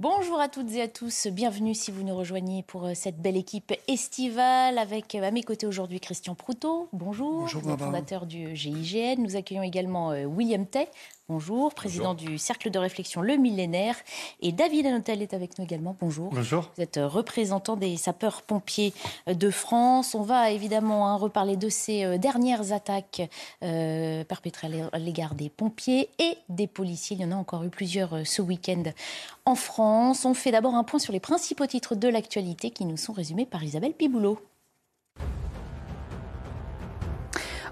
Bonjour à toutes et à tous, bienvenue si vous nous rejoignez pour euh, cette belle équipe estivale avec euh, à mes côtés aujourd'hui Christian Proutot. Bonjour, Bonjour, fondateur du GIGN. Nous accueillons également euh, William Tay, Bonjour, président du Cercle de réflexion Le Millénaire. Et David Anotel est avec nous également. Bonjour. Bonjour. Vous êtes représentant des sapeurs-pompiers de France. On va évidemment hein, reparler de ces euh, dernières attaques euh, perpétrées à l'égard des pompiers et des policiers. Il y en a encore eu plusieurs euh, ce week-end en France. On fait d'abord un point sur les principaux titres de l'actualité qui nous sont résumés par Isabelle Piboulot.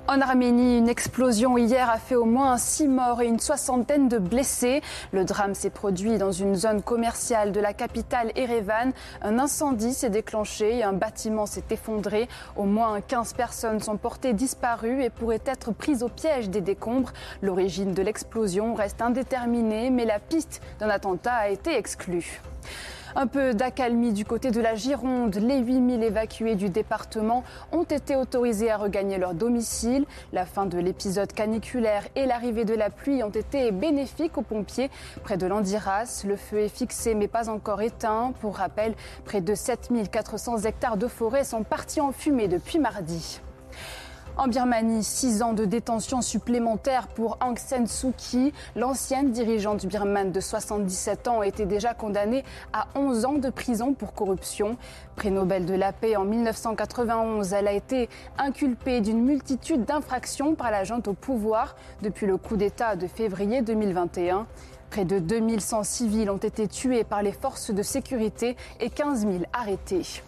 En Arménie, une explosion hier a fait au moins six morts et une soixantaine de blessés. Le drame s'est produit dans une zone commerciale de la capitale Erevan. Un incendie s'est déclenché et un bâtiment s'est effondré. Au moins 15 personnes sont portées disparues et pourraient être prises au piège des décombres. L'origine de l'explosion reste indéterminée, mais la piste d'un attentat a été exclue. Un peu d'accalmie du côté de la Gironde. Les 8000 évacués du département ont été autorisés à regagner leur domicile. La fin de l'épisode caniculaire et l'arrivée de la pluie ont été bénéfiques aux pompiers. Près de l'Andiras, le feu est fixé mais pas encore éteint. Pour rappel, près de 7400 hectares de forêt sont partis en fumée depuis mardi. En Birmanie, six ans de détention supplémentaire pour Aung San Suu Kyi. L'ancienne dirigeante birmane de 77 ans été déjà condamnée à 11 ans de prison pour corruption. Prix Nobel de la paix en 1991, elle a été inculpée d'une multitude d'infractions par la junte au pouvoir depuis le coup d'État de février 2021. Près de 2100 civils ont été tués par les forces de sécurité et 15 000 arrêtés.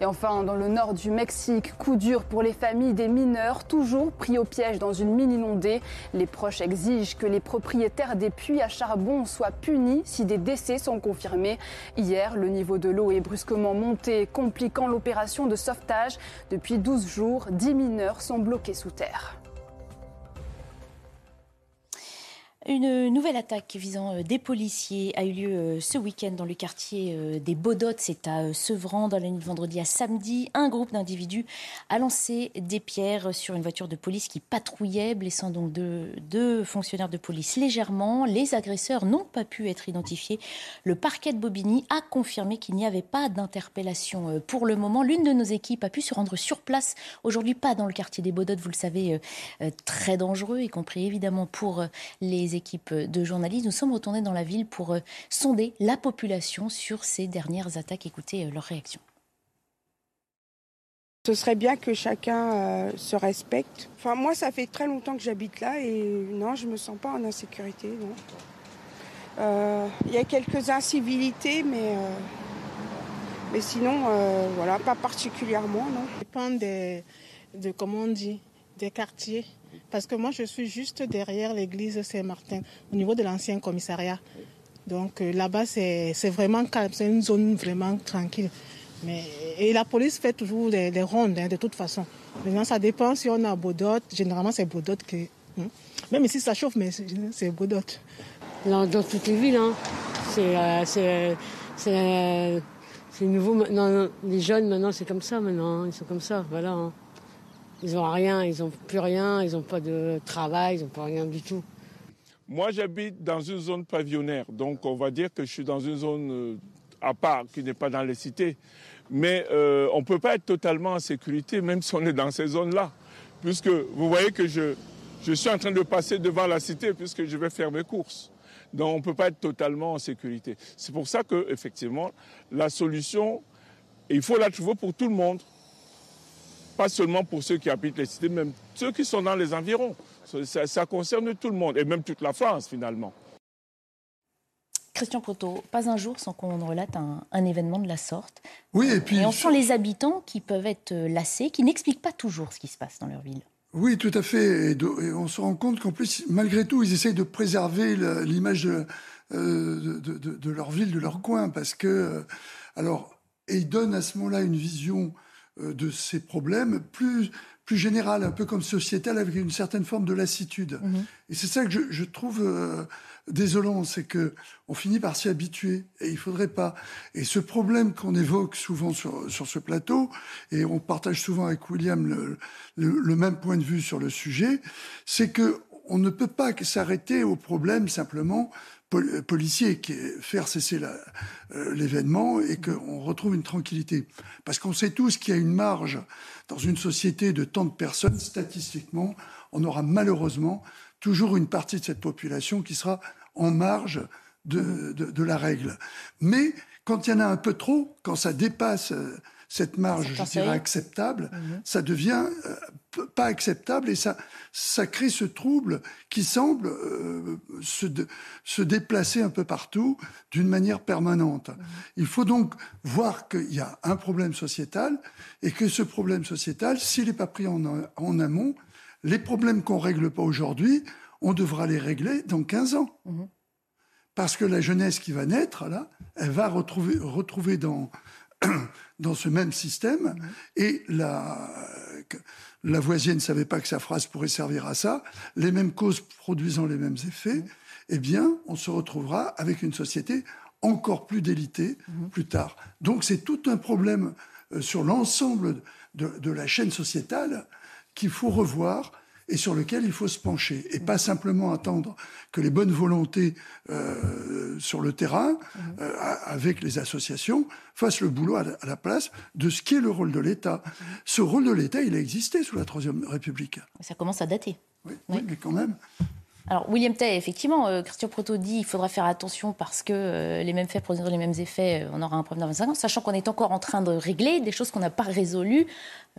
Et enfin, dans le nord du Mexique, coup dur pour les familles des mineurs, toujours pris au piège dans une mine inondée. Les proches exigent que les propriétaires des puits à charbon soient punis si des décès sont confirmés. Hier, le niveau de l'eau est brusquement monté, compliquant l'opération de sauvetage. Depuis 12 jours, 10 mineurs sont bloqués sous terre. Une nouvelle attaque visant euh, des policiers a eu lieu euh, ce week-end dans le quartier euh, des Baudottes. C'est à Sevran, dans la nuit de vendredi à samedi. Un groupe d'individus a lancé des pierres sur une voiture de police qui patrouillait, blessant donc deux, fonctionnaires de police légèrement. Les agresseurs n'ont pas pu être identifiés. Le parquet de Bobigny a confirmé qu'il n'y avait pas d'interpellation pour le moment. L'une de nos équipes a pu se rendre sur place. Aujourd'hui, pas dans le quartier des Baudottes, vous le savez, très dangereux, y compris évidemment pour les équipe de journalistes. Nous sommes retournés dans la ville pour euh, sonder la population sur ces dernières attaques. Écoutez euh, leurs réactions. Ce serait bien que chacun euh, se respecte. Enfin, moi, ça fait très longtemps que j'habite là et non, je me sens pas en insécurité. Il y a quelques incivilités, mais, mais sinon, voilà, pas particulièrement. Non. Ça dépend de comment on dit, des quartiers. Parce que moi, je suis juste derrière l'église Saint-Martin, au niveau de l'ancien commissariat. Donc euh, là-bas, c'est vraiment calme, c'est une zone vraiment tranquille. Mais, et la police fait toujours des, rondes, hein, de toute façon. Maintenant, ça dépend si on a Baudot. Généralement, c'est Baudot qui. Hein. Même ici, ça chauffe, mais c'est Baudot. Dans, toutes les villes, hein. c'est euh, nouveau maintenant. Les jeunes, maintenant, c'est comme ça, maintenant. Ils sont comme ça, voilà. Hein. Ils n'ont rien, ils n'ont plus rien, ils n'ont pas de travail, ils n'ont pas rien du tout. Moi, j'habite dans une zone pavillonnaire, donc on va dire que je suis dans une zone euh, à part, qui n'est pas dans les cités. Mais euh, on ne peut pas être totalement en sécurité, même si on est dans ces zones-là. Puisque vous voyez que je, je suis en train de passer devant la cité, puisque je vais faire mes courses. Donc on ne peut pas être totalement en sécurité. C'est pour ça que, effectivement, la solution, il faut la trouver pour tout le monde pas seulement pour ceux qui habitent les cités, même ceux qui sont dans les environs. Ça, concerne tout le monde, et même toute la France finalement. Christian Proto, pas un jour sans qu'on relate un, événement de la sorte. Oui, et puis. Et on sent les habitants qui peuvent être lassés, qui n'expliquent pas toujours ce qui se passe dans leur ville. Oui, tout à fait. Et, on se rend compte qu'en plus, malgré tout, ils essayent de préserver l'image de, de, leur ville, de leur coin, parce que, alors, et ils donnent à ce moment-là une vision de ces problèmes plus plus générale, un peu comme sociétale, avec une certaine forme de lassitude. Mhm. Et c'est ça que je, trouve euh, désolant, c'est que on finit par s'y habituer, et il faudrait pas. Et ce problème qu'on évoque souvent sur, sur ce plateau, et on partage souvent avec William le, le, même point de vue sur le sujet, c'est que on ne peut pas s'arrêter au problème simplement policier qui est faire cesser euh, l'événement et qu'on retrouve une tranquillité. Parce qu'on sait tous qu'il y a une marge dans une société de tant de personnes, statistiquement, on aura malheureusement toujours une partie de cette population qui sera en marge de, de, la règle. Mais quand il y en a un peu trop, quand ça dépasse euh, cette marge, je dirais, acceptable, mhm. ça devient euh, pas acceptable et ça, ça crée ce trouble qui semble euh, se, se, déplacer un peu partout d'une manière permanente. Mhm. Il faut donc voir qu'il y a un problème sociétal et que ce problème sociétal, s'il n'est pas pris en, en, amont, les problèmes qu'on règle pas aujourd'hui, on devra les régler dans 15 ans. Mhm. Parce que la jeunesse qui va naître, là, elle va retrouver, retrouver dans, dans ce même système. Et la, Lavoisier ne savait pas que sa phrase pourrait servir à ça. Les mêmes causes produisant les mêmes effets, eh bien, on se retrouvera avec une société encore plus délitée plus tard. Donc c'est tout un problème euh, sur l'ensemble de, la chaîne sociétale qu'il faut revoir et sur lequel il faut se pencher et pas simplement attendre que les bonnes volontés euh, sur le terrain, mhm. euh, avec les associations, fassent le boulot à la, place de ce qui est le rôle de l'État. Mhm. Ce rôle de l'État, il a existé sous la Troisième République. Ça commence à dater. Oui, mais quand même. Alors, William Tay, effectivement, euh, Christian Proto dit qu'il faudra faire attention parce que les mêmes faits produisant les mêmes effets, on aura un problème dans 25 ans, sachant qu'on est encore en train de régler des choses qu'on n'a pas résolues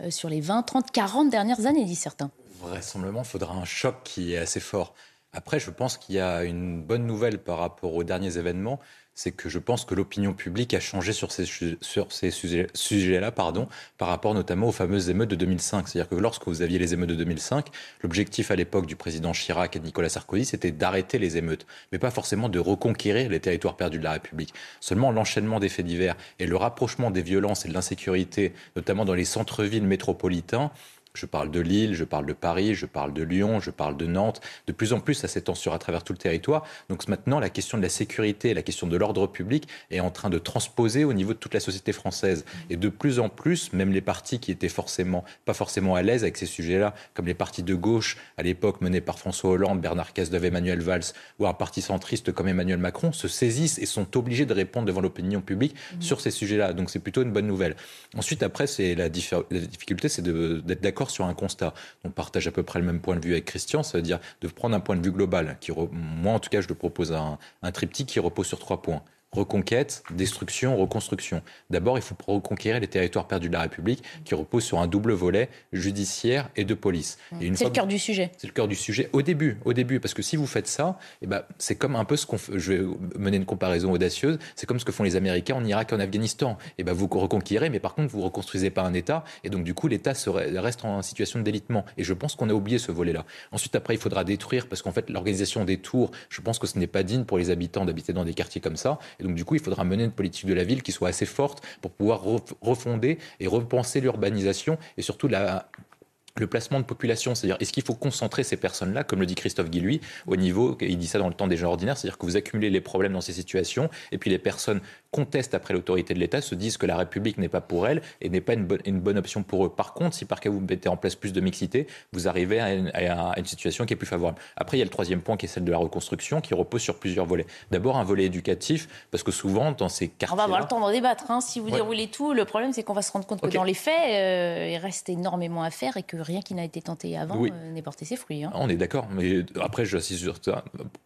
sur les 20, 30, 40 dernières années, disent certains vraisemblablement, faudra un choc qui est assez fort. Après, je pense qu'il y a une bonne nouvelle par rapport aux derniers événements, c'est que je pense que l'opinion publique a changé sur ces, sur ces sujets-là, pardon, par rapport notamment aux fameuses émeutes de 2005. C'est-à-dire que lorsque vous aviez les émeutes de 2005, l'objectif à l'époque du président Chirac et de Nicolas Sarkozy, c'était d'arrêter les émeutes, mais pas forcément de reconquérir les territoires perdus de la République. Seulement l'enchaînement des faits divers et le rapprochement des violences et de l'insécurité, notamment dans les centres-villes métropolitains, je parle de Lille, je parle de Paris, je parle de Lyon, je parle de Nantes. De plus en plus, ça s'étend sur à travers tout le territoire. Donc maintenant, la question de la sécurité, la question de l'ordre public est en train de transposer au niveau de toute la société française. Et de plus en plus, même les partis qui étaient forcément pas forcément à l'aise avec ces sujets-là, comme les partis de gauche à l'époque menés par François Hollande, Bernard Cazeneuve, Emmanuel Valls, ou un parti centriste comme Emmanuel Macron, se saisissent et sont obligés de répondre devant l'opinion publique mmh. sur ces sujets-là. Donc c'est plutôt une bonne nouvelle. Ensuite, après, c'est la, la difficulté, c'est d'être d'accord sur un constat. On partage à peu près le même point de vue avec Christian, ça veut dire de prendre un point de vue global. Qui, moi, en tout cas, je le propose un, un triptyque qui repose sur trois points reconquête, destruction, reconstruction. D'abord, il faut reconquérir les territoires perdus de la République qui reposent sur un double volet judiciaire et de police. C'est le cœur du sujet. C'est le cœur du sujet au début, au début, parce que si vous faites ça, eh ben, c'est comme un peu ce qu'on Je vais mener une comparaison audacieuse. C'est comme ce que font les Américains en Irak et en Afghanistan. Et eh ben, vous reconquérez, mais par contre, vous reconstruisez pas un État, et donc du coup, l'État reste en situation de délitement. Et je pense qu'on a oublié ce volet-là. Ensuite, après, il faudra détruire, parce qu'en fait, l'organisation des tours, je pense que ce n'est pas digne pour les habitants d'habiter dans des quartiers comme ça. Et donc, du coup, il faudra mener une politique de la ville qui soit assez forte pour pouvoir refonder et repenser l'urbanisation et surtout le placement de population, c'est-à-dire est-ce qu'il faut concentrer ces personnes-là, comme le dit Christophe Guilluy, au niveau, il dit ça dans le temps des gens ordinaires, c'est-à-dire que vous accumulez les problèmes dans ces situations, et puis les personnes contestent après l'autorité de l'État, se disent que la République n'est pas pour elles et n'est pas une bonne, une bonne, option pour eux. Par contre, si par cas vous mettez en place plus de mixité, vous arrivez à une, situation qui est plus favorable. Après, il y a le troisième point qui est celle de la reconstruction, qui repose sur plusieurs volets. D'abord, un volet éducatif, parce que souvent, dans ces quartiers... On va avoir le temps d'en débattre. Hein. Si vous déroulez tout, le problème, c'est qu'on va se rendre compte que dans les faits, euh, il reste énormément à faire et que rien qui n'a été tenté avant euh, n'est porté ses fruits. Hein. On est d'accord, mais après, je suis sur ça.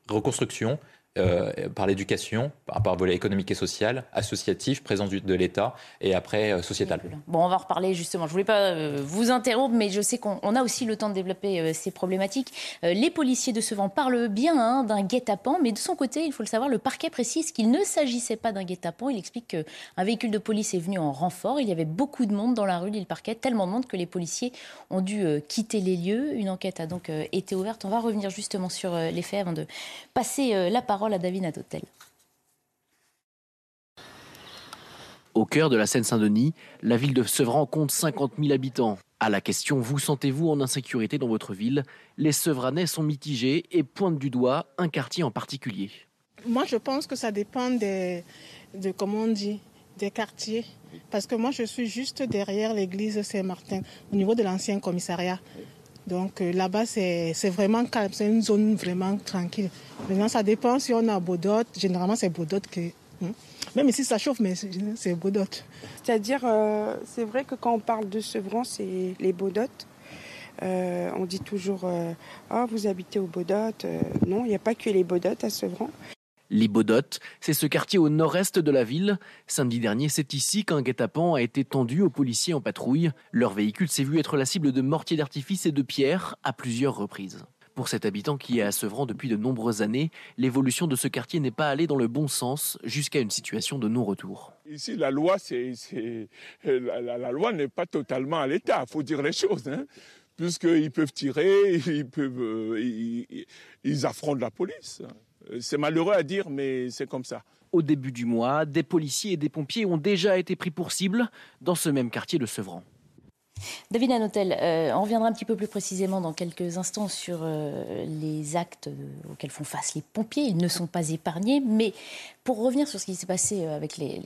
Reconstruction, euh, par l'éducation, par, par volet économique et social, associatif, présence de l'État et après euh, sociétal. Bon, on va reparler justement. Je voulais pas euh, vous interrompre, mais je sais qu'on a aussi le temps de développer ces problématiques. les policiers de Sevran parlent bien hein, d'un guet-apens, mais de son côté, il faut le savoir, le parquet précise qu'il ne s'agissait pas d'un guet-apens. Il explique qu'un véhicule de police est venu en renfort. Il y avait beaucoup de monde dans la rue, dit le parquet, tellement de monde que les policiers ont dû quitter les lieux. Une enquête a donc été ouverte. On va revenir justement sur les faits avant de passer la parole à David Nadotel. Au cœur de la Seine-Saint-Denis, la ville de Sevran compte 50 000 habitants. À la question Vous sentez-vous en insécurité dans votre ville? Les Sevranais sont mitigés et pointent du doigt un quartier en particulier. Moi, je pense que ça dépend des, de comment on dit, des quartiers. Parce que moi, je suis juste derrière l'église Saint-Martin, au niveau de l'ancien commissariat. Donc euh, là-bas, c'est vraiment calme, c'est une zone vraiment tranquille. Maintenant, ça dépend si on a Baudot. Généralement, c'est Baudot qui. Hein. Même ici, ça chauffe, mais c'est Baudot. C'est-à-dire, euh, c'est vrai que quand on parle de Sevran, c'est les Baudot. Euh, on dit toujours Ah, vous habitez au Baudot. non, il n'y a pas que les Baudot à Sevran. Les c'est ce quartier au nord-est de la ville. Samedi dernier, c'est ici qu'un guet-apens a été tendu aux policiers en patrouille. Leur véhicule s'est vu être la cible de mortiers d'artifice et de pierres à plusieurs reprises. Pour cet habitant qui est à Sevran depuis de nombreuses années, l'évolution de ce quartier n'est pas allée dans le bon sens jusqu'à une situation de non-retour. Ici, la loi, la, loi n'est pas totalement à l'état, il faut dire les choses. Hein puisqu'ils peuvent tirer, ils, peuvent, euh, ils affrontent la police. Euh, c'est malheureux à dire, mais c'est comme ça. Au début du mois, des policiers et des pompiers ont déjà été pris pour cible dans ce même quartier de Sevran. David Anotel, euh, on reviendra un petit peu plus précisément dans quelques instants sur euh, les actes auxquels font face les pompiers. Ils ne sont pas épargnés, mais pour revenir sur ce qui s'est passé euh, avec les,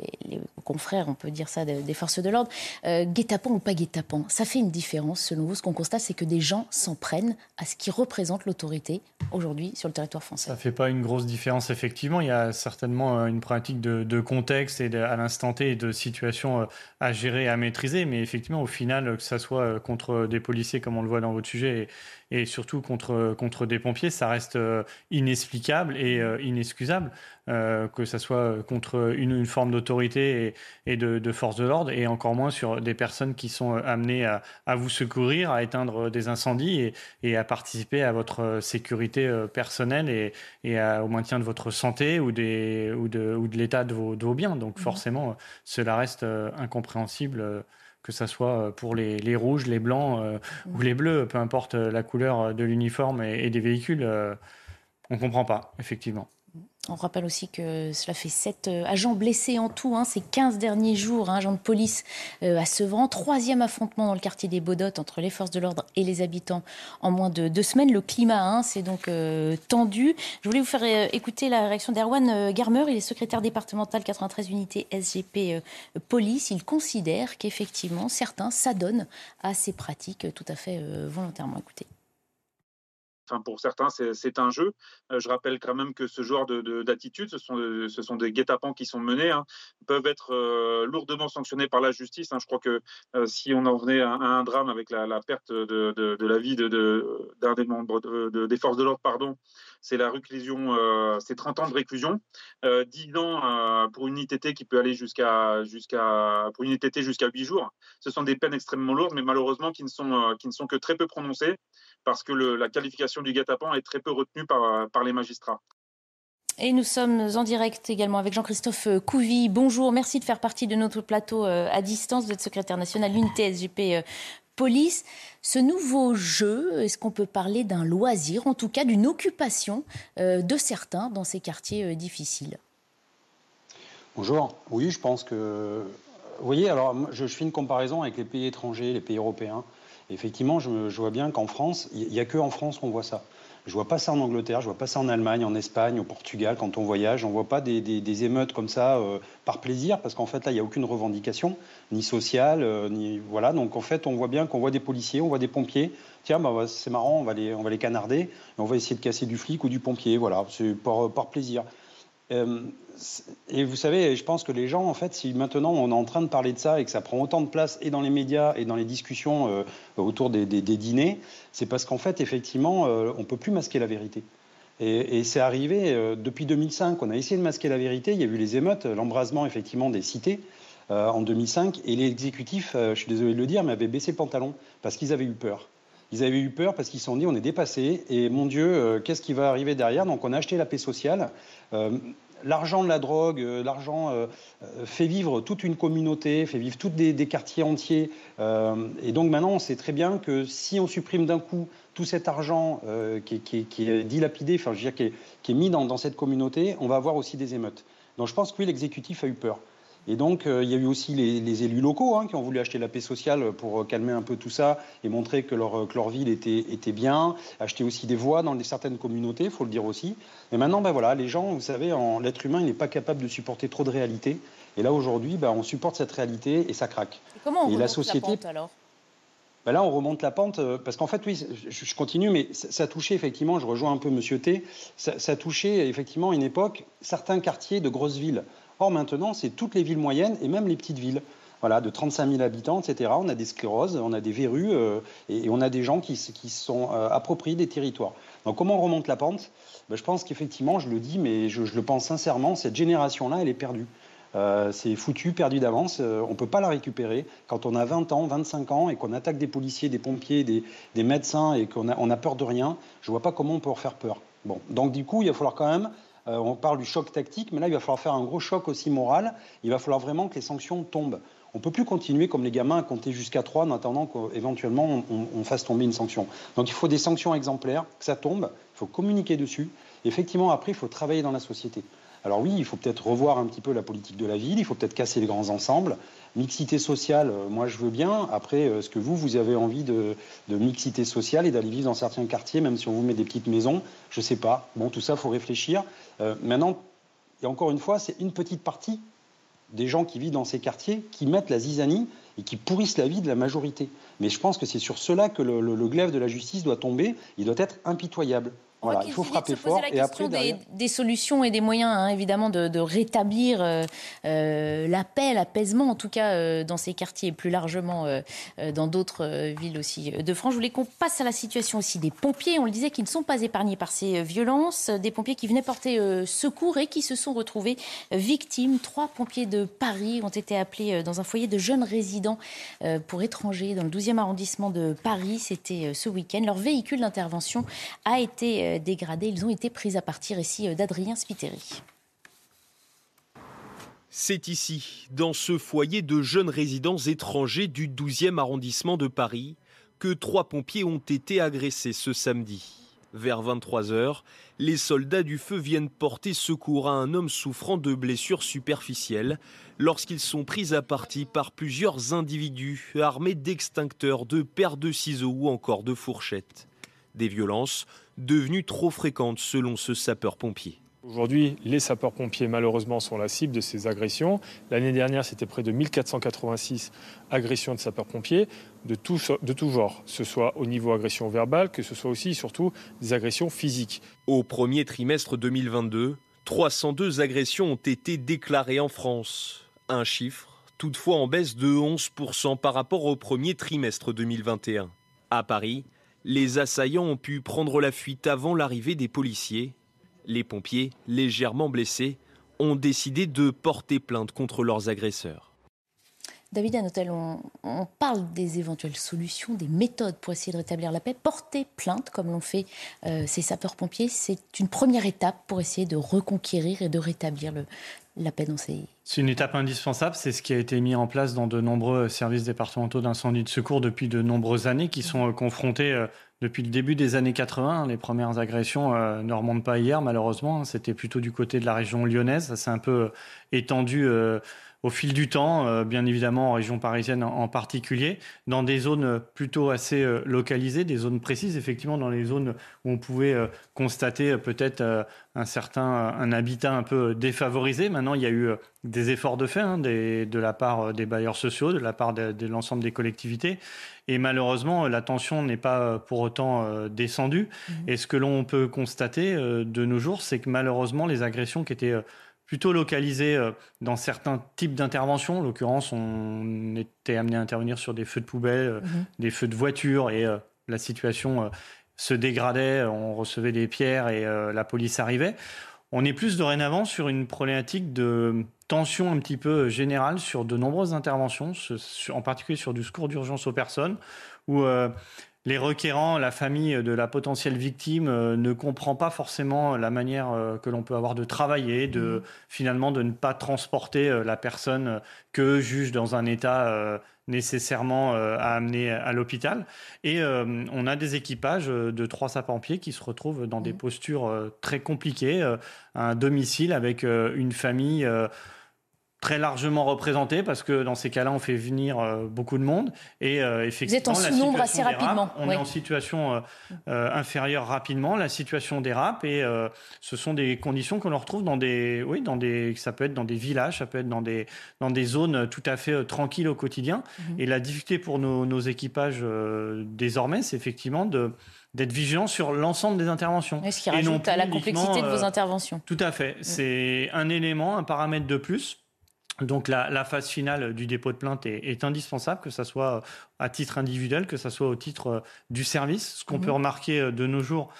confrères, on peut dire ça, des forces de l'ordre, euh, guet-apens ou pas guet-apens, ça fait une différence selon vous Ce qu'on constate, c'est que des gens s'en prennent à ce qui représente l'autorité aujourd'hui sur le territoire français. Ça ne fait pas une grosse différence, effectivement. Il y a certainement euh, une pratique de, contexte et à l'instant T de situation à gérer, à maîtriser, mais effectivement, au final, que ça soit contre des policiers, comme on le voit dans votre sujet, et surtout contre, contre des pompiers, ça reste euh, inexplicable et euh, inexcusable, euh, que ce soit contre une, forme d'autorité et, de, force de l'ordre, et encore moins sur des personnes qui sont amenées à, vous secourir, à éteindre des incendies et, à participer à votre sécurité personnelle et, au maintien de votre santé ou, des, ou de, ou de l'état de vos, de vos biens. Donc mmh. forcément, cela reste incompréhensible que ce soit euh, pour les, rouges, les blancs euh, ou les bleus, peu importe euh, la couleur de l'uniforme et, des véhicules, on ne comprend pas, effectivement. On rappelle aussi que cela fait 7 euh, agents blessés en tout, hein, ces 15 derniers jours, hein, agent de police euh, à Sevran. Troisième affrontement dans le quartier des Baudottes entre les forces de l'ordre et les habitants en moins de deux semaines. Le climat hein, s'est donc euh, tendu. Je voulais vous faire écouter la réaction d'Erwan Garmer. Il est secrétaire départemental 93 unités SGP Police. Il considère qu'effectivement, certains s'adonnent à ces pratiques tout à fait volontairement. Écoutez pour certains, c'est un jeu. Euh, je rappelle quand même que ce genre d'attitude, de, ce, sont, ce sont des guet-apens qui sont menés, hein, peuvent être euh, lourdement sanctionnés par la justice. Hein. Je crois que euh, si on en venait à, un drame avec la, perte de, la vie d'un des membres des forces de l'ordre, pardon, c'est la réclusion, c'est 30 ans de réclusion, 10 ans pour une ITT qui peut aller jusqu'à jusqu'à pour une ITT jusqu'à 8 jours. Ce sont des peines extrêmement lourdes, mais malheureusement qui ne sont qui ne sont que très peu prononcées parce que la qualification du guet-apens est très peu retenue par, par les magistrats. Et nous sommes en direct également avec Jean-Christophe Couvi. Bonjour, merci de faire partie de notre plateau euh, à distance. Vous secrétaire national unité SGP euh, Police. Ce nouveau jeu, est-ce qu'on peut parler d'un loisir, en tout cas d'une occupation euh, de certains dans ces quartiers difficiles? Bonjour, oui, je pense que. Vous voyez, alors je fais une comparaison avec les pays étrangers, les pays européens effectivement, je, vois bien qu'en France, il n'y a que en France qu'on voit ça. Je vois pas ça en Angleterre, je vois pas ça en Allemagne, en Espagne, au Portugal, quand on voyage. On voit pas des, émeutes comme ça euh, par plaisir, parce qu'en fait, là, il n'y a aucune revendication, ni sociale, euh, ni voilà. Donc, en fait, on voit bien qu'on voit des policiers, on voit des pompiers. Tiens, bah, c'est marrant, on va les, on va les canarder, on va essayer de casser du flic ou du pompier. Voilà, c'est par plaisir. Euh, et vous savez, je pense que les gens, en fait, si maintenant on est en train de parler de ça et que ça prend autant de place et dans les médias et dans les discussions euh, autour des, dîners, c'est parce qu'en fait, effectivement, euh, on ne peut plus masquer la vérité. Et, c'est arrivé depuis 2005. On a essayé de masquer la vérité. Il y a eu les émeutes, l'embrasement effectivement des cités en 2005. Et l'exécutif, je suis désolé de le dire, mais avait baissé le pantalon parce qu'ils avaient eu peur. Ils avaient eu peur parce qu'ils se sont dit on est dépassé et mon Dieu, qu'est-ce qui va arriver derrière? Donc on a acheté la paix sociale l'argent de la drogue, euh, l'argent euh, euh, fait vivre toute une communauté, fait vivre tous des, quartiers entiers. et donc maintenant, on sait très bien que si on supprime d'un coup tout cet argent qui, est dilapidé, enfin, je veux dire, qui est, mis dans, dans, cette communauté, on va avoir aussi des émeutes. Donc je pense que oui, l'exécutif a eu peur. Et donc, euh, il y a eu aussi les, élus locaux hein, qui ont voulu acheter la paix sociale pour euh, calmer un peu tout ça et montrer que leur, ville était, bien, acheter aussi des voix dans certaines communautés, il faut le dire aussi. Et maintenant, ben voilà, les gens, vous savez, l'être humain, il n'est pas capable de supporter trop de réalité. Et là, aujourd'hui, ben, on supporte cette réalité et ça craque. Et comment on la, société, la pente alors? Ben là, on remonte la pente, euh, parce qu'en fait, oui, je, continue, mais ça, touchait effectivement, je rejoins un peu Monsieur T, ça, ça touchait effectivement une époque certains quartiers de grosses villes. Or, maintenant, c'est toutes les villes moyennes et même les petites villes. Voilà, de 35 000 habitants, etc. On a des scléroses, on a des verrues euh, et, on a des gens qui, qui sont euh, appropriés des territoires. Donc, comment on remonte la pente? Ben, Je pense qu'effectivement, je le dis, mais je, le pense sincèrement, cette génération-là, elle est perdue. Euh, c'est foutu, perdu d'avance. on ne peut pas la récupérer. Quand on a 20 ans, 25 ans et qu'on attaque des policiers, des pompiers, des, des médecins et qu'on a, on a peur de rien, je ne vois pas comment on peut leur faire peur. Bon, donc du coup, il va falloir quand même on parle du choc tactique, mais là, il va falloir faire un gros choc aussi moral. Il va falloir vraiment que les sanctions tombent. On ne peut plus continuer comme les gamins à compter jusqu'à 3 en attendant qu'éventuellement on, fasse tomber une sanction. Donc il faut des sanctions exemplaires, que ça tombe, il faut communiquer dessus. Effectivement, après, il faut travailler dans la société. Alors oui, il faut peut-être revoir un petit peu la politique de la ville, il faut peut-être casser les grands ensembles. Mixité sociale, euh, moi je veux bien. Après, euh, que vous, vous avez envie de, mixité sociale et d'aller vivre dans certains quartiers, même si on vous met des petites maisons? Je ne sais pas. Bon, tout ça, il faut réfléchir. Euh, maintenant, et encore une fois, c'est une petite partie des gens qui vivent dans ces quartiers qui mettent la zizanie et qui pourrissent la vie de la majorité. Mais je pense que c'est sur cela que le glaive de la justice doit tomber. Il doit être impitoyable il faut frapper fort. et après, des, solutions et des moyens, hein, évidemment, de, rétablir euh, euh, la paix, l'apaisement, en tout cas euh, dans ces quartiers et plus largement dans d'autres villes aussi de France. Je voulais qu'on passe à la situation aussi des pompiers. On le disait, qui ne sont pas épargnés par ces violences. Des pompiers qui venaient porter secours et qui se sont retrouvés victimes. Trois pompiers de Paris ont été appelés dans un foyer de jeunes résidents pour étrangers dans le 12e arrondissement de Paris. C'était ce week-end. Leur véhicule d'intervention a été dégradés. Ils ont été pris à partir ici euh, d'Adrien Spiteri. C'est ici, dans ce foyer de jeunes résidents étrangers du 12e arrondissement de Paris, que trois pompiers ont été agressés ce samedi. Vers 23 heures, les soldats du feu viennent porter secours à un homme souffrant de blessures superficielles lorsqu'ils sont pris à partie par plusieurs individus armés d'extincteurs, de paires de ciseaux ou encore de fourchettes. Des violences devenues trop fréquentes selon ce sapeur-pompier. Aujourd'hui, les sapeurs-pompiers, malheureusement, sont la cible de ces agressions. L'année dernière, c'était près de 1486 agressions de sapeurs-pompiers de tout, de tout genre, que ce soit au niveau agression verbale, que ce soit aussi, surtout, des agressions physiques. Au premier trimestre 2022, 302 agressions ont été déclarées en France. Un chiffre, toutefois en baisse de 11% par rapport au premier trimestre 2021. À Paris, les assaillants ont pu prendre la fuite avant l'arrivée des policiers. Les pompiers, légèrement blessés, ont décidé de porter plainte contre leurs agresseurs. David Anotel, on, parle des éventuelles solutions, des méthodes pour essayer de rétablir la paix. Porter plainte, comme l'ont fait euh, ces sapeurs-pompiers, c'est une première étape pour essayer de reconquérir et de rétablir la dans ces... C'est une étape indispensable, c'est ce qui a été mis en place dans de nombreux services départementaux d'incendie de secours depuis de nombreuses années, qui sont euh, confrontés euh, depuis le début des années 80. Les premières agressions ne remontent pas hier, malheureusement. C'était plutôt du côté de la région lyonnaise. Ça s'est un peu étendu au fil du temps, euh, bien évidemment en région parisienne en, particulier, dans des zones plutôt assez euh, localisées, des zones précises, effectivement dans les zones où on pouvait euh, constater peut-être un certain un habitat un peu défavorisé. Maintenant, il y a eu des efforts de fait hein, de la part des bailleurs sociaux, de la part de, l'ensemble des collectivités. Et malheureusement, la tension n'est pas pour autant descendue. Mmh. Et ce que l'on peut constater de nos jours, c'est que malheureusement, les agressions qui étaient plutôt localisé euh, dans certains types d'interventions. En l'occurrence, on était amené à intervenir sur des feux de poubelle, euh, mhm. des feux de voiture, et euh, la situation se dégradait, on recevait des pierres et la police arrivait. On est plus dorénavant sur une problématique de tension un petit peu générale sur de nombreuses interventions, en particulier sur du secours d'urgence aux personnes, où les requérants, la famille de la potentielle victime euh, ne comprend pas forcément la manière euh, que l'on peut avoir de travailler, de mmh. finalement de ne pas transporter euh, la personne que juge dans un état nécessairement à amener à l'hôpital. Et on a des équipages de trois sapeurs-pompiers qui se retrouvent dans des mmh. postures très compliquées, un domicile avec une famille très largement représenté parce que dans ces cas-là, on fait venir euh, beaucoup de monde et euh, effectivement, Vous êtes en sous-nombre assez rapidement. on est en situation euh, inférieure rapidement. La situation dérape et ce sont des conditions qu'on retrouve dans des, oui, dans des, ça peut être dans des villages, ça peut être dans des dans des zones tout à fait tranquilles au quotidien. Mhm. Et la difficulté pour nos, nos équipages désormais, c'est effectivement de d'être vigilant sur l'ensemble des interventions. Ce qui rajoute à la complexité de vos interventions. Tout à fait. Mm. C'est un élément, un paramètre de plus. Donc la, phase finale du dépôt de plainte est, indispensable, que ce soit euh, à titre individuel, que ce soit au titre euh, du service. Ce qu'on mhm. peut remarquer euh, de nos jours,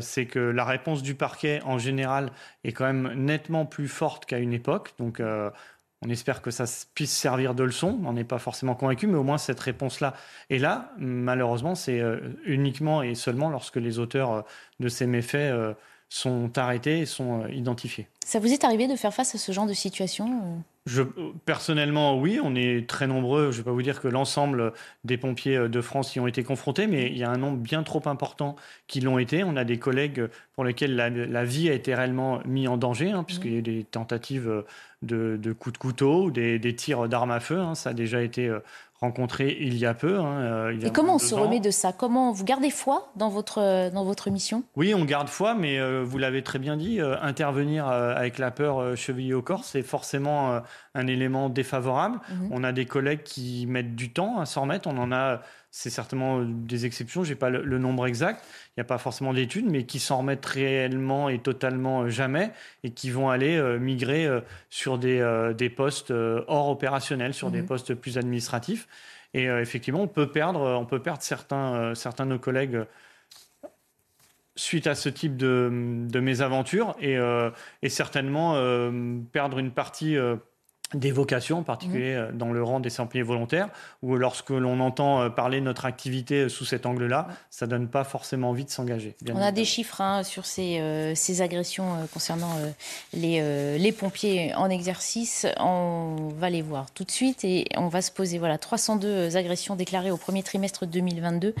c'est que la réponse du parquet en général est quand même nettement plus forte qu'à une époque. Donc on espère que ça puisse servir de leçon. On n'est pas forcément convaincu, mais au moins cette réponse-là est là. Malheureusement, c'est uniquement et seulement lorsque les auteurs de ces méfaits sont arrêtés et sont identifiés. Ça vous est arrivé de faire face à ce genre de situation je, personnellement, oui, on est très nombreux. Je ne vais pas vous dire que l'ensemble des pompiers de France y ont été confrontés, mais il y a un nombre bien trop important qui l'ont été. On a des collègues pour lesquels la, vie a été réellement mise en danger, hein, puisqu'il y a eu des tentatives de, coups de couteau, des, des tirs d'armes à feu. Hein. ça a déjà été euh, rencontré il y a peu. Hein, euh, et comment on se remet de ça? Comment vous gardez foi dans votre dans votre mission? Oui, on garde foi, mais euh, vous l'avez très bien dit, euh, intervenir avec la peur chevillée au corps, c'est forcément un élément défavorable. Mhm. On a des collègues qui mettent du temps à s'en remettre. On en a c'est certainement des exceptions, j'ai pas le, nombre exact, il n'y a pas forcément d'études, mais qui s'en remettent réellement et totalement jamais et qui vont aller migrer sur des, des postes hors opérationnels, sur des mhm. postes plus administratifs. Et euh, effectivement, on peut perdre, on peut perdre certains, euh, certains de nos collègues suite à ce type de, de mésaventures et, euh, et certainement perdre une partie des vocations, en particulier mmh. dans le rang des sampliers volontaires, où lorsque l'on entend parler de notre activité sous cet angle-là, ça donne pas forcément envie de s'engager. On a des chiffres hein, sur ces, euh, ces agressions euh, concernant euh, les, les, pompiers en exercice. On va les voir tout de suite et on va se poser voilà 302 agressions déclarées au premier trimestre 2022.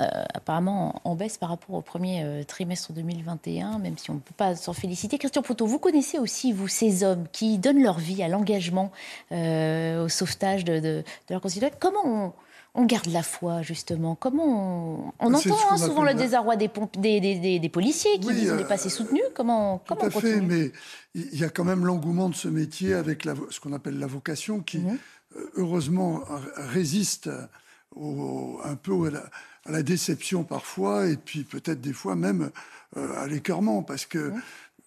Euh, apparemment en, baisse par rapport au premier euh, trimestre 2021, même si on ne peut pas s'en féliciter. Christian Poteau, vous connaissez aussi, vous, ces hommes qui donnent leur vie à l'engagement, euh, au sauvetage de, de, leurs concitoyens. Comment on, garde la foi, justement? Comment on, entend hein, souvent le désarroi des, des, des, policiers qui disent on n'est pas assez soutenus. Comment, tout à fait, mais il y a quand même l'engouement de ce métier avec la, ce qu'on appelle la vocation qui, mhm. heureusement, résiste un peu à la à la déception parfois, et puis peut-être des fois même euh, à l'écœurement, parce que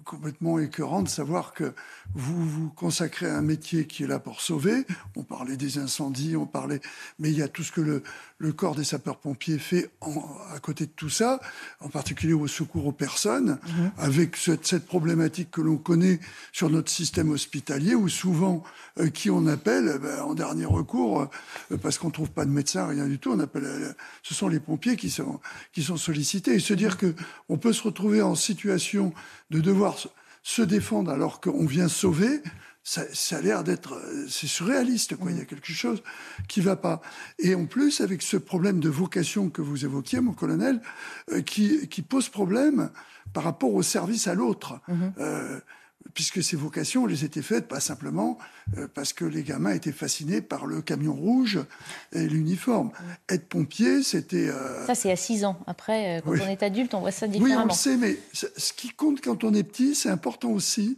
complètement écœurant de savoir que vous vous consacrez à un métier qui est là pour sauver. On parlait des incendies, on parlait, mais il y a tout ce que le, le corps des sapeurs-pompiers fait en, à côté de tout ça, en particulier au secours aux personnes, mhm. avec cette, cette, problématique que l'on connaît sur notre système hospitalier, où souvent euh, qui on appelle eh ben, en dernier recours, euh, parce qu'on trouve pas de médecin, rien du tout, on appelle, euh, ce sont les pompiers qui sont qui sont sollicités, et se dire mhm. que on peut se retrouver en situation de devoir se défendre alors qu'on vient sauver, ça, ça a l'air d'être, c'est surréaliste, quoi. Il y a quelque chose qui va pas. Et en plus, avec ce problème de vocation que vous évoquiez, mon colonel, euh, qui, qui pose problème par rapport au service à l'autre. Mm-hmm. euh, puisque ces vocations, elles étaient faites pas simplement euh, parce que les gamins étaient fascinés par le camion rouge et l'uniforme. Être pompier, c'était... Euh, ça, c'est à 6 ans. Après, euh, quand on est adulte, on voit ça différemment. Oui, on le sait, mais ce qui compte quand on est petit, c'est important aussi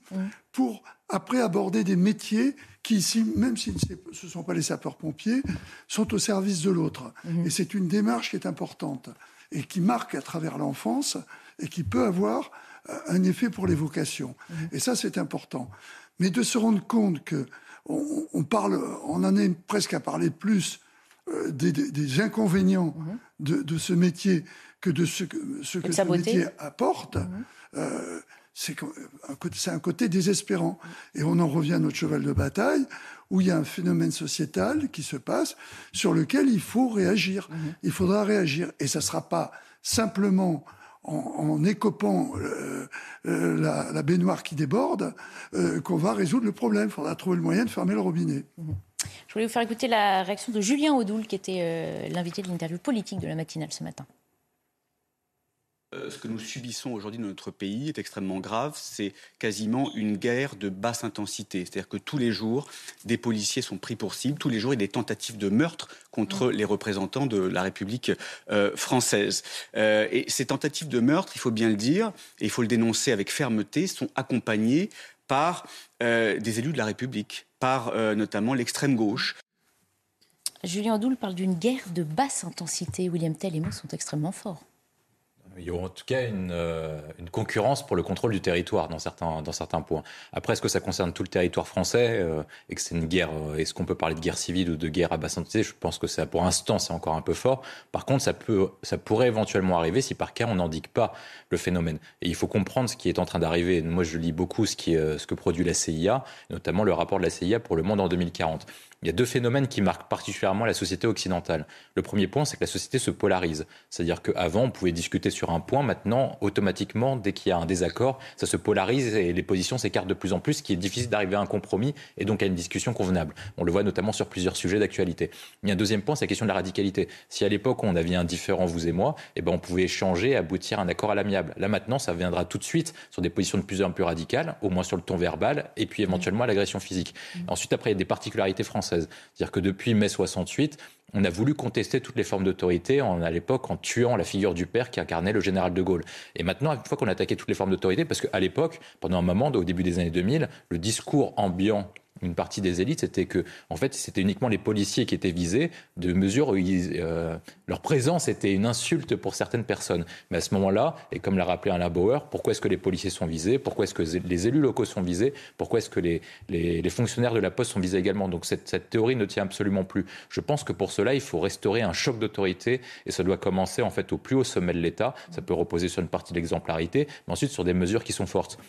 pour après aborder des métiers qui ici, même si ce ne sont pas les sapeurs-pompiers, sont au service de l'autre. Mm-hmm. Et c'est une démarche qui est importante et qui marque à travers l'enfance et qui peut avoir un effet pour les vocations. Mhm. Et ça, c'est important. Mais de se rendre compte que on, parle, on en est presque à parler plus des, inconvénients mhm. de, ce métier que de ce que, ce, que ce métier apporte, mhm. c'est un côté désespérant. Et on en revient à notre cheval de bataille, où il y a un phénomène sociétal qui se passe, sur lequel il faut réagir. Il faudra réagir. Et ça ne sera pas simplement en, écopant euh, euh, la, baignoire qui déborde euh, qu'on va résoudre le problème. Il faudra trouver le moyen de fermer le robinet. Je voulais vous faire écouter la réaction de Julien Audoul, qui était l'invité de l'interview politique de la matinale ce matin. Euh, ce que nous subissons aujourd'hui dans notre pays est extrêmement grave. C'est quasiment une guerre de basse intensité. C'est-à-dire que tous les jours, des policiers sont pris pour cible. Tous les jours, il y a des tentatives de meurtre contre les représentants de la République euh, française. Euh, et ces tentatives de meurtre, il faut bien le dire, et il faut le dénoncer avec fermeté, sont accompagnées par des élus de la République, par notamment l'extrême gauche. Julien Doul parle d'une guerre de basse intensité. William Tell et mots sont extrêmement forts il y a en tout cas euh, une, concurrence pour le contrôle du territoire dans certains, dans certains points. Après, est-ce que ça concerne tout le territoire français euh, et que c'est une guerre euh, Est-ce qu'on peut parler de guerre civile ou de guerre à basse intensité? Je pense que ça, pour l'instant, c'est encore un peu fort. Par contre, ça, peut, ça pourrait éventuellement arriver si par cas on n'indique pas le phénomène. Et il faut comprendre ce qui est en train d'arriver. Moi, je lis beaucoup ce, qui, ce que produit la CIA, notamment le rapport de la CIA pour le monde en 2040 il y a deux phénomènes qui marquent particulièrement la société occidentale. Le premier point, c'est que la société se polarise. C'est-à-dire qu'avant, on pouvait discuter sur un point. Maintenant, automatiquement, dès qu'il y a un désaccord, ça se polarise et les positions s'écartent de plus en plus, ce qui est difficile d'arriver à un compromis et donc à une discussion convenable. On le voit notamment sur plusieurs sujets d'actualité. Il y a un deuxième point, c'est la question de la radicalité. Si à l'époque, on avait un différent, vous et moi, eh ben, on pouvait échanger, aboutir à un accord à l'amiable. Là, maintenant, ça viendra tout de suite sur des positions de plus en plus radicales, au moins sur le ton verbal, et puis éventuellement à l'agression physique. Ensuite, après, il y a des particularités françaises. C'est-à-dire que depuis mai 68, on a voulu contester toutes les formes d'autorité, à l'époque en tuant la figure du père qui incarnait le général de Gaulle. Et maintenant, une fois qu'on a toutes les formes d'autorité, parce qu'à l'époque, pendant un moment, au début des années 2000, le discours ambiant une partie des élites, c'était que, en fait, c'était uniquement les policiers qui étaient visés, de mesure où euh, leur présence était une insulte pour certaines personnes. Mais à ce moment-là, et comme l'a rappelé Alain Bauer, pourquoi est-ce que les policiers sont visés? Pourquoi est-ce que les élus locaux sont visés? Pourquoi est-ce que les, fonctionnaires de la Poste sont visés également? Donc cette, cette, théorie ne tient absolument plus. Je pense que pour cela, il faut restaurer un choc d'autorité et ça doit commencer en fait au plus haut sommet de l'État. Ça peut reposer sur une partie de l'exemplarité, mais ensuite sur des mesures qui sont fortes.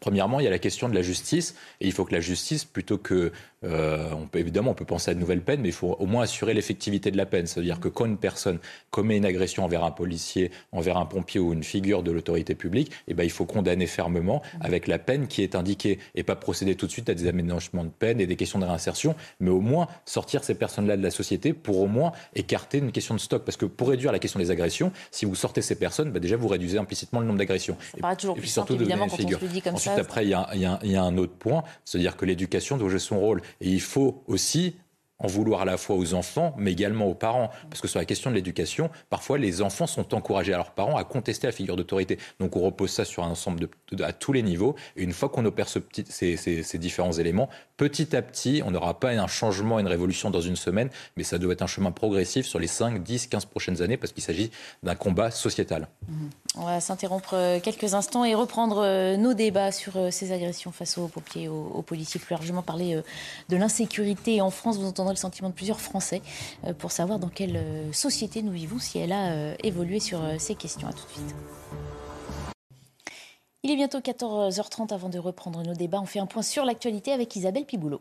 Premièrement, il y a la question de la justice, et il faut que la justice, plutôt que euh, on peut, évidemment, on peut penser à de nouvelles peines, mais il faut au moins assurer l'effectivité de la peine. C'est-à-dire que quand une personne commet une agression envers un policier, envers un pompier ou une figure de l'autorité publique, eh ben, il faut condamner fermement avec la peine qui est indiquée et pas procéder tout de suite à des aménagements de peine et des questions de réinsertion, mais au moins sortir ces personnes-là de la société pour au moins écarter une question de stock. Parce que pour réduire la question des agressions, si vous sortez ces personnes, bah, déjà vous réduisez implicitement le nombre d'agressions. Ça évidemment, quand on se le dit comme Ensuite, après, il y, y, a un autre point, c'est-à-dire que l'éducation doit jouer son rôle. Et il faut aussi en vouloir à la fois aux enfants, mais également aux parents. Parce que sur la question de l'éducation, parfois les enfants sont encouragés à leurs parents à contester la figure d'autorité. Donc on repose ça sur un ensemble à tous les niveaux. Et une fois qu'on opère ce ces, différents éléments, petit à petit, on n'aura pas un changement, une révolution dans une semaine, mais ça doit être un chemin progressif sur les 5, 10, 15 prochaines années, parce qu'il s'agit d'un combat sociétal. On va s'interrompre euh, quelques instants et reprendre euh, nos débats sur euh, ces agressions face aux pompiers, aux, aux policiers, plus largement parler de l'insécurité en France. Vous le sentiment de plusieurs Français pour savoir dans quelle société nous vivons, si elle a évolué sur ces questions. À tout de suite. Il est bientôt 14h30 avant de reprendre nos débats. On fait un point sur l'actualité avec Isabelle Piboulot.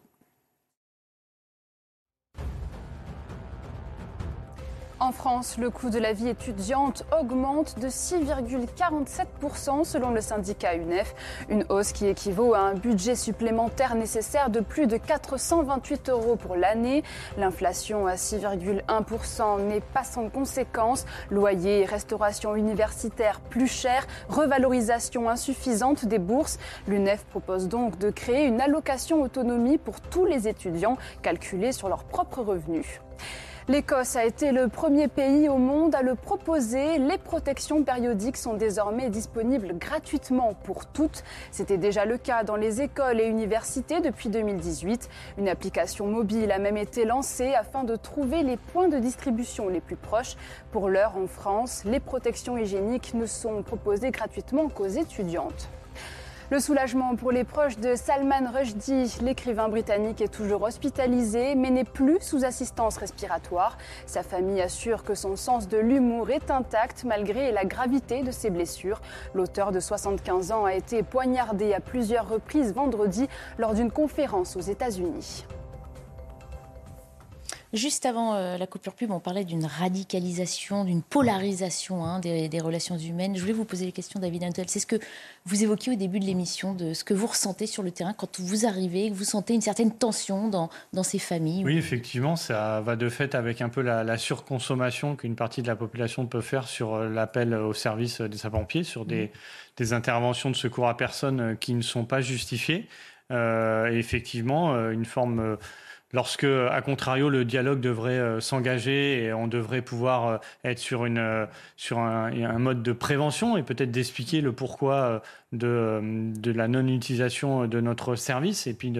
En France, le coût de la vie étudiante augmente de 6,47% selon le syndicat UNEF, une hausse qui équivaut à un budget supplémentaire nécessaire de plus de 428 euros pour l'année. L'inflation à 6,1% n'est pas sans conséquence. Loyer et restauration universitaire plus cher, revalorisation insuffisante des bourses. L'UNEF propose donc de créer une allocation autonomie pour tous les étudiants calculée sur leurs propres revenus. L'Écosse a été le premier pays au monde à le proposer. Les protections périodiques sont désormais disponibles gratuitement pour toutes. C'était déjà le cas dans les écoles et universités depuis 2018. Une application mobile a même été lancée afin de trouver les points de distribution les plus proches. Pour l'heure, en France, les protections hygiéniques ne sont proposées gratuitement qu'aux étudiantes. Le soulagement pour les proches de Salman Rushdie, l'écrivain britannique est toujours hospitalisé mais n'est plus sous assistance respiratoire. Sa famille assure que son sens de l'humour est intact malgré la gravité de ses blessures. L'auteur de 75 ans a été poignardé à plusieurs reprises vendredi lors d'une conférence aux États-Unis. Juste avant euh, la coupure pub, on parlait d'une radicalisation, d'une polarisation hein, des, relations humaines. Je voulais vous poser les questions, David Antel. C'est ce que vous évoquiez au début de l'émission, de ce que vous ressentez sur le terrain quand vous arrivez, que vous sentez une certaine tension dans, ces familles. Oui, effectivement, ça va de fait avec un peu la, surconsommation qu'une partie de la population peut faire sur euh, l'appel au service des sapeurs-pompiers, sur des, des, interventions de secours à personnes euh, qui ne sont pas justifiées. Et effectivement, une forme lorsque, à contrario, le dialogue devrait euh, s'engager et on devrait pouvoir euh, être sur, euh, un, mode de prévention et peut-être d'expliquer le pourquoi de, de la non-utilisation de notre service et puis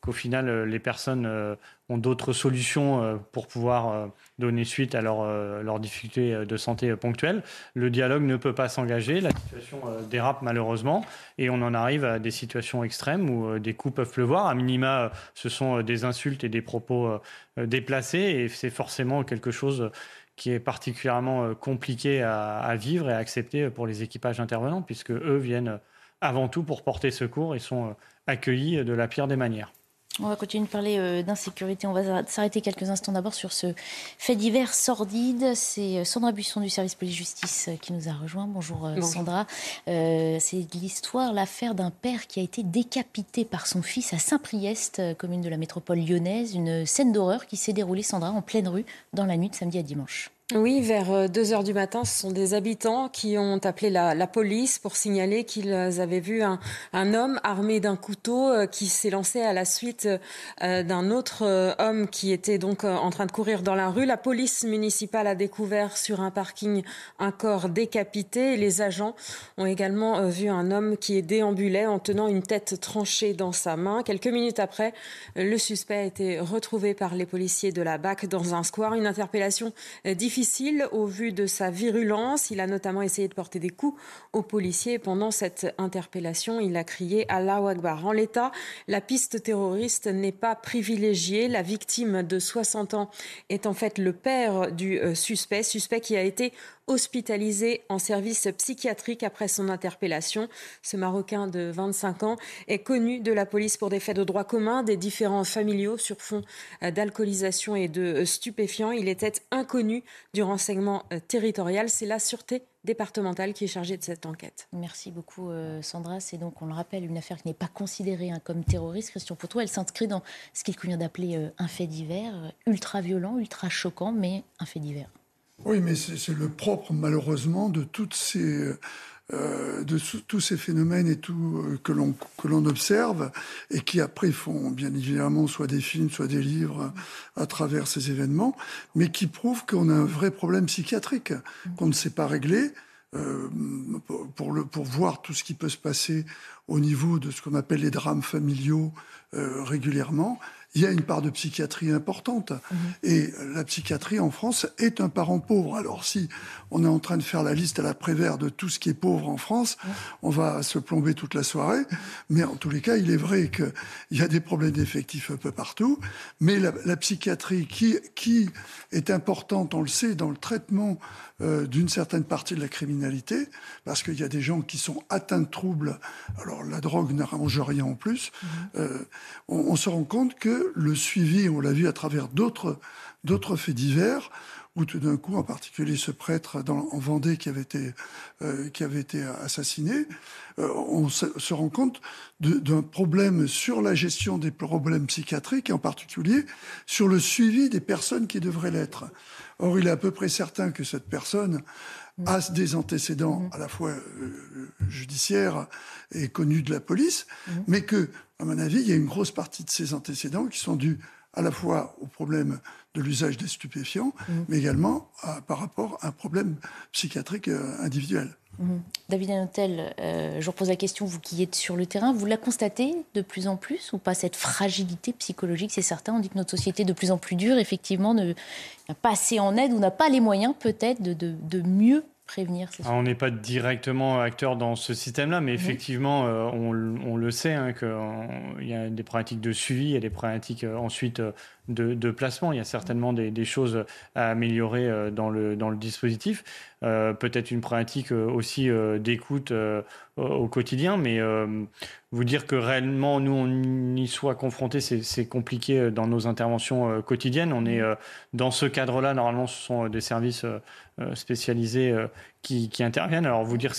qu'au final, les personnes ont d'autres solutions pour pouvoir donner suite à euh, leurs difficultés de santé ponctuelles. Le dialogue ne peut pas s'engager, la situation dérape malheureusement, et on en arrive à des situations extrêmes où des coups peuvent pleuvoir. À minima, ce sont des insultes et des propos déplacés, et c'est forcément quelque chose qui est particulièrement compliqué à, à, vivre et à accepter pour les équipages intervenants, puisque eux viennent avant tout pour porter secours et sont accueillis de la pire des manières. On va continuer de parler euh, d'insécurité. On va s'arrêter quelques instants d'abord sur ce fait divers sordide. C'est euh, Sandra Buisson du service police-justice euh, qui nous a rejoint. Bonjour, Sandra. c'est l'histoire, l'affaire d'un père qui a été décapité par son fils à Saint-Priest, commune de la métropole lyonnaise. Une scène d'horreur qui s'est déroulée, Sandra, en pleine rue dans la nuit de samedi à dimanche. Oui, vers 2 euh, heures du matin, ce sont des habitants qui ont appelé la, police pour signaler qu'ils avaient vu un, homme armé d'un couteau euh, qui s'est lancé à la suite euh, d'un autre homme qui était donc en train de courir dans la rue. La police municipale a découvert sur un parking un corps décapité. Les agents ont également vu un homme qui déambulait en tenant une tête tranchée dans sa main. Quelques minutes après, le suspect a été retrouvé par les policiers de la BAC dans un square. Une interpellation difficile difficile au vu de sa virulence. Il a notamment essayé de porter des coups aux policiers. Pendant cette interpellation, il a crié Allah Akbar. En l'état, la piste terroriste n'est pas privilégiée. La victime de 60 ans est en fait le père du euh, suspect, suspect qui a été hospitalisé en service psychiatrique après son interpellation. Ce Marocain de 25 ans est connu de la police pour des faits de droit commun, des différents familiaux sur fond euh, d'alcoolisation et de euh, stupéfiants. Il était inconnu du renseignement euh, territorial. C'est la sûreté départementale qui est chargée de cette enquête. Merci beaucoup Sandra. C'est donc, on le rappelle, une affaire qui n'est pas considérée hein, comme terroriste. Christian toi, elle s'inscrit dans ce qu'il convient d'appeler un fait divers, ultra violent, ultra choquant, mais un fait divers. Oui, mais c'est le propre, malheureusement, de ces. Euh, de tous ces phénomènes et tout euh, que l'on observe et qui après font bien évidemment soit des films soit des livres à travers ces événements mais qui prouvent qu'on a un vrai problème psychiatrique qu'on ne sait pas régler euh, pour, le, pour voir tout ce qui peut se passer au niveau de ce qu'on appelle les drames familiaux régulièrement il y a une part de psychiatrie importante. Mhm. Et la psychiatrie en France est un parent pauvre. Alors si on est en train de faire la liste à la Prévert de tout ce qui est pauvre en France, on va se plomber toute la soirée. Mais en tous les cas, il est vrai qu'il y a des problèmes d'effectifs un peu partout. Mais la, la, psychiatrie qui, qui est importante, on le sait, dans le traitement euh, d'une certaine partie de la criminalité, parce qu'il y a des gens qui sont atteints de troubles. Alors la drogue n'arrange rien en plus. Mhm. Euh, on, on se rend compte que le suivi, on l'a vu à travers d'autres faits divers, où tout d'un coup, en particulier ce prêtre en Vendée qui avait été, euh, qui avait été assassiné, euh, on se, rend compte d'un problème sur la gestion des problèmes psychiatriques et en particulier sur le suivi des personnes qui devraient l'être. Or, il est à peu près certain que cette personne a des antécédents mmh. à la fois euh, judiciaires et connus de la police, mmh. mais que à mon avis, il y a une grosse partie de ces antécédents qui sont dus à la fois au problème de l'usage des stupéfiants, mhm. mais également par rapport à un problème psychiatrique euh, individuel. Mhm. David Anotel, euh, je vous repose la question, vous qui êtes sur le terrain, vous la constatez de plus en plus ou pas cette fragilité psychologique C'est certain, on dit que notre société est de plus en plus dure, effectivement, n'a pas assez en aide ou n'a pas les moyens peut-être de, de, mieux prévenir ah, On n'est pas directement acteur dans ce système-là, mais mhm. effectivement, euh, on, le sait hein, qu'il y a des pratiques de suivi, il y a des pratiques ensuite de, placement. Il y a certainement des, choses à améliorer dans le, dans le dispositif. Peut-être une pratique aussi d'écoute au quotidien, mais vous dire que réellement nous on y soit confrontés, c'est compliqué dans nos interventions quotidiennes. On est dans ce cadre-là, normalement, ce sont des services euh, spécialisés euh, qui, interviennent. Alors vous dire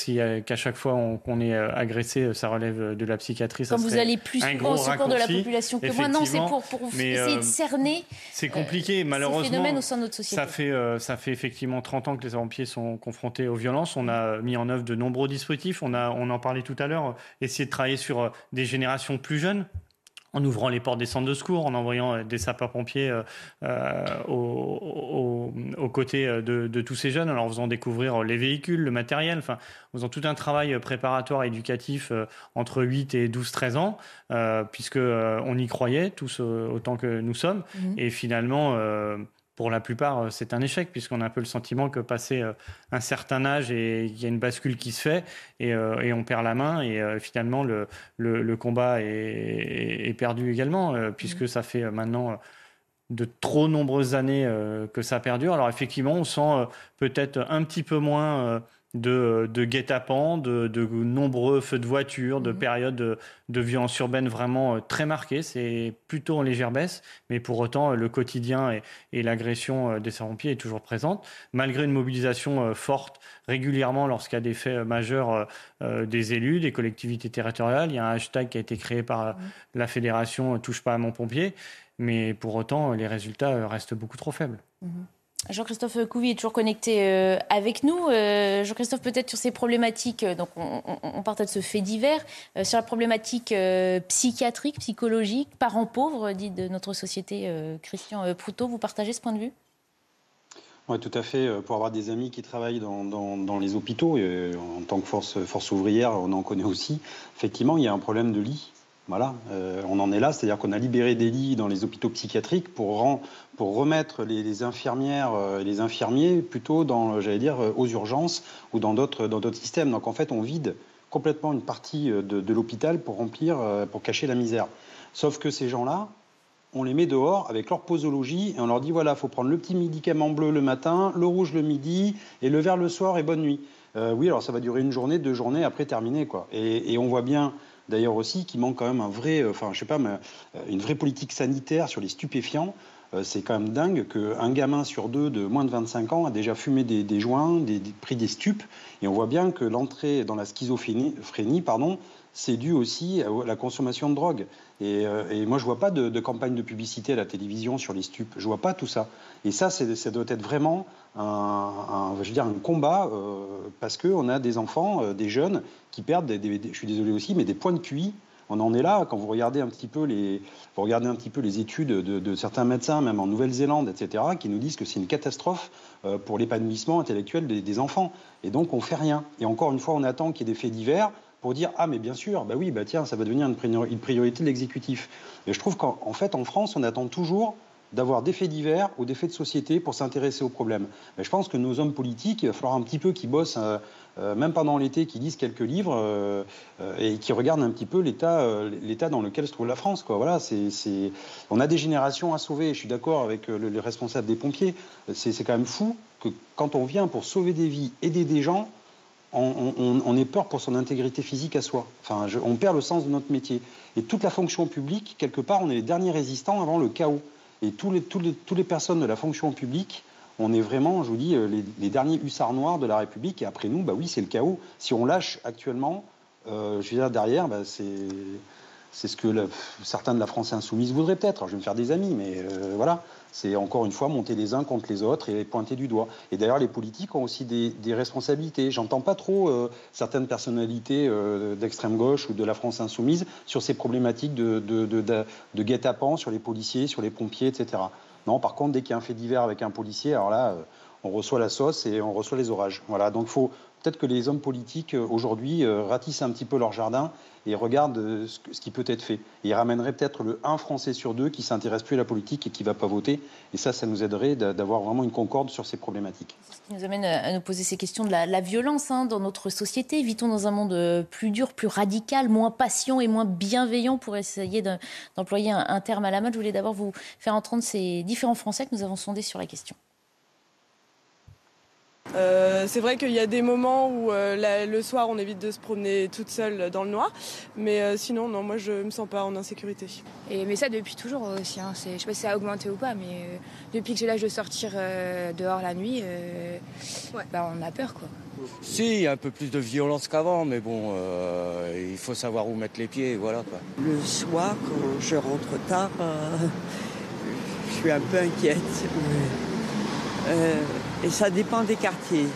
qu'à chaque fois qu'on est euh, agressé, ça relève de la psychiatrie. Comme vous allez plus souvent au secours de la population que moi, non, c'est pour, essayer de cerner. C'est compliqué, malheureusement. Au sein de notre société. Ça fait, ça fait effectivement 30 ans que les pompiers sont confrontés aux violences. On a mis en œuvre de nombreux dispositifs. On, a, on en parlait tout à l'heure, essayer de travailler sur des générations plus jeunes en ouvrant les portes des centres de secours, en envoyant euh, des sapeurs-pompiers euh, euh aux, côtés euh, de, tous ces jeunes, en leur faisant découvrir les véhicules, le matériel, enfin, en faisant tout un travail préparatoire éducatif entre 8 et 12, 13 ans, euh, puisque on y croyait tous autant que nous sommes. Mmh. Et finalement, pour la plupart, euh, c'est un échec, puisqu'on a un peu le sentiment que passé euh, un certain âge, et il y a une bascule qui se fait, et, euh, on perd la main, et finalement, le, le, combat est, perdu également, puisque mmh. ça fait maintenant de trop nombreuses années que ça perdure. Alors effectivement, on sent peut-être un petit peu moins de, de guet-apens, de, nombreux feux de voiture, de mhm. périodes de, violence urbaine vraiment euh, très marquées. C'est plutôt en légère baisse, mais pour autant, le quotidien et, l'agression euh, des sapeurs-pompiers est toujours présente, malgré une mobilisation euh, forte régulièrement lorsqu'il y a des faits majeurs des élus, des collectivités territoriales. Il y a un hashtag qui a été créé par mhm. la fédération Touche pas à mon pompier, mais pour autant, les résultats restent beaucoup trop faibles. Mhm. Jean-Christophe Couvi est toujours connecté euh, avec nous. Euh, Jean-Christophe, peut-être sur ces problématiques, euh, donc on, partait de ce fait divers, sur la problématique psychiatrique, psychologique, parents pauvres, dit de notre société Christian Proutot, vous partagez ce point de vue? Oui, tout à fait. Pour avoir des amis qui travaillent dans, les hôpitaux, en tant que force ouvrière, on en connaît aussi. Effectivement, il y a un problème de lit. Voilà, euh, on en est là, c'est-à-dire qu'on a libéré des lits dans les hôpitaux psychiatriques pour, remettre les, infirmières et les infirmiers plutôt dans, j'allais dire, euh, aux urgences ou dans d'autres, systèmes. Donc en fait, on vide complètement une partie euh, de, l'hôpital pour remplir, pour cacher la misère. Sauf que ces gens-là, on les met dehors avec leur posologie et on leur dit voilà, il faut prendre le petit médicament bleu le matin, le rouge le midi et le vert le soir et bonne nuit. oui, alors ça va durer une journée, deux journées, après terminer quoi. Et on voit bien d'ailleurs aussi qu'il manque quand même un vrai, euh, enfin je sais pas, euh, une vraie politique sanitaire sur les stupéfiants. Euh, c'est quand même dingue qu'un gamin sur deux de moins de 25 ans a déjà fumé des, joints, des, pris des stupes, et on voit bien que l'entrée dans la schizophrénie, pardon, c'est dû aussi à la consommation de drogue. Et, moi, je vois pas de, campagne de publicité à la télévision sur les stupes. Je vois pas tout ça. Et ça, ça doit être vraiment un, je veux dire, un combat euh, parce qu'on a des enfants, euh, des jeunes qui perdent, des, je suis désolé aussi, mais des points de QI. On en est là quand vous regardez un petit peu les, regardez un petit peu les études de, certains médecins, même en Nouvelle-Zélande, etc., qui nous disent que c'est une catastrophe euh, pour l'épanouissement intellectuel des, enfants. Et donc on fait rien. Et encore une fois, on attend qu'il y ait des faits divers pour dire ah mais bien sûr, bah oui, bah tiens, ça va devenir une priorité de l'exécutif. Et je trouve qu'en fait en France, on attend toujours d'avoir des faits divers ou des faits de société pour s'intéresser aux problèmes. Mais je pense que nos hommes politiques, il va falloir un petit peu qu'ils bossent, euh, euh, même pendant l'été, qu'ils lisent quelques livres euh, et qui regardent un petit peu l'état, dans lequel se trouve la France. Voilà, On a des générations à sauver. Je suis d'accord avec les responsables des pompiers. C'est, quand même fou que quand on vient pour sauver des vies, aider des gens, on, on, ait peur pour son intégrité physique à soi. Enfin, on perd le sens de notre métier. Et toute la fonction publique, quelque part, on est les derniers résistants avant le chaos. Et tous les, tous les, toutes les personnes de la fonction publique, on est vraiment, je vous dis, euh, les, derniers hussards noirs de la République. Et après nous, bah oui, c'est le chaos. Si on lâche actuellement, euh, je veux dire, derrière, bah, c'est c'est ce que certains de la France insoumise voudraient peut-être. je vais me faire des amis, mais euh, voilà. C'est encore une fois monter les uns contre les autres et pointer du doigt. Et d'ailleurs, les politiques ont aussi des, responsabilités. J'entends pas trop euh, certaines personnalités euh, d'extrême gauche ou de la France insoumise sur ces problématiques de, guet-apens sur les policiers, sur les pompiers, etc. Non, par contre, dès qu'il y a un fait divers avec un policier, alors là, on reçoit la sauce et on reçoit les orages. Voilà. Donc, faut peut-être que les hommes politiques aujourd'hui ratissent un petit peu leur jardin et regardent ce, qui peut être fait. Et ils ramèneraient peut-être le 1 Français sur deux qui s'intéresse plus à la politique et qui ne va pas voter. Et ça, ça nous aiderait d'avoir vraiment une concorde sur ces problématiques. Ce qui nous amène à nous poser ces questions de la, violence hein, dans notre société. Vit-on dans un monde plus dur, plus radical, moins patient et moins bienveillant? Pour essayer d'employer un, un, terme à la mode Je voulais d'abord vous faire entendre ces différents Français que nous avons sondés sur la question. Euh, c'est vrai qu'il y a des moments où euh, le soir on évite de se promener toute seule dans le noir, mais euh, sinon non, moi je me sens pas en insécurité. Et mais ça depuis toujours aussi. Hein. je sais pas si ça a augmenté ou pas, mais depuis que j'ai l'âge de sortir dehors la nuit, bah, on a peur quoi. Si, il y a un peu plus de violence qu'avant, mais bon, il faut savoir où mettre les pieds, voilà quoi. Le soir, quand je rentre tard, je suis un peu inquiète. Et ça dépend des quartiers.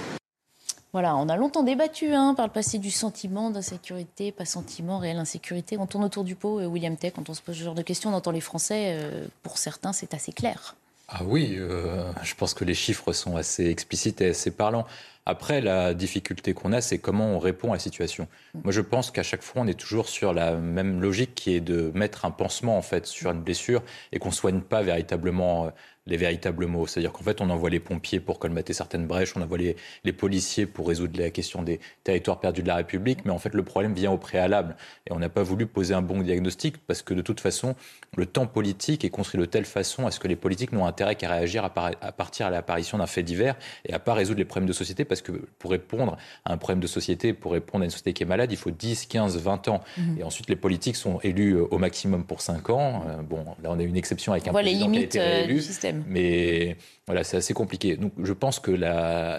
Voilà, on a longtemps débattu hein, par le passé du sentiment d'insécurité, pas sentiment, réelle insécurité. On tourne autour du pot, euh, William Tech, quand on se pose ce genre de questions, on entend les Français, euh, pour certains, c'est assez clair. Ah oui, euh, je pense que les chiffres sont assez explicites et assez parlants. Après, la difficulté qu'on a, c'est comment on répond à la situation. Mm. Moi, je pense qu'à chaque fois, on est toujours sur la même logique qui est de mettre un pansement en fait sur une blessure et qu'on soigne pas véritablement les véritables mots. C'est-à-dire qu'en fait, on envoie les pompiers pour colmater certaines brèches, on envoie les, les, policiers pour résoudre la question des territoires perdus de la République, mais en fait, le problème vient au préalable. Et on n'a pas voulu poser un bon diagnostic parce que de toute façon, le temps politique est construit de telle façon à ce que les politiques n'ont intérêt qu'à réagir à, partir à l'apparition d'un fait divers et à pas résoudre les problèmes de société parce que pour répondre à un problème de société, pour répondre à une société qui est malade, il faut 10, 15, 20 ans. Mhm. Et ensuite, les politiques sont élus euh, au maximum pour 5 ans. Euh, bon, là, on a une exception avec un président qui a été réélu. Euh, système. Mais voilà, c'est assez compliqué. Donc, je pense que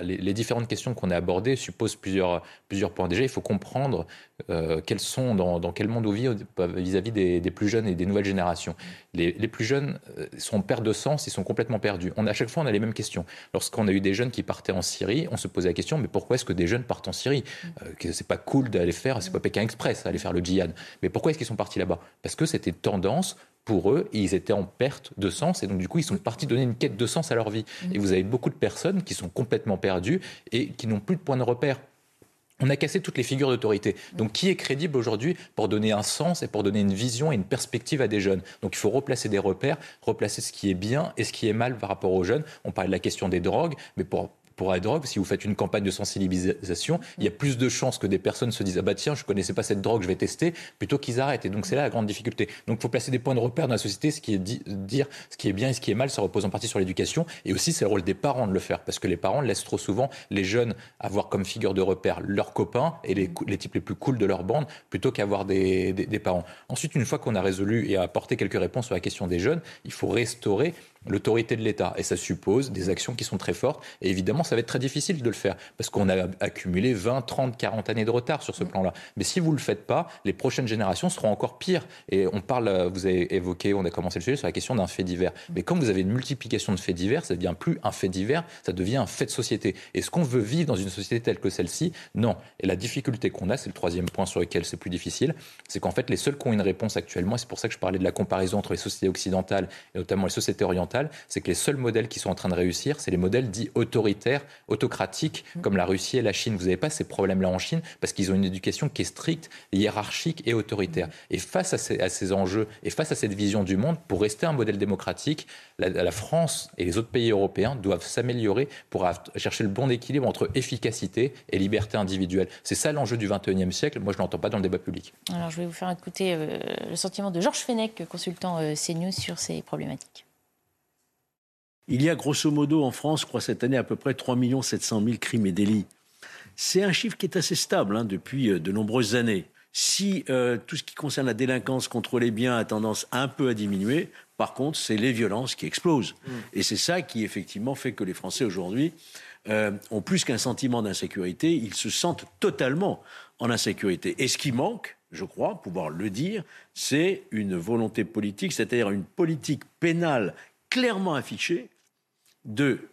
les, différentes questions qu'on a abordées supposent plusieurs, plusieurs points. Déjà, il faut comprendre euh, quels sont, dans, dans, quel monde on vit vis-à-vis des, plus jeunes et des nouvelles générations. Les, plus jeunes euh, sont en perte de sens, ils sont complètement perdus. On, à chaque fois, on a les mêmes questions. Lorsqu'on a eu des jeunes qui partaient en Syrie, on se posait la question, mais pourquoi est-ce que des jeunes partent en Syrie? Euh, C'est pas cool d'aller faire, c'est pas Pékin Express, aller faire le djihad. Mais pourquoi est-ce qu'ils sont partis là-bas? Parce que c'était tendance pour eux, ils étaient en perte de sens et donc du coup ils sont partis donner une quête de sens à leur vie. Et vous avez beaucoup de personnes qui sont complètement perdues et qui n'ont plus de point de repère. On a cassé toutes les figures d'autorité. Donc, qui est crédible aujourd'hui pour donner un sens et pour donner une vision et une perspective à des jeunes? Donc, il faut replacer des repères, replacer ce qui est bien et ce qui est mal par rapport aux jeunes. On parle de la question des drogues, mais pour pour la drogue, si vous faites une campagne de sensibilisation, il y a plus de chances que des personnes se disent ah bah tiens je connaissais pas cette drogue, je vais tester, plutôt qu'ils arrêtent. Et donc c'est là la grande difficulté. Donc il faut placer des points de repère dans la société, ce qui est dire ce qui est bien et ce qui est mal, ça repose en partie sur l'éducation. Et aussi c'est le rôle des parents de le faire, parce que les parents laissent trop souvent les jeunes avoir comme figure de repère leurs copains et les, types les plus cools de leur bande, plutôt qu'avoir des, des parents. Ensuite, une fois qu'on a résolu et apporté quelques réponses sur la question des jeunes, il faut restaurer l'autorité de l'État. Et ça suppose des actions qui sont très fortes. Et évidemment, ça va être très difficile de le faire parce qu'on a accumulé 20, 30, 40 années de retard sur ce plan-là. Mais si vous ne le faites pas, les prochaines générations seront encore pires. Et on parle, vous avez évoqué, on a commencé le sujet sur la question d'un fait divers. Mais quand vous avez une multiplication de faits divers, ça devient plus un fait divers, ça devient un fait de société. Est-ce qu'on veut vivre dans une société telle que celle-ci Non. Et la difficulté qu'on a, c'est le troisième point sur lequel c'est plus difficile, c'est qu'en fait, les seuls qui ont une réponse actuellement, et c'est pour ça que je parlais de la comparaison entre les sociétés occidentales et notamment les sociétés orientales, c'est que les seuls modèles qui sont en train de réussir, c'est les modèles dits autoritaires, autocratiques, mm. comme la Russie et la Chine. Vous n'avez pas ces problèmes-là en Chine parce qu'ils ont une éducation qui est stricte, hiérarchique et autoritaire. Mm. Et face à ces, enjeux et face à cette vision du monde, pour rester un modèle démocratique, la, France et les autres pays européens doivent s'améliorer pour chercher le bon équilibre entre efficacité et liberté individuelle. C'est ça l'enjeu du 21e siècle. Moi, je ne l'entends pas dans le débat public. Alors, je vais vous faire écouter euh, le sentiment de Georges Fenech, consultant euh, CNews, sur ces problématiques. Il y a grosso modo en France, je crois cette année, à peu près 3 700 000 crimes et délits. C'est un chiffre qui est assez stable hein, depuis euh, de nombreuses années. Si euh, tout ce qui concerne la délinquance contre les biens a tendance un peu à diminuer, par contre, c'est les violences qui explosent. Mm. Et c'est ça qui, effectivement, fait que les Français aujourd'hui euh, ont plus qu'un sentiment d'insécurité, ils se sentent totalement en insécurité. Et ce qui manque, je crois, pouvoir le dire, c'est une volonté politique, c'est-à-dire une politique pénale clairement affichée de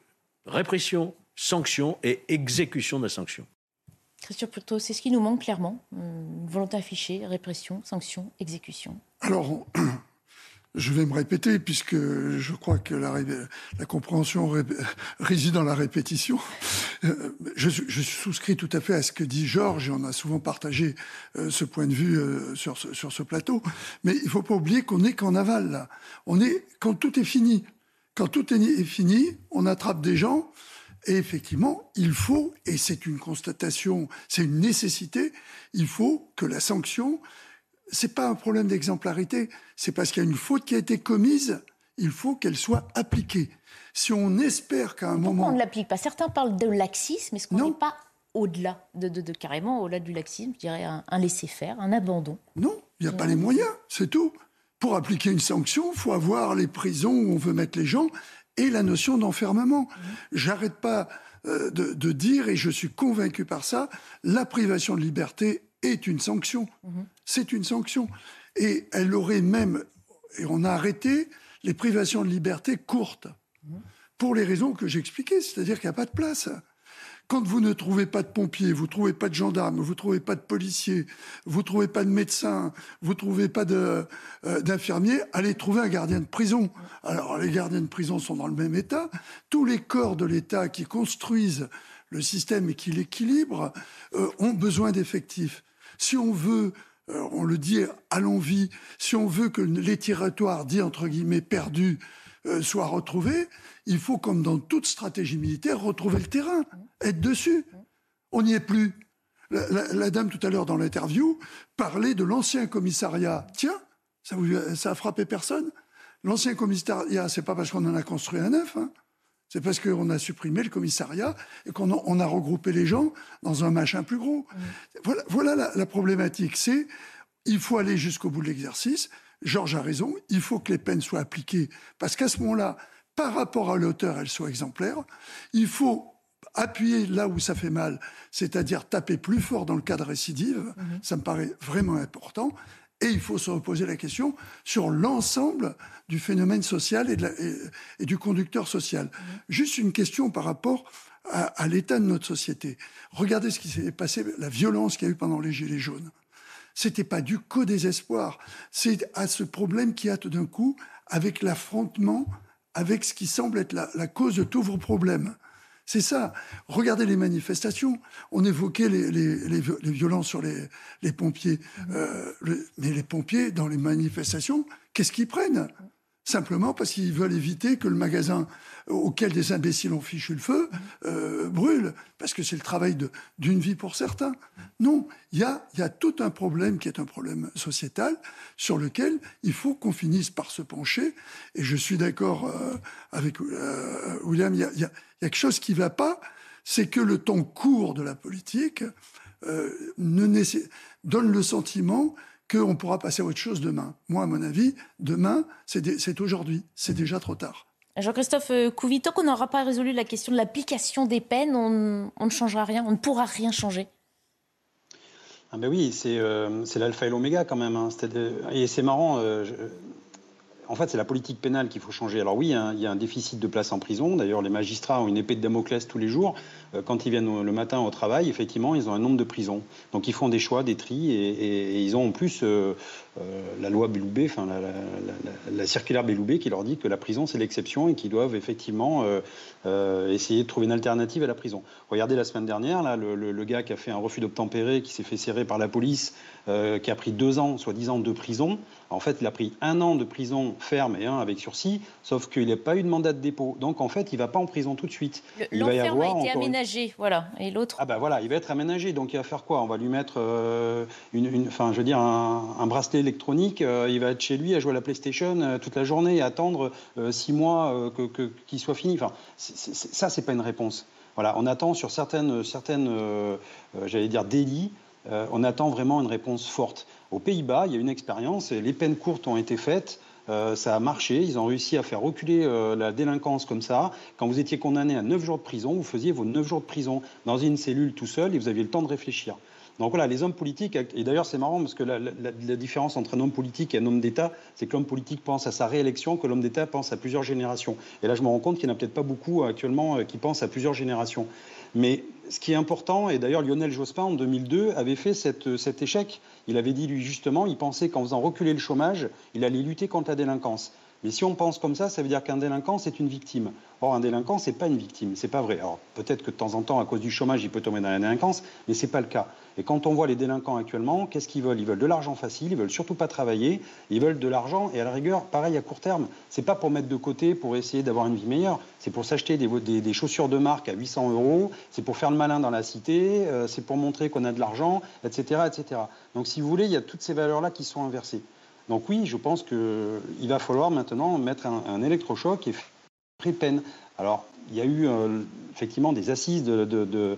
répression, sanction et exécution de la sanction. Christian c'est ce qui nous manque clairement. Une volonté affichée, répression, sanction, exécution. Alors, je vais me répéter puisque je crois que la, la compréhension réside dans la répétition. Euh, je, je, souscris tout à fait à ce que dit Georges et on a souvent partagé euh, ce point de vue euh, sur, ce, sur ce plateau. Mais il ne faut pas oublier qu'on n'est qu'en aval là. On est quand tout est fini. Quand tout est fini, on attrape des gens et effectivement, il faut, et c'est une constatation, c'est une nécessité, il faut que la sanction c'est pas un problème d'exemplarité, c'est parce qu'il y a une faute qui a été commise, il faut qu'elle soit appliquée. Si on espère qu'à un moment... on ne l'applique pas Certains parlent de laxisme, est-ce qu'on n'est pas au-delà de, de, carrément au-delà du laxisme, je dirais un, laisser-faire, un abandon? Non, il n'y a pas les moyens, c'est tout. Pour appliquer une sanction, il faut avoir les prisons où on veut mettre les gens et la notion d'enfermement. Mmh. J'arrête pas euh, de, de, dire, et je suis convaincu par ça, la privation de liberté est une sanction. Mhm. C'est une sanction. Et elle aurait même, et on a arrêté les privations de liberté courtes, mhm. pour les raisons que j'expliquais, c'est-à-dire qu'il n'y a pas de place. Quand vous ne trouvez pas de pompiers, vous ne trouvez pas de gendarmes, vous ne trouvez pas de policiers, vous ne trouvez pas de médecins, vous ne trouvez pas euh, d'infirmiers, allez trouver un gardien de prison. Alors les gardiens de prison sont dans le même état. Tous les corps de l'État qui construisent le système et qui l'équilibrent euh, ont besoin d'effectifs. Si on veut, euh, on le dit à l'envie, si on veut que les territoires dits entre guillemets perdus euh, soient retrouvés, il faut, comme dans toute stratégie militaire, retrouver le terrain, être dessus. On n'y est plus. La, dame tout à l'heure dans l'interview parlait de l'ancien commissariat. Tiens, ça, ça a frappé personne? L'ancien commissariat, c'est pas parce qu'on en a construit un neuf. Hein. C'est parce qu'on a supprimé le commissariat et qu'on a, regroupé les gens dans un machin plus gros. Mmh. Voilà, la, problématique. C'est il faut aller jusqu'au bout de l'exercice. Georges a raison. Il faut que les peines soient appliquées parce qu'à ce moment-là, par rapport à l'auteur, elles soient exemplaires. Il faut appuyer là où ça fait mal, c'est-à-dire taper plus fort dans le cas de récidive. Mmh. Ça me paraît vraiment important. Et il faut se reposer la question sur l'ensemble du phénomène social et, du conducteur social. Mmh. Juste une question par rapport à, l'état de notre société. Regardez ce qui s'est passé, la violence qu'il y a eu pendant les Gilets jaunes. C'était pas du co-désespoir, c'est à ce problème qui a tout d'un coup avec l'affrontement avec ce qui semble être la, cause de tous vos problèmes. C'est ça. Regardez les manifestations. On évoquait les, violences sur les, pompiers. Euh, mais les pompiers, dans les manifestations, qu'est-ce qu'ils prennent? Simplement parce qu'ils veulent éviter que le magasin auquel des imbéciles ont fichu le feu euh, brûle, parce que c'est le travail d'une vie pour certains. Non, il y a, tout un problème qui est un problème sociétal sur lequel il faut qu'on finisse par se pencher. Et je suis d'accord euh, avec William, il y a, quelque chose qui ne va pas, c'est que le temps court de la politique euh, donne le sentiment qu'on pourra passer à autre chose demain. Moi, à mon avis, demain, c'est aujourd'hui. C'est déjà trop tard. Jean-Christophe Couvito, qu'on n'aura pas résolu la question de l'application des peines, on, ne changera rien, on ne pourra rien changer. Ah ben oui, c'est euh, l'alpha et l'oméga quand même. Hein. Et c'est marrant, euh, en fait, c'est la politique pénale qu'il faut changer. Alors oui, il y a un déficit de place en prison. D'ailleurs, les magistrats ont une épée de Damoclès tous les jours. Euh, quand ils viennent le matin au travail, effectivement, ils ont un nombre de prisons. Donc ils font des choix, des tris, et, ils ont en plus euh, euh, la loi Belloubet, enfin la, circulaire Belloubet qui leur dit que la prison c'est l'exception et qu'ils doivent effectivement essayer de trouver une alternative à la prison. Regardez la semaine dernière, là, le, gars qui a fait un refus d'obtempérer, qui s'est fait serrer par la police, qui a pris deux ans, ans de prison. En fait, il a pris un an de prison ferme et un avec sursis, sauf qu'il n'a pas eu de mandat de dépôt. Donc en fait, il ne va pas en prison tout de suite. il va y avoir a été aménagé, voilà. Et l'autre Ah ben voilà, il va être aménagé. Donc il va faire quoi? On va lui mettre euh, une, enfin, je veux dire, un, bracelet électronique. Euh, il va être chez lui à jouer à la PlayStation euh, toute la journée et attendre six mois que, qu'il soit fini. Enfin, c'est, c'est, ça, c'est pas une réponse. Voilà, on attend sur certaines, certaines j'allais dire, délits. On attend vraiment une réponse forte. Aux Pays-Bas, il y a une expérience les peines courtes ont été faites. ça a marché, ils ont réussi à faire reculer la délinquance comme ça. Quand vous étiez condamné à 9 jours de prison, vous faisiez vos 9 jours de prison dans une cellule tout seul et vous aviez le temps de réfléchir. Donc voilà, les hommes politiques, et d'ailleurs c'est marrant parce que la, différence entre un homme politique et un homme d'État, c'est que l'homme politique pense à sa réélection, que l'homme d'État pense à plusieurs générations. Et là je me rends compte qu'il n'y en a peut-être pas beaucoup actuellement qui pensent à plusieurs générations. Mais ce qui est important, et d'ailleurs Lionel Jospin en 2002 avait fait cet échec. Il avait dit lui justement, il pensait qu'en faisant reculer le chômage, il allait lutter contre la délinquance. Mais si on pense comme ça, ça veut dire qu'un délinquant, c'est une victime. Or, un délinquant, c'est pas une victime. C'est pas vrai. Alors, peut-être que de temps en temps, à cause du chômage, il peut tomber dans la délinquance, mais c'est pas le cas. Et quand on voit les délinquants actuellement, qu'est-ce qu'ils veulent? Ils veulent de l'argent facile, ils veulent surtout pas travailler, ils veulent de l'argent, et à la rigueur, pareil à court terme. C'est pas pour mettre de côté, pour essayer d'avoir une vie meilleure, c'est pour s'acheter des, chaussures de marque à 800 euros, c'est pour faire le malin dans la cité, euh, c'est pour montrer qu'on a de l'argent, etc., etc. Donc, si vous voulez, il y a toutes ces valeurs-là qui sont inversées. Donc oui, je pense qu'il va falloir maintenant mettre un, électrochoc et faire peine. Alors, il y a eu euh, effectivement des assises de,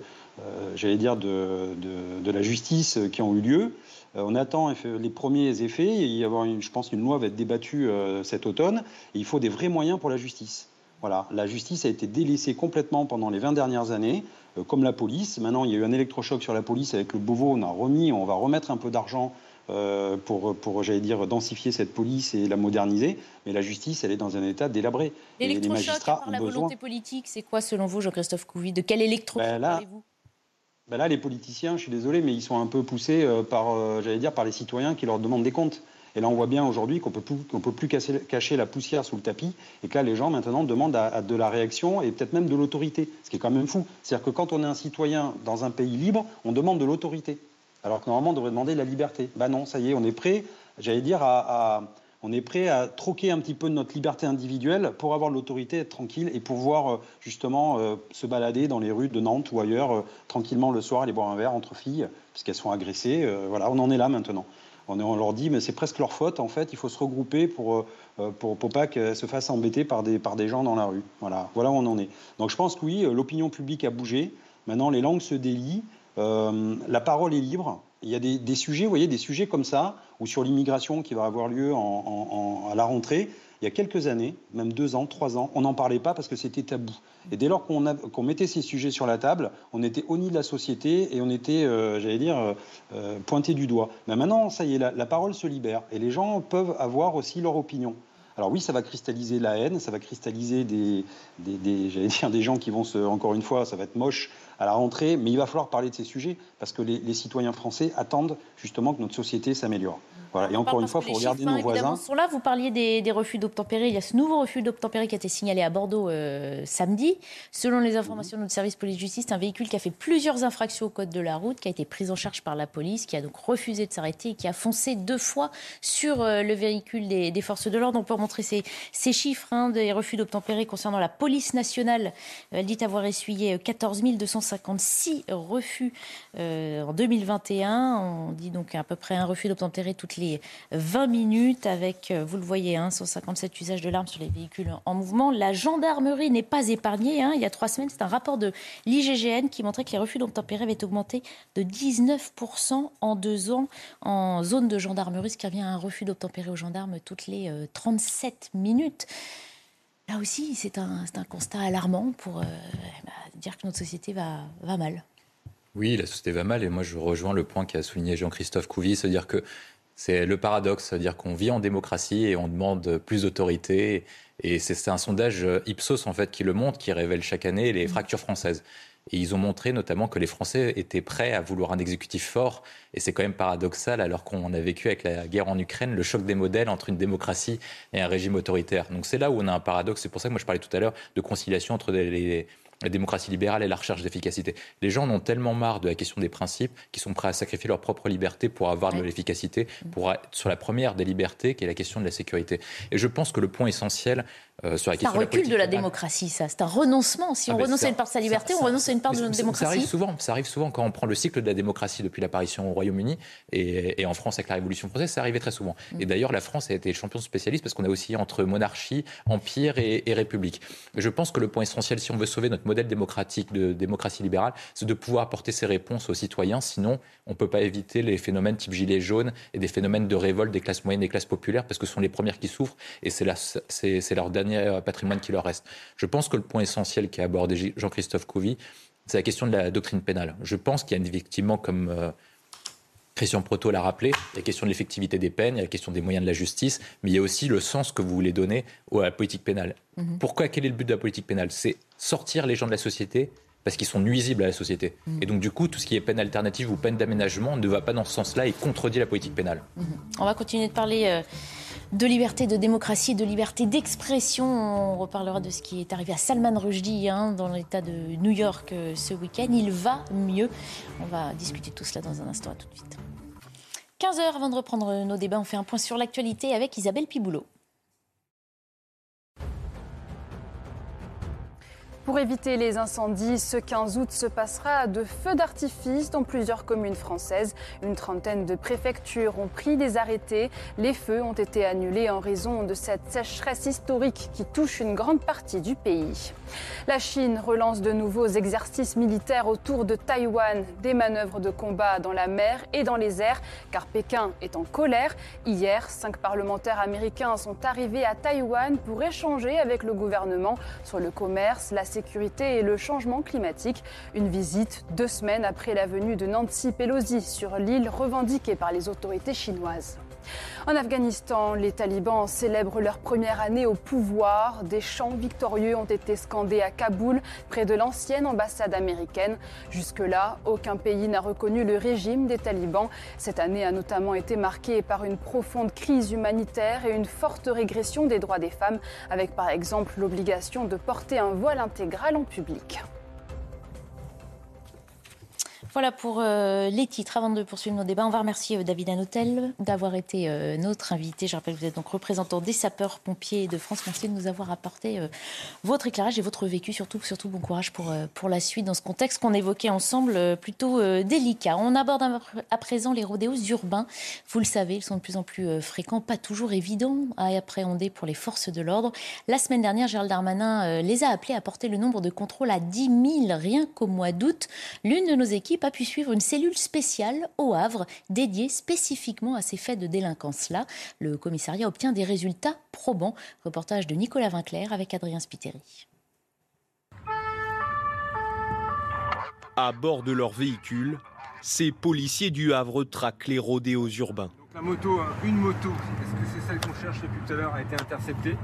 j'allais dire, de, la justice qui ont eu lieu. Euh, on attend les premiers effets. Il y avoir, je pense, une loi va être débattue cet automne. il faut des vrais moyens pour la justice. Voilà, la justice a été délaissée complètement pendant les 20 dernières années, comme la police. Maintenant, il y a eu un électrochoc sur la police avec le Beauvau. On a remis, on va remettre un peu d'argent euh, pour, pour j'allais dire, densifier cette police et la moderniser. Mais la justice, elle est dans un état délabré. L'électrochoc par la volonté politique, c'est quoi selon vous, Jean-Christophe Couvi? De quel électrochoc ben parlez-vous? Ben là, les politiciens, je suis désolé, mais ils sont un peu poussés euh, par, euh, j'allais dire, par les citoyens qui leur demandent des comptes. Et là, on voit bien aujourd'hui qu'on ne peut plus cacher la poussière sous le tapis et que là, les gens maintenant demandent de la réaction et peut-être même de l'autorité, ce qui est quand même fou. C'est-à-dire que quand on est un citoyen dans un pays libre, on demande de l'autorité. Alors que normalement, on devrait demander la liberté. Ben non, ça y est, on est prêt, j'allais dire, à, on est prêt à troquer un petit peu de notre liberté individuelle pour avoir l'autorité, être tranquille et pouvoir euh, justement euh, se balader dans les rues de Nantes ou ailleurs euh, tranquillement le soir, aller boire un verre entre filles, puisqu'elles sont agressées. voilà, on en est là maintenant. On, leur dit, mais c'est presque leur faute, en fait, il faut se regrouper pour, pour, pas qu'elles se fassent embêter par des, par des gens dans la rue. Voilà, voilà où on en est. Donc je pense que oui, l'opinion publique a bougé. Maintenant, les langues se délient. La parole est libre. Il y a des, sujets, vous voyez, des sujets comme ça, ou sur l'immigration qui va avoir lieu à la rentrée. Il y a quelques années, même deux ans, trois ans, on n'en parlait pas parce que c'était tabou. Et dès lors qu'on mettait ces sujets sur la table, on était honni de la société et on était, euh, j'allais dire, euh, pointé du doigt. Mais maintenant, ça y est, la, parole se libère et les gens peuvent avoir aussi leur opinion. Alors oui, ça va cristalliser la haine, ça va cristalliser des, dire, des gens qui vont se, encore une fois, ça va être moche à la rentrée, mais il va falloir parler de ces sujets parce que les, citoyens français attendent justement que notre société s'améliore. Voilà. Et encore une fois, il faut regarder nos voisins. Sont là. Vous parliez des, refus d'obtempérer. Il y a ce nouveau refus d'obtempérer qui a été signalé à Bordeaux euh, samedi. Selon les informations de notre service police-justice, un véhicule qui a fait plusieurs infractions au code de la route, qui a été pris en charge par la police, qui a donc refusé de s'arrêter et qui a foncé deux fois sur euh, le véhicule des, forces de l'ordre. On peut montrer ces, ces chiffres hein, des refus d'obtempérer concernant la police nationale. Elle dit avoir essuyé 14 250 56 refus euh, en 2021. On dit donc à peu près un refus d'obtempérer toutes les 20 minutes avec, euh, vous le voyez, 157 hein, usages de l'arme sur les véhicules en mouvement. La gendarmerie n'est pas épargnée. Hein. Il y a trois semaines, c'est un rapport de l'IGGN qui montrait que les refus d'obtempérer avaient augmenté de 19% en deux ans en zone de gendarmerie, ce qui revient à un refus d'obtempérer aux gendarmes toutes les 37 euh, minutes. Là aussi, c'est un, un, constat alarmant pour bah, dire que notre société va, va mal. Oui, la société va mal et moi je rejoins le point qu'a souligné Jean-Christophe Couvi, se dire que c'est le paradoxe, c'est-à-dire qu'on vit en démocratie et on demande plus d'autorité. Et c'est un sondage Ipsos en fait qui le montre, qui révèle chaque année les mmh. fractures françaises. Et ils ont montré notamment que les Français étaient prêts à vouloir un exécutif fort. Et c'est quand même paradoxal alors qu'on a vécu avec la guerre en Ukraine le choc des modèles entre une démocratie et un régime autoritaire. Donc c'est là où on a un paradoxe. C'est pour ça que moi je parlais tout à l'heure de conciliation entre les, la démocratie libérale et la recherche d'efficacité. Les gens en ont tellement marre de la question des principes qu'ils sont prêts à sacrifier leur propre liberté pour avoir de l'efficacité, pour être sur la première des libertés, qui est la question de la sécurité. Et je pense que le point essentiel, euh, sur la question. C'est un recul de la, démocratie, ça. C'est un renoncement. Si ah on ben renonce à une part de sa liberté, on renonce à une part de notre démocratie. Ça arrive souvent. Ça arrive souvent quand on prend le cycle de la démocratie depuis l'apparition au Royaume-Uni et, en France avec la Révolution française. Ça arrivait très souvent. Mm. Et d'ailleurs, la France a été champion spécialiste parce qu'on a aussi entre monarchie, empire et, république. je pense que le point essentiel, si on veut sauver notre modèle démocratique de démocratie libérale, c'est de pouvoir apporter ces réponses aux citoyens. Sinon, on ne peut pas éviter les phénomènes type gilets jaunes et des phénomènes de révolte des classes moyennes et des classes populaires parce que ce sont les premières qui souffrent et c'est leur dernier patrimoine qui leur reste. Je pense que le point essentiel qu'a abordé Jean-Christophe Couvi, c'est la question de la doctrine pénale. Je pense qu'il y a effectivement, comme euh, Christian Proto l'a rappelé, il y a la question de l'effectivité des peines, il y a la question des moyens de la justice, mais il y a aussi le sens que vous voulez donner à la politique pénale. Mhm. Pourquoi Quel est le but de la politique pénale? C'est sortir les gens de la société parce qu'ils sont nuisibles à la société. Et donc, du coup, tout ce qui est peine alternative ou peine d'aménagement ne va pas dans ce sens-là et contredit la politique pénale. On va continuer de parler euh, de liberté, de démocratie, de liberté d'expression. On reparlera de ce qui est arrivé à Salman Rushdie hein, dans l'État de New York euh, ce week-end. Il va mieux. On va discuter de tout cela dans un instant. À tout de suite. 15h avant de reprendre nos débats, on fait un point sur l'actualité avec Isabelle Piboulot. Pour éviter les incendies, ce 15 août se passera de feux d'artifice dans plusieurs communes françaises. Une trentaine de préfectures ont pris des arrêtés. Les feux ont été annulés en raison de cette sécheresse historique qui touche une grande partie du pays. La Chine relance de nouveaux exercices militaires autour de Taïwan, des manœuvres de combat dans la mer et dans les airs, car Pékin est en colère. Hier, cinq parlementaires américains sont arrivés à Taïwan pour échanger avec le gouvernement sur le commerce, la sécurité et le changement climatique. Une visite deux semaines après la venue de Nancy Pelosi sur l'île revendiquée par les autorités chinoises. En Afghanistan, les talibans célèbrent leur première année au pouvoir. Des chants victorieux ont été scandés à Kaboul, près de l'ancienne ambassade américaine. Jusque-là, aucun pays n'a reconnu le régime des talibans. Cette année a notamment été marquée par une profonde crise humanitaire et une forte régression des droits des femmes, avec par exemple l'obligation de porter un voile intégral en public. Voilà pour euh, les titres. Avant de poursuivre nos débats, on va remercier euh, David Anotel d'avoir été euh, notre invité. Je rappelle que vous êtes donc représentant des sapeurs-pompiers de France. Merci de nous avoir apporté votre éclairage et votre vécu. Surtout, surtout bon courage pour, pour la suite dans ce contexte qu'on évoquait ensemble plutôt délicat. On aborde à présent les rodéos urbains. Vous le savez, ils sont de plus en plus fréquents, pas toujours évidents à appréhender pour les forces de l'ordre. La semaine dernière, Gérald Darmanin les a appelés à porter le nombre de contrôles à 10 000 rien qu'au mois d'août. L'une de nos équipes a pu suivre une cellule spéciale au Havre dédiée spécifiquement à ces faits de délinquance-là. Le commissariat obtient des résultats probants. Reportage de Nicolas Vinclair avec Adrien Spiteri. À bord de leur véhicule, ces policiers du Havre traquent les rodéos urbains. la moto, hein, une moto, est-ce que c'est celle qu'on cherche depuis tout à l'heure, a été interceptée?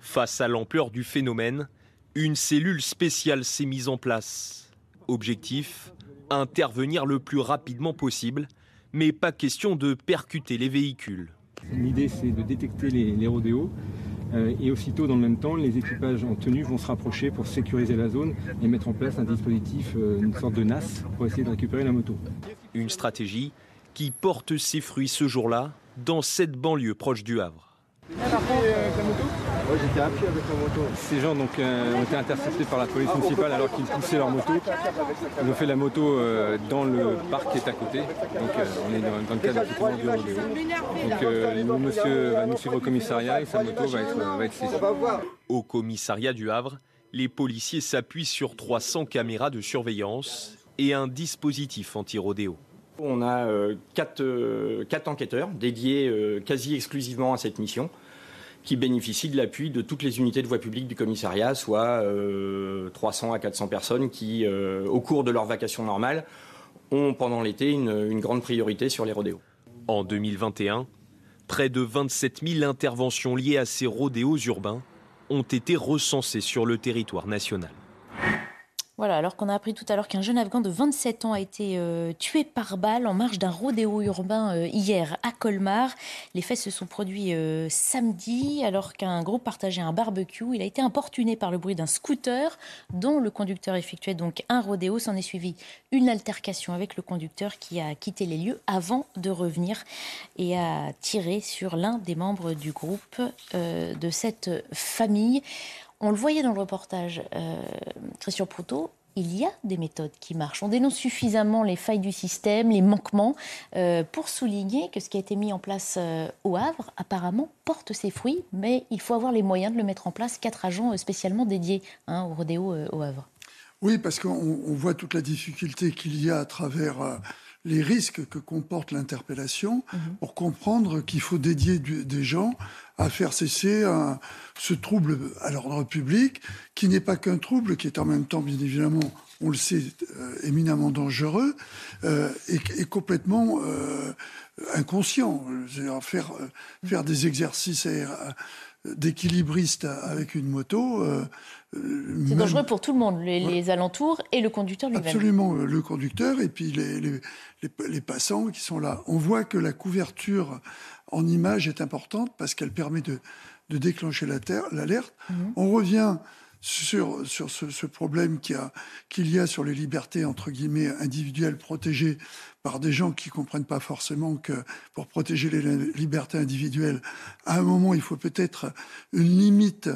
Face à l'ampleur du phénomène, une cellule spéciale s'est mise en place. Objectif intervenir le plus rapidement possible, mais pas question de percuter les véhicules. L'idée, c'est de détecter les, rodéos. Euh, et aussitôt, dans le même temps, les équipages en tenue vont se rapprocher pour sécuriser la zone et mettre en place un dispositif, euh, une sorte de NAS, pour essayer de récupérer la moto. Une stratégie qui porte ses fruits ce jour-là dans cette banlieue proche du Havre. Ouais, j'étais à pied avec la moto. Ces gens donc, euh, ont été interceptés par la police municipale alors qu'ils poussaient leur moto. Ils ont fait la moto euh, dans le parc qui est à côté. Donc euh, on est dans, le cadre du rodéo. Donc le monsieur va nous suivre au commissariat et sa moto va être, va être saisie. Au commissariat du Havre, les policiers s'appuient sur 300 caméras de surveillance et un dispositif anti-rodéo. On a quatre, quatre, enquêteurs dédiés quasi exclusivement à cette mission qui bénéficient de l'appui de toutes les unités de voie publique du commissariat, soit 300 euh, à 400 personnes qui, euh, au cours de leur vacation normale, ont pendant l'été une, une grande priorité sur les rodéos. En 2021, près de 27 000 interventions liées à ces rodéos urbains ont été recensées sur le territoire national. Voilà, alors qu'on a appris tout à l'heure qu'un jeune Afghan de 27 ans a été euh, tué par balle en marge d'un rodéo urbain euh, hier à Colmar. Les faits se sont produits euh, samedi alors qu'un groupe partageait un barbecue. Il a été importuné par le bruit d'un scooter dont le conducteur effectuait donc un rodéo. S'en est suivi une altercation avec le conducteur qui a quitté les lieux avant de revenir et a tiré sur l'un des membres du groupe de cette famille. On le voyait dans le reportage, euh, Christian Proutot, il y a des méthodes qui marchent. On dénonce suffisamment les failles du système, les manquements, euh, pour souligner que ce qui a été mis en place euh, au Havre, apparemment, porte ses fruits, mais il faut avoir les moyens de le mettre en place. Quatre agents spécialement dédiés hein, au rodéo au Havre. Oui, parce qu'on voit toute la difficulté qu'il y a à travers les risques que comporte l'interpellation mhm. pour comprendre qu'il faut dédier des gens à faire cesser ce trouble à l'ordre public, qui n'est pas qu'un trouble, qui est en même temps, bien évidemment, on le sait, éminemment dangereux et, complètement inconscient. Faire, faire des exercices d'équilibriste avec une moto. c'est dangereux pour tout le monde, les, alentours et le conducteur lui-même. Absolument, le conducteur et puis les, les, les, passants qui sont là. On voit que la couverture en image est importante parce qu'elle permet de, de déclencher l'alerte. Mhm. On revient sur, sur ce, problème qu'il y, a, qu'il y a sur les libertés, entre guillemets, individuelles protégées par des gens qui ne comprennent pas forcément que pour protéger les libertés individuelles, à un moment, il faut peut-être une limite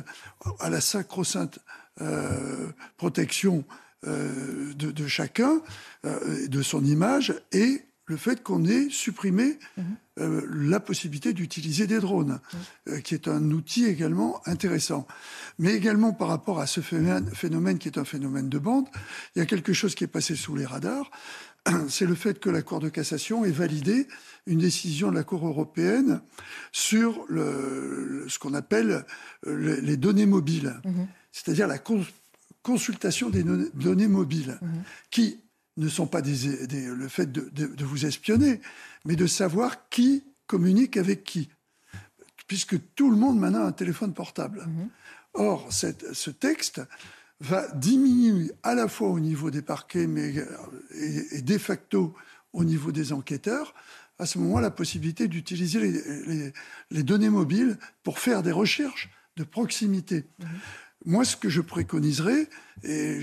à la sacro-sainte euh, protection euh, de, de, chacun, euh, de son image, et le fait qu'on ait supprimé mhm. euh, la possibilité d'utiliser des drones, mhm. qui est un outil également intéressant. Mais également par rapport à ce phénomène, qui est un phénomène de bande, il y a quelque chose qui est passé sous les radars, c'est le fait que la Cour de cassation ait validé une décision de la Cour européenne sur le, ce qu'on appelle les données mobiles, mhm. c'est-à-dire la consultation des données mobiles, qui ne sont pas des, le fait de, vous espionner, mais de savoir qui communique avec qui. Puisque tout le monde maintenant a un téléphone portable. Mhm. Or, cette, ce texte va diminuer à la fois au niveau des parquets, mais et, de facto au niveau des enquêteurs, à ce moment la possibilité d'utiliser les, les, données mobiles pour faire des recherches de proximité. Mhm. Moi, ce que je préconiserais, et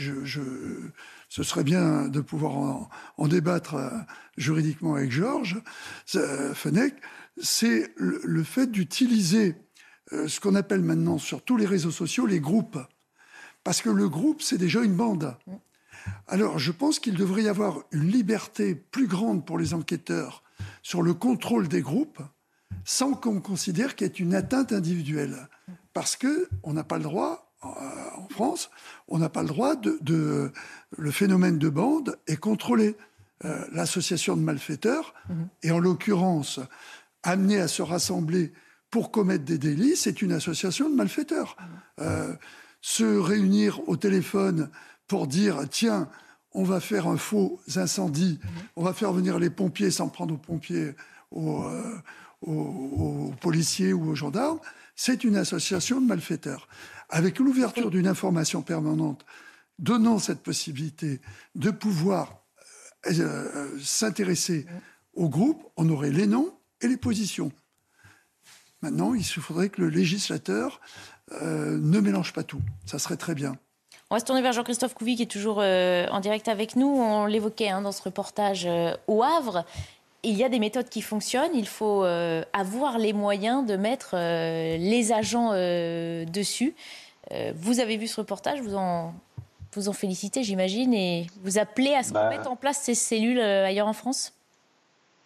ce serait bien de pouvoir en, débattre euh, juridiquement avec Georges euh, Fenech, c'est le, fait d'utiliser euh, ce qu'on appelle maintenant sur tous les réseaux sociaux les groupes. Parce que le groupe, c'est déjà une bande. Alors, je pense qu'il devrait y avoir une liberté plus grande pour les enquêteurs sur le contrôle des groupes, sans qu'on considère qu'il y ait une atteinte individuelle. Parce qu'on n'a pas le droit en France, on n'a pas le droit de, Le phénomène de bande est contrôlé. Euh, l'association de malfaiteurs, mhm. et en l'occurrence, amenée à se rassembler pour commettre des délits, c'est une association de malfaiteurs. Mhm. Euh, se réunir au téléphone pour dire tiens, on va faire un faux incendie, mhm. on va faire venir les pompiers sans prendre aux pompiers, aux policiers ou aux gendarmes, c'est une association de malfaiteurs avec l'ouverture d'une information permanente donnant cette possibilité de pouvoir euh, euh, s'intéresser au groupe, on aurait les noms et les positions. Maintenant, il faudrait que le législateur euh, ne mélange pas tout. Ça serait très bien. On va se tourner vers Jean-Christophe Couvi qui est toujours en direct avec nous. On l'évoquait hein, dans ce reportage au Havre. Il y a des méthodes qui fonctionnent. Il faut avoir les moyens de mettre les agents dessus. Euh, vous avez vu ce reportage, vous en, vous en félicitez, j'imagine, et vous appelez à ce qu'on bah. mette en place ces cellules euh, ailleurs en France?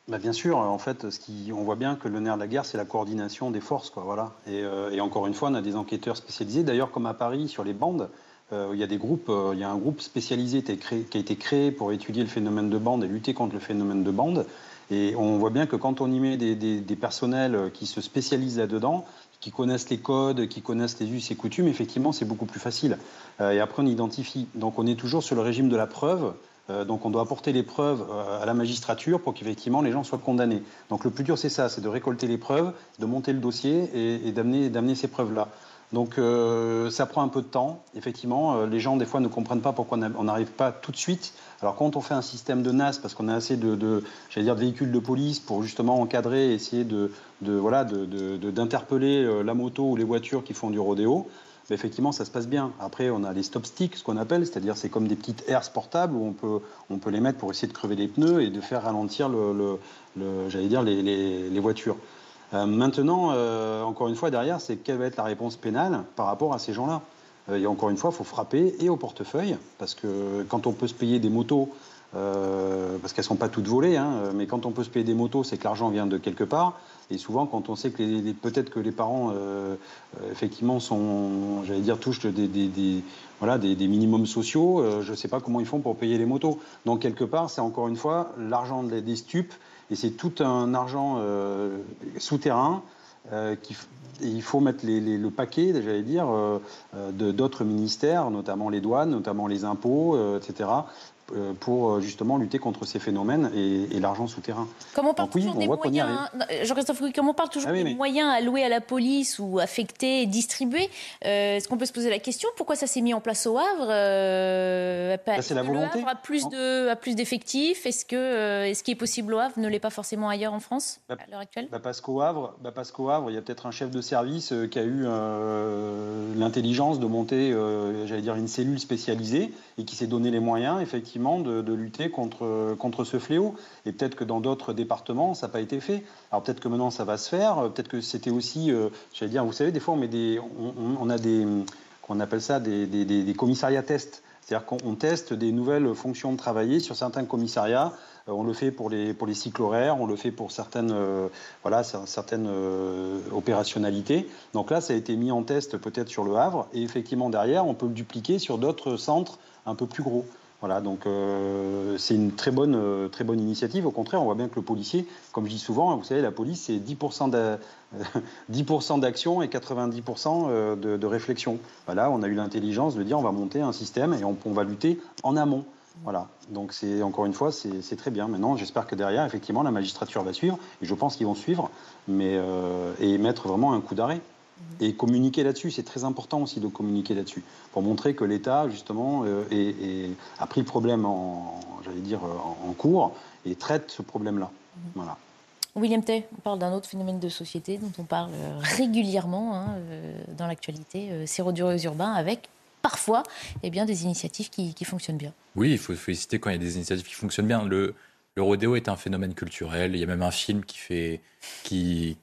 Bah bien sûr, en fait, ce qui, on voit bien que le nerf de la guerre, c'est la coordination des forces, quoi, voilà. Et, euh, et, encore une fois, on a des enquêteurs spécialisés. D'ailleurs, comme à Paris, sur les bandes, il y a des groupes, il y a un groupe spécialisé qui a été créé pour étudier le phénomène de bande et lutter contre le phénomène de bande. Et on voit bien que quand on y met des, personnels qui se spécialisent là-dedans, qui connaissent les codes, qui connaissent les us et coutumes, effectivement, c'est beaucoup plus facile. Euh, et après, on identifie. Donc, on est toujours sur le régime de la preuve. Euh, donc, on doit apporter les preuves euh, à la magistrature pour qu'effectivement les gens soient condamnés. Donc, le plus dur, c'est ça c'est de récolter les preuves, de monter le dossier et d'amener ces preuves-là. Donc euh, ça prend un peu de temps, effectivement. Euh, les gens, des fois, ne comprennent pas pourquoi on n'arrive pas tout de suite. Alors quand on fait un système de NAS, parce qu'on a assez de, de dire, véhicules de police pour justement encadrer, essayer de, voilà, d'interpeller euh, la moto ou les voitures qui font du rodéo, ben, effectivement, ça se passe bien. Après, on a les stop sticks, ce qu'on appelle, c'est-à-dire c'est comme des petites airs portables où on peut, on peut les mettre pour essayer de crever les pneus et de faire ralentir le, j'allais dire, les voitures. Euh, maintenant, euh, encore une fois, derrière, c'est quelle va être la réponse pénale par rapport à ces gens-là. Euh, et encore une fois, il faut frapper et au portefeuille, parce que quand on peut se payer des motos, parce qu'elles ne sont pas toutes volées, hein, mais quand on peut se payer des motos, c'est que l'argent vient de quelque part. Et souvent, quand on sait que peut-être que les parents, effectivement, sont, j'allais dire, touchent des, des, voilà, des, minimums sociaux, je ne sais pas comment ils font pour payer les motos. Donc, quelque part, c'est encore une fois l'argent des stupes et c'est tout un argent euh, souterrain il faut mettre le paquet, j'allais dire, d'autres ministères, notamment les douanes, notamment les impôts, etc., euh, pour euh, justement lutter contre ces phénomènes et, l'argent souterrain. Comme on parle toujours des moyens, Jean-Christophe, comme on parle toujours des moyens alloués à la police ou affectés, distribués, euh, est-ce qu'on peut se poser la question pourquoi ça s'est mis en place au Havre euh, C'est la volonté. Le Havre a plus de, plus d'effectifs? Est-ce que ce qui est possible au Havre ne l'est pas forcément ailleurs en France bah, à l'heure actuelle? bah Parce qu'au Havre, bah parce qu'au Havre, il y a peut-être un chef de service qui a eu l'intelligence de monter, j'allais dire, une cellule spécialisée et qui s'est donné les moyens, effectivement de, lutter contre, contre ce fléau. Et peut-être que dans d'autres départements, ça n'a pas été fait. Alors peut-être que maintenant, ça va se faire. Peut-être que c'était aussi, euh, j'allais dire, vous savez, des fois, on, met des, on, a des, qu'on appelle ça, des, des, commissariats tests. C'est-à-dire qu'on teste des nouvelles fonctions de travailler sur certains commissariats. Euh, on le fait pour les, pour les cycles horaires, on le fait pour certaines, euh, voilà, certaines opérationnalités. Donc là, ça a été mis en test peut-être sur le Havre. Et effectivement, derrière, on peut le dupliquer sur d'autres centres un peu plus gros. Voilà, donc euh, c'est une très bonne, euh, très bonne initiative. Au contraire, on voit bien que le policier, comme je dis souvent, vous savez, la police, c'est 10% d'action et 90% euh, de, de, réflexion. Voilà, on a eu l'intelligence de dire on va monter un système et on, on va lutter en amont. Voilà, donc c'est encore une fois, c'est très bien. Maintenant, j'espère que derrière, effectivement, la magistrature va suivre, et je pense qu'ils vont suivre, mais, et mettre vraiment un coup d'arrêt. Et communiquer là-dessus, c'est très important aussi de communiquer là-dessus, pour montrer que l'État, justement, euh, a pris le problème en, j'allais dire, en, cours et traite ce problème-là. Mhm. Voilà. William Tay, on parle d'un autre phénomène de société dont on parle euh, régulièrement hein, euh, dans l'actualité, c'est rodureux urbain, avec parfois eh bien, des initiatives qui, fonctionnent bien. Oui, il faut féliciter quand il y a des initiatives qui fonctionnent bien. Le, le rodéo est un phénomène culturel. Il y a même un film qui fait, qui,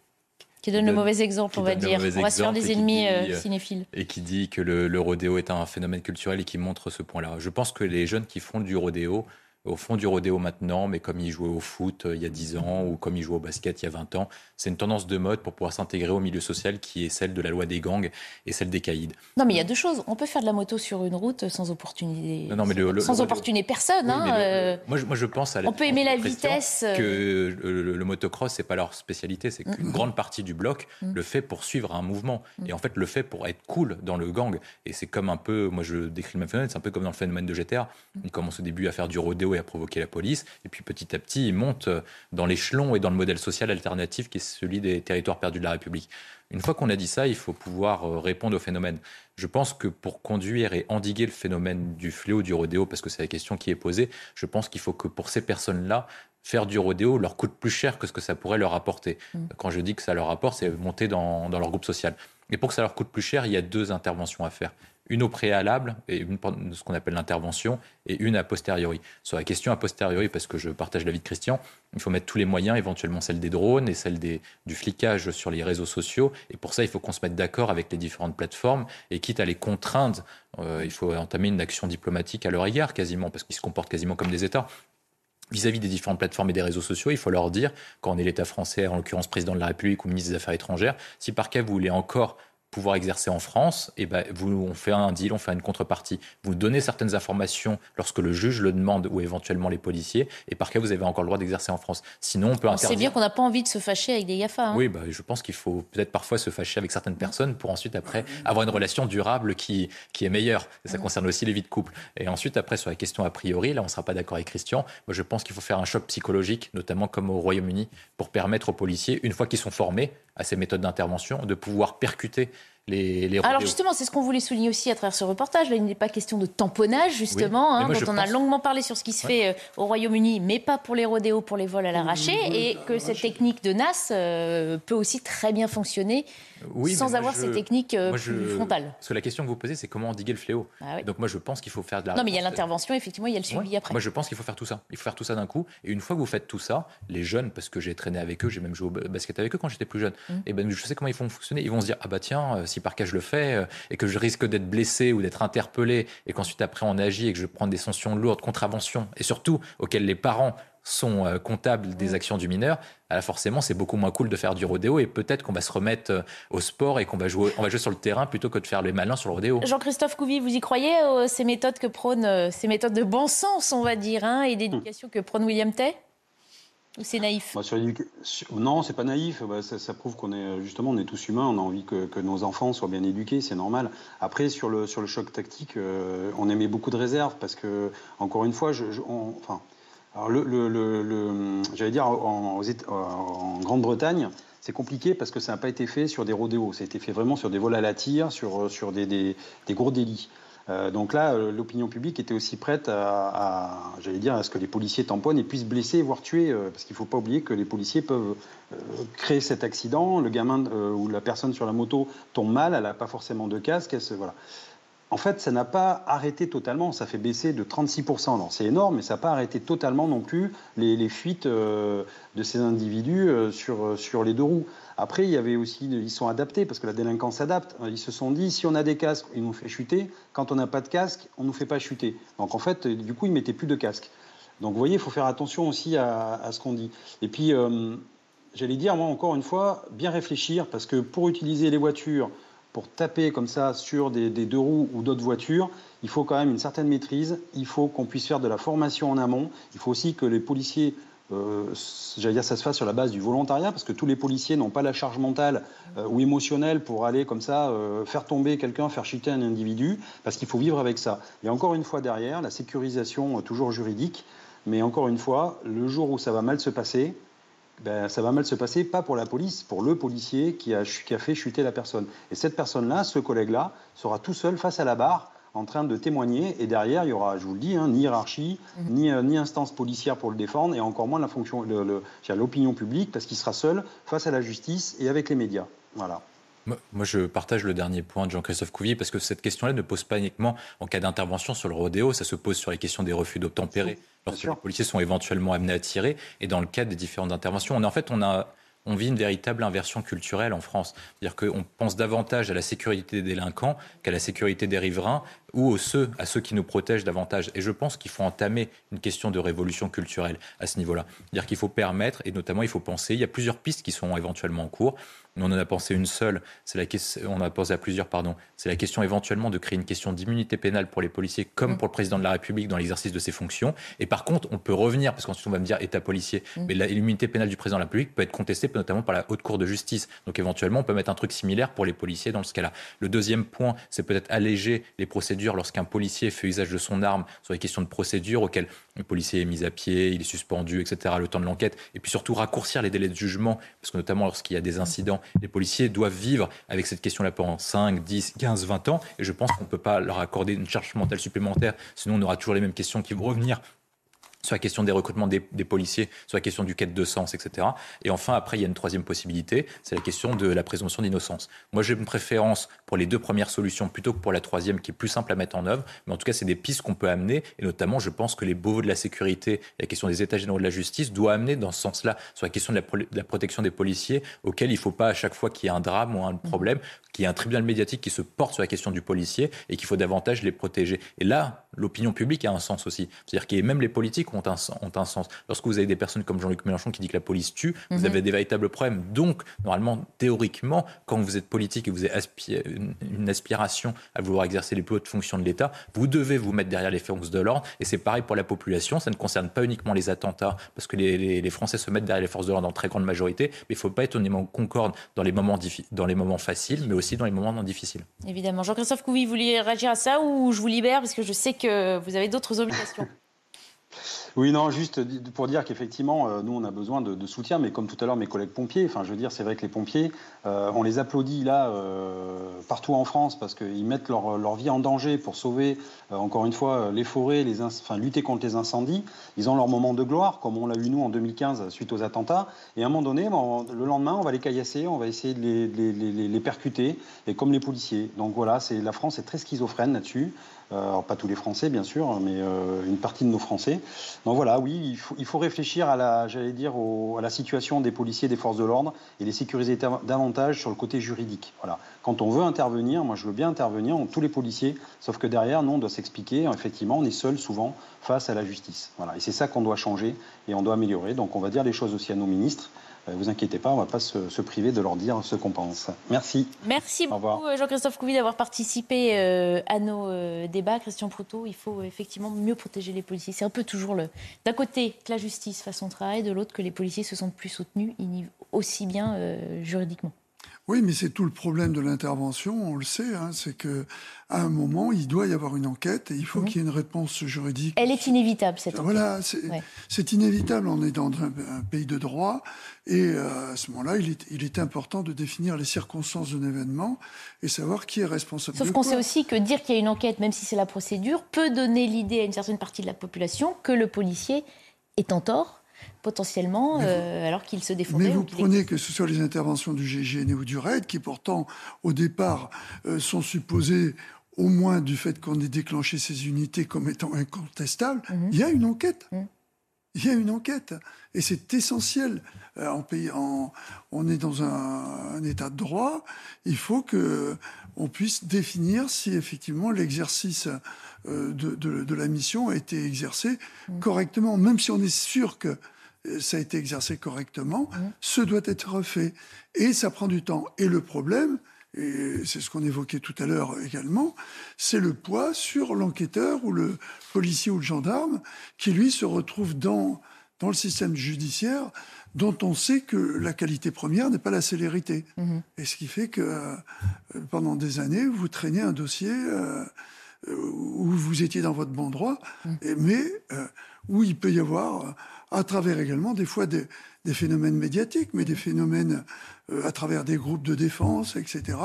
qui donne, le mauvais exemple, on va dire. On va sur des ennemis euh, cinéphiles. Et qui dit que le, le rodéo est un phénomène culturel et qui montre ce point-là. Je pense que les jeunes qui font du rodéo au fond du rodéo maintenant, mais comme il jouait au foot euh, il y a 10 ans ou comme il joue au basket il y a 20 ans. C'est une tendance de mode pour pouvoir s'intégrer au milieu social qui est celle de la loi des gangs et celle des caïds. Non, mais il y a deux choses. On peut faire de la moto sur une route sans opportunité, non, mais le, sans opportuner personne. Hein, euh, moi, je, moi, je pense à On peut aimer la vitesse. Que euh. le, le motocross, c'est pas leur spécialité. C'est qu'une grande partie du bloc mm. le fait pour suivre un mouvement. Mm. Et en fait, le fait pour être cool dans le gang. Et c'est comme un peu, moi je décris le même phénomène, c'est un peu comme dans le phénomène de GTA. Mm. Il commence au début à faire du rodéo et à provoquer la police. Et puis petit à petit, il monte dans l'échelon et dans le modèle social alternatif qui est celui des territoires perdus de la République. Une fois qu'on a dit ça, il faut pouvoir euh, répondre au phénomène. Je pense que pour conduire et endiguer le phénomène du fléau du rodéo, parce que c'est la question qui est posée, je pense qu'il faut que pour ces personnes-là, faire du rodéo leur coûte plus cher que ce que ça pourrait leur apporter. Mm. Quand je dis que ça leur apporte, c'est monter dans, dans leur groupe social. Et pour que ça leur coûte plus cher, il y a deux interventions à faire une au préalable, et une, ce qu'on appelle l'intervention, et une a posteriori. Sur la question a posteriori, parce que je partage l'avis de Christian, il faut mettre tous les moyens, éventuellement celle des drones et celle des, du flicage sur les réseaux sociaux. Et pour ça, il faut qu'on se mette d'accord avec les différentes plateformes. Et quitte à les contraindre, euh, il faut entamer une action diplomatique à leur égard, quasiment, parce qu'ils se comportent quasiment comme des États vis-à-vis des différentes plateformes et des réseaux sociaux, il faut leur dire, quand on est l'État français, en l'occurrence président de la République ou ministre des Affaires étrangères, si par cas vous voulez encore pouvoir exercer en France, et eh ben, vous, on fait un deal, on fait une contrepartie. Vous donnez certaines informations lorsque le juge le demande ou éventuellement les policiers, et par cas vous avez encore le droit d'exercer en France. Sinon, on peut interdire. C'est bien qu'on n'a pas envie de se fâcher avec des GAFA. Hein. Oui, bah, je pense qu'il faut peut-être parfois se fâcher avec certaines personnes pour ensuite après avoir une relation durable qui, qui est meilleure. ça concerne aussi les vies de couple. Et ensuite, après, sur la question a priori, là, on ne sera pas d'accord avec Christian. Moi, je pense qu'il faut faire un choc psychologique, notamment comme au Royaume-Uni, pour permettre aux policiers, une fois qu'ils sont formés à ces méthodes d'intervention, de pouvoir percuter alors justement, c'est ce qu'on voulait souligner aussi à travers ce reportage. Là, il n'est pas question de tamponnage, justement, hein, dont on a longuement parlé sur ce qui se fait euh, au Royaume-Uni, mais pas pour les rodéos, pour les vols à l'arraché, et que cette technique de NAS euh, peut aussi très bien fonctionner sans avoir ces techniques euh, plus frontales. Parce que la question que vous posez, c'est comment endiguer le fléau. Ah Donc moi, je pense qu'il faut faire de la... Non, mais il y a l'intervention, effectivement, il y a le suivi après. Moi, je pense qu'il faut faire tout ça. Il faut faire tout ça d'un coup. Et une fois que vous faites tout ça, les jeunes, parce que j'ai traîné avec eux, j'ai même joué au basket avec eux quand j'étais plus jeune, mmh. et eh ben je sais comment ils font fonctionner. Ils vont se dire, ah bah tiens, si par cas je le fais, euh, et que je risque d'être blessé ou d'être interpellé, et qu'ensuite après on agit et que je prends des sanctions lourdes, contraventions, et surtout auxquelles les parents sont euh, comptables des actions du mineur, alors forcément c'est beaucoup moins cool de faire du rodéo et peut-être qu'on va se remettre euh, au sport et qu'on va jouer, on va jouer sur le terrain plutôt que de faire les malins sur le rodéo. Jean-Christophe Couvi, vous y croyez ces méthodes que prônent, ces méthodes de bon sens, on va dire, hein, et d'éducation que prône William Tay? Ou c'est naïf bah, sur Non, c'est pas naïf. Bah, ça, prouve qu'on est justement, on est tous humains. On a envie que, nos enfants soient bien éduqués, c'est normal. Après, sur le sur le choc tactique, euh, on émet beaucoup de réserves parce que encore une fois, enfin, j'allais dire en, Grande-Bretagne, c'est compliqué parce que ça n'a pas été fait sur des rodéos. Ça a été fait vraiment sur des vols à la tire, sur sur des, des, des gros délits. Euh, donc là, euh, l'opinion publique était aussi prête à, j'allais dire, à ce que les policiers tamponnent et puissent blesser, voire tuer, euh, parce qu'il ne faut pas oublier que les policiers peuvent créer cet accident. Le gamin ou la personne sur la moto tombe mal, elle n'a pas forcément de casque. voilà. En fait, ça n'a pas arrêté totalement. Ça fait baisser de 36%. C'est énorme, mais ça n'a pas arrêté totalement non plus les, fuites de ces individus sur, sur les deux roues. Après, il y avait aussi, ils sont adaptés parce que la délinquance s'adapte. Ils se sont dit, si on a des casques, ils nous fait chuter. Quand on n'a pas de casque, on nous fait pas chuter. Donc en fait, du coup, ils mettaient plus de casque. Donc vous voyez, il faut faire attention aussi à, ce qu'on dit. Et puis, euh, j'allais dire, moi encore une fois, bien réfléchir parce que pour utiliser les voitures, pour taper comme ça sur des deux roues ou d'autres voitures, il faut quand même une certaine maîtrise. Il faut qu'on puisse faire de la formation en amont. Il faut aussi que les policiers euh, j'allais dire, ça se fasse sur la base du volontariat, parce que tous les policiers n'ont pas la charge mentale euh, ou émotionnelle pour aller comme ça euh, faire tomber quelqu'un, faire chuter un individu, parce qu'il faut vivre avec ça. Et encore une fois derrière, la sécurisation toujours juridique, mais encore une fois, le jour où ça va mal se passer, ben, ça va mal se passer, pas pour la police, pour le policier qui a, qui a fait chuter la personne. Et cette personne-là, ce collègue-là, sera tout seul face à la barre en train de témoigner. Et derrière, il y aura, je vous le dis, hein, ni hiérarchie, mhm. ni, euh, ni, instance policière pour le défendre, et encore moins la fonction, l'opinion le, publique, parce qu'il sera seul face à la justice et avec les médias. Voilà. Moi, je partage le dernier point de Jean-Christophe Couvier parce que cette question-là ne pose pas uniquement en cas d'intervention sur le rodéo, ça se pose sur les questions des refus d'obtempérer, lorsque les policiers sont éventuellement amenés à tirer, et dans le cadre des différentes interventions. On, en fait, on a on vit une véritable inversion culturelle en France. C'est-à-dire qu'on pense davantage à la sécurité des délinquants qu'à la sécurité des riverains ou aux ceux, à ceux qui nous protègent davantage. Et je pense qu'il faut entamer une question de révolution culturelle à ce niveau-là. C'est-à-dire qu'il faut permettre, et notamment il faut penser, il y a plusieurs pistes qui sont éventuellement en cours. On en a pensé une seule, c'est la question, on a pensé à plusieurs, pardon. C'est la question éventuellement de créer une question d'immunité pénale pour les policiers, comme mmh. pour le président de la République dans l'exercice de ses fonctions. Et par contre, on peut revenir, parce qu'ensuite on va me dire État policier, mmh. mais l'immunité pénale du président de la République peut être contestée notamment par la Haute Cour de justice. Donc éventuellement, on peut mettre un truc similaire pour les policiers dans ce cas-là. Le deuxième point, c'est peut-être alléger les procédures lorsqu'un policier fait usage de son arme sur les questions de procédure auxquelles le policier est mis à pied, il est suspendu, etc., le temps de l'enquête. Et puis surtout raccourcir les délais de jugement, parce que notamment lorsqu'il y a des incidents, les policiers doivent vivre avec cette question-là pendant 5, 10, 15, 20 ans. Et je pense qu'on ne peut pas leur accorder une charge mentale supplémentaire, sinon on aura toujours les mêmes questions qui vont revenir sur la question des recrutements des, policiers, sur la question du quête de sens, etc. Et enfin, après, il y a une troisième possibilité, c'est la question de la présomption d'innocence. Moi, j'ai une préférence pour les deux premières solutions plutôt que pour la troisième qui est plus simple à mettre en œuvre. Mais en tout cas, c'est des pistes qu'on peut amener. Et notamment, je pense que les beauvaux de la sécurité, la question des états généraux de la justice doit amener dans ce sens-là sur la question de la, protection des policiers, auquel il ne faut pas à chaque fois qu'il y ait un drame ou un problème, qu'il y ait un tribunal médiatique qui se porte sur la question du policier et qu'il faut davantage les protéger. Et là, l'opinion publique a un sens aussi. C'est-à-dire que même les politiques ont un, ont un sens. Lorsque vous avez des personnes comme Jean-Luc Mélenchon qui dit que la police tue, vous mhm. avez des véritables problèmes. Donc, normalement, théoriquement, quand vous êtes politique et vous avez une aspiration à vouloir exercer les plus hautes fonctions de l'État, vous devez vous mettre derrière les forces de l'ordre. Et c'est pareil pour la population. Ça ne concerne pas uniquement les attentats, parce que les, les, Français se mettent derrière les forces de l'ordre en très grande majorité. Mais il ne faut pas être uniquement concorde dans les moments, dans les moments faciles, mais aussi dans les moments non difficiles. Évidemment. Jean-Christophe Couvi, vous voulez réagir à ça ou je vous libère parce que je sais que vous avez d'autres obligations? Oui, non, juste pour dire qu'effectivement, euh, nous, on a besoin de, soutien, mais comme tout à l'heure, mes collègues pompiers, enfin, je veux dire, c'est vrai que les pompiers, euh, on les applaudit là, euh, partout en France, parce qu'ils mettent leur, vie en danger pour sauver, encore une fois, les forêts, les enfin, lutter contre les incendies. Ils ont leur moment de gloire, comme on l'a eu nous en 2015 suite aux attentats. Et à un moment donné, le lendemain, on va les caillasser, on va essayer de les, les percuter, et comme les policiers. Donc voilà, la France est très schizophrène là-dessus. Euh, alors pas tous les Français bien sûr, mais euh, une partie de nos Français. Donc voilà, oui, il faut, réfléchir à la, j'allais dire, à la situation des policiers, des forces de l'ordre et les sécuriser davantage sur le côté juridique. Voilà. Quand on veut intervenir, moi je veux bien intervenir, tous les policiers, sauf que derrière, nous, on doit s'expliquer. Effectivement, on est seul souvent face à la justice. Voilà. Et c'est ça qu'on doit changer et on doit améliorer. Donc on va dire les choses aussi à nos ministres. Vous inquiétez pas, on ne va pas se, priver de leur dire ce qu'on pense. Merci. Merci beaucoup Jean-Christophe Couvi d'avoir participé à nos débats. Christian Proutot, il faut effectivement mieux protéger les policiers. C'est un peu toujours le... D'un côté, que la justice fasse son travail, de l'autre, que les policiers se sentent plus soutenus aussi bien juridiquement. Oui, mais c'est tout le problème de l'intervention, on le sait, hein, c'est que à un moment, il doit y avoir une enquête et il faut mhm. qu'il y ait une réponse juridique. Elle est inévitable, cette enquête. Voilà, c'est inévitable. On est dans un, pays de droit et euh, à ce moment-là, il est, il est, important de définir les circonstances d'un événement et savoir qui est responsable. Sauf qu'on sait aussi que dire qu'il y a une enquête, même si c'est la procédure, peut donner l'idée à une certaine partie de la population que le policier est en tort potentiellement, euh, alors qu'il se défendait. Mais vous prenez que ce soit les interventions du GIGN ou du RAID, qui pourtant, au départ, euh, sont supposées au moins du fait qu'on ait déclenché ces unités comme étant incontestables, mhm. il y a une enquête. Mhm. Il y a une enquête. Et c'est essentiel. Euh, en pays, en, on est dans un, état de droit. Il faut que on puisse définir si effectivement l'exercice de, de, la mission a été exercé mhm. correctement, même si on est sûr que ça a été exercé correctement, mmh. ce doit être refait. Et ça prend du temps. Et le problème, et c'est ce qu'on évoquait tout à l'heure également, c'est le poids sur l'enquêteur ou le policier ou le gendarme qui, lui, se retrouve dans, dans le système judiciaire dont on sait que la qualité première n'est pas la célérité. Mmh. Et ce qui fait que euh, pendant des années, vous traînez un dossier euh, où vous étiez dans votre bon droit, mmh. mais euh, où il peut y avoir à travers également des fois des, phénomènes médiatiques, mais des phénomènes euh, à travers des groupes de défense, etc.,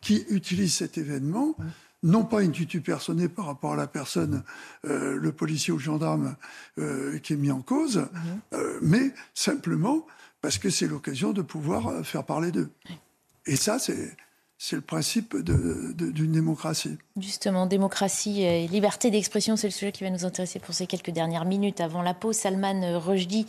qui utilisent cet événement, non pas une tutu personnée par rapport à la personne, euh, le policier ou le gendarme euh, qui est mis en cause, mais simplement parce que c'est l'occasion de pouvoir faire parler d'eux. Et ça, c'est c'est le principe d'une démocratie. Justement, démocratie et liberté d'expression, c'est le sujet qui va nous intéresser pour ces quelques dernières minutes. Avant la pause, Salman Rushdie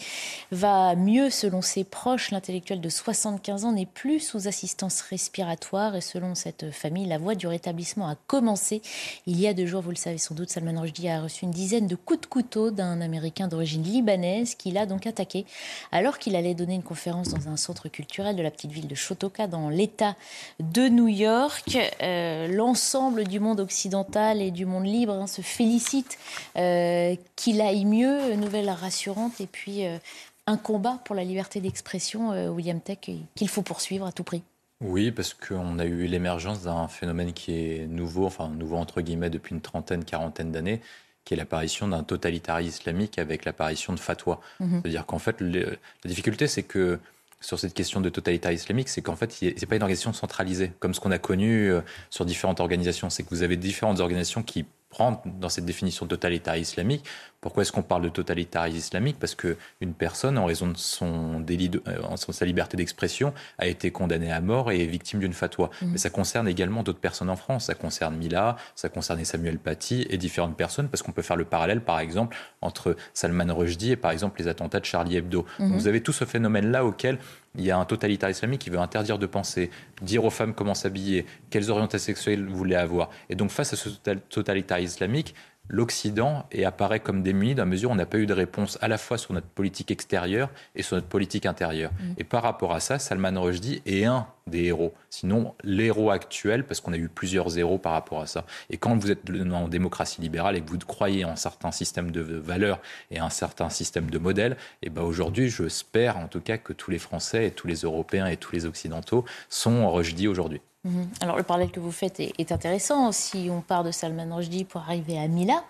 va mieux selon ses proches. L'intellectuel de 75 ans n'est plus sous assistance respiratoire et selon cette famille, la voie du rétablissement a commencé. Il y a deux jours, vous le savez sans doute, Salman Rushdie a reçu une dizaine de coups de couteau d'un Américain d'origine libanaise qui l'a donc attaqué alors qu'il allait donner une conférence dans un centre culturel de la petite ville de Shotoka dans l'État de New New York. Euh, l'ensemble du monde occidental et du monde libre hein, se félicite euh, qu'il aille mieux. Nouvelle rassurante. Et puis, euh, un combat pour la liberté d'expression, William Tech, qu'il faut poursuivre à tout prix. Oui, parce qu'on a eu l'émergence d'un phénomène qui est nouveau, enfin nouveau entre guillemets depuis une trentaine, quarantaine d'années, qui est l'apparition d'un totalitarisme islamique avec l'apparition de fatwa. Mhm. C'est-à-dire qu'en fait, la difficulté, c'est que sur cette question de totalitarisme islamique, c'est qu'en fait, ce n'est pas une organisation centralisée, comme ce qu'on a connu euh, sur différentes organisations. C'est que vous avez différentes organisations qui rentrent dans cette définition de totalitarisme islamique. Pourquoi est-ce qu'on parle de totalitarisme islamique? Parce qu'une personne, en raison de son délit, de, euh, en sa liberté d'expression, a été condamnée à mort et est victime d'une fatwa. Mmh. Mais ça concerne également d'autres personnes en France. Ça concerne Mila, ça concerne Samuel Paty et différentes personnes, parce qu'on peut faire le parallèle, par exemple, entre Salman Rushdie et, par exemple, les attentats de Charlie Hebdo. Mmh. vous avez tout ce phénomène-là auquel il y a un totalitarisme islamique qui veut interdire de penser, dire aux femmes comment s'habiller, quelles orientations sexuelles vous voulez avoir. Et donc, face à ce totalitarisme islamique, l'Occident et apparaît comme démuni dans la mesure où on n'a pas eu de réponse à la fois sur notre politique extérieure et sur notre politique intérieure. Mm. Et par rapport à ça, Salman Rushdie est un des héros, sinon l'héros actuel, parce qu'on a eu plusieurs héros par rapport à ça. Et quand vous êtes en démocratie libérale et que vous croyez en un certain système de valeurs et un certain système de modèles, et ben aujourd'hui, j'espère en tout cas que tous les Français et tous les Européens et tous les Occidentaux sont Rushdie aujourd'hui. Mhm. Alors le parallèle que vous faites est, intéressant. Si on part de Salman Rushdie pour arriver à Mila,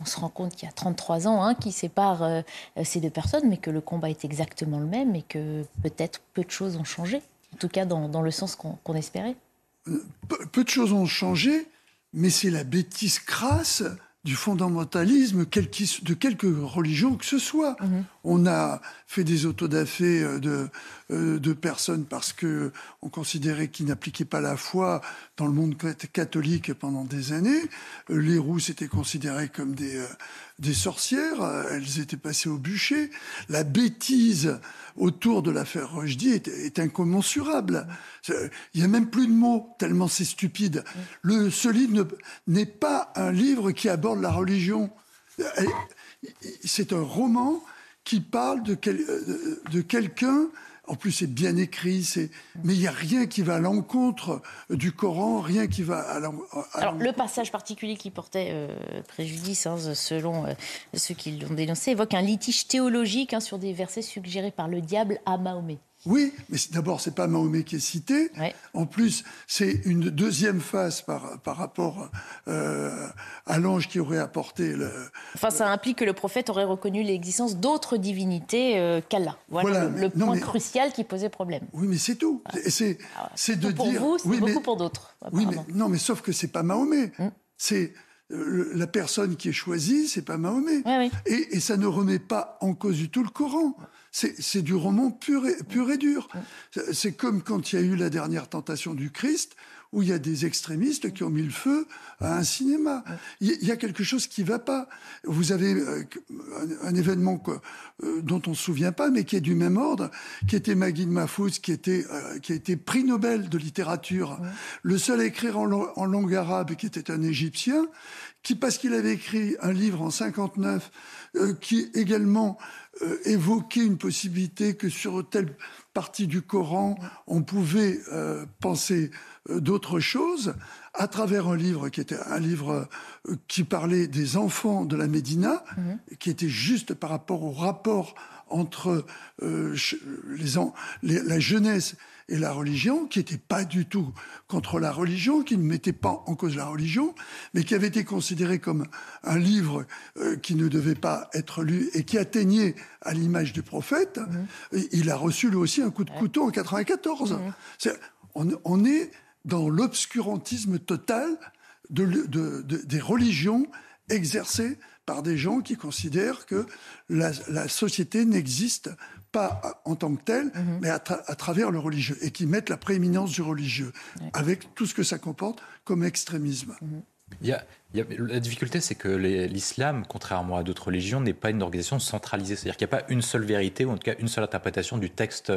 on se rend compte qu'il y a 33 ans hein, qui séparent euh, ces deux personnes, mais que le combat est exactement le même et que peut-être peu de choses ont changé, en tout cas dans, le sens qu'on espérait. Euh, peu, de choses ont changé, mais c'est la bêtise crasse du fondamentalisme de quelque religion que ce soit. Mhm. On a fait des autodafés euh, de, euh, de personnes parce que on considérait qu'ils n'appliquaient pas la foi dans le monde catholique pendant des années. Euh, les rousses étaient considérées comme des, des sorcières, elles étaient passées au bûcher. La bêtise autour de l'affaire Rushdie est, est, incommensurable. Il n'y a même plus de mots, tellement c'est stupide. Le, ce livre n'est pas un livre qui aborde la religion. C'est un roman qui parle de, de quelqu'un en plus, c'est bien écrit, mais il n'y a rien qui va à l'encontre du Coran, rien qui va à l'encontre. Alors, le passage particulier qui portait euh, préjudice, hein, selon euh, ceux qui l'ont dénoncé, évoque un litige théologique hein, sur des versets suggérés par le diable à Mahomet. Oui, mais d'abord, c'est pas Mahomet qui est cité. En plus, c'est une deuxième phase par, par rapport euh, à l'ange qui aurait apporté le. Enfin, ça implique que le prophète aurait reconnu l'existence d'autres divinités euh, qu'Allah. Voilà, le, point crucial qui posait problème. Oui, mais c'est tout. C'est ah c'est de pour dire. Vous, c'est oui, beaucoup mais, pour d'autres. Oui, mais non, mais sauf que c'est pas Mahomet. Hmm. C'est euh, la personne qui est choisie, c'est pas Mahomet. Et, et, ça ne remet pas en cause du tout le Coran. C'est du roman pur et, pur et dur. C'est comme quand il y a eu la dernière tentation du Christ, où il y a des extrémistes qui ont mis le feu à un cinéma. Il y a quelque chose qui ne va pas. Vous avez euh, un, événement euh, dont on ne se souvient pas, mais qui est du même ordre, qui était Magid Mahfouz, qui, était, euh, qui a été prix Nobel de littérature, le seul à écrire en, en langue arabe, qui était un Égyptien, qui, parce qu'il avait écrit un livre en 59, qui également euh, évoquer une possibilité que sur telle partie du Coran, on pouvait euh, penser euh, d'autres choses à travers un livre qui était un livre qui parlait des enfants de la Médina, mhm. qui était juste par rapport au rapport entre les, la jeunesse et la religion, qui n'était pas du tout contre la religion, qui ne mettait pas en cause la religion, mais qui avait été considéré comme un livre euh, qui ne devait pas être lu et qui atteignait à l'image du prophète, mmh. il a reçu lui aussi un coup de couteau en 94. Mmh. on, est dans l'obscurantisme total de, des religions exercées par des gens qui considèrent que la, la société n'existe pas en tant que tel, mhm. mais à, travers le religieux, et qui mettent la prééminence du religieux, avec tout ce que ça comporte comme extrémisme. Mhm. Il y a, la difficulté, c'est que l'islam, contrairement à d'autres religions, n'est pas une organisation centralisée. C'est-à-dire qu'il n'y a pas une seule vérité, ou en tout cas une seule interprétation du texte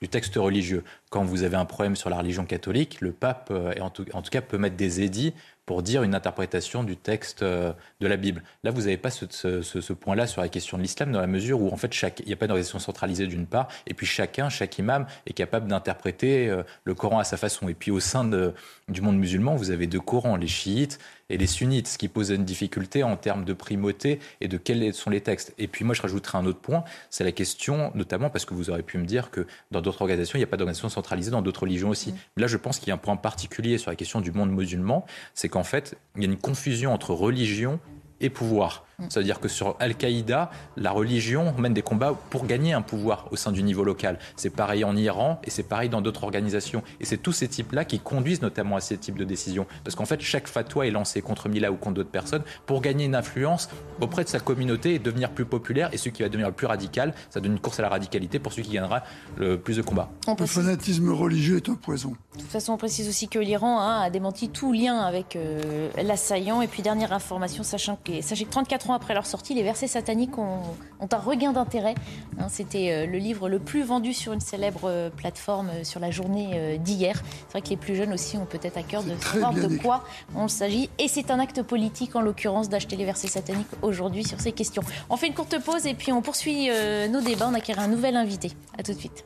du texte religieux. Quand vous avez un problème sur la religion catholique, le pape, euh, en tout, en tout cas, peut mettre des édits pour dire une interprétation du texte euh, de la Bible. Là, vous n'avez pas ce, point-là sur la question de l'islam, dans la mesure où, en fait, chaque, il n'y a pas d'organisation centralisée d'une part, et puis chacun, chaque imam est capable d'interpréter euh, le Coran à sa façon. Et puis, au sein de, du monde musulman, vous avez deux courants, les chiites et les sunnites, ce qui pose une difficulté en termes de primauté et de quels sont les textes. Et puis, moi, je rajouterai un autre point, c'est la question, notamment parce que vous aurez pu me dire que dans d'autres organisations, il n'y a pas d'organisation centralisée, dans d'autres religions aussi. Là, je pense qu'il y a un point particulier sur la question du monde musulman, c'est qu'en fait, il y a une confusion entre religion et pouvoir. Mm. C'est-à-dire que sur Al-Qaïda, la religion mène des combats pour gagner un pouvoir au sein du niveau local. C'est pareil en Iran et c'est pareil dans d'autres organisations. Et c'est tous ces types-là qui conduisent notamment à ces types de décisions. Parce qu'en fait, chaque fatwa est lancé contre Mila ou contre d'autres personnes pour gagner une influence auprès de sa communauté et devenir plus populaire. Et celui qui va devenir le plus radical, ça donne une course à la radicalité pour celui qui gagnera le plus de combats. Le fanatisme religieux est un poison. De toute façon, on précise aussi que l'Iran hein, a démenti tout lien avec euh, l'assaillant. Et puis, dernière information, sachant que, sachez que 34 après leur sortie, les versets sataniques ont, un regain d'intérêt. Hein, c'était euh, le livre le plus vendu sur une célèbre euh, plateforme euh, sur la journée d'hier. C'est vrai que les plus jeunes aussi ont peut-être à cœur de savoir de quoi on s'agit. Et c'est un acte politique, en l'occurrence, d'acheter les versets sataniques aujourd'hui sur ces questions. On fait une courte pause et puis on poursuit nos débats. On acquiert un nouvel invité. A tout de suite.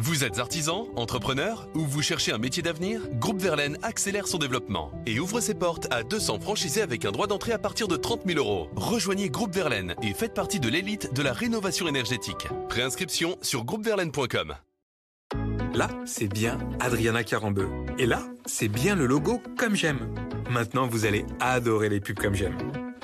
Vous êtes artisan, entrepreneur ou vous cherchez un métier d'avenir? Groupe Verlaine accélère son développement et ouvre ses portes à 200 franchisés avec un droit d'entrée à partir de 30 000 euros. Rejoignez Groupe Verlaine et faites partie de l'élite de la rénovation énergétique. Préinscription sur groupeverlaine.com. Là, c'est bien Adriana Carambeu. Et là, c'est bien le logo Comme J'aime. Maintenant, vous allez adorer les pubs Comme J'aime.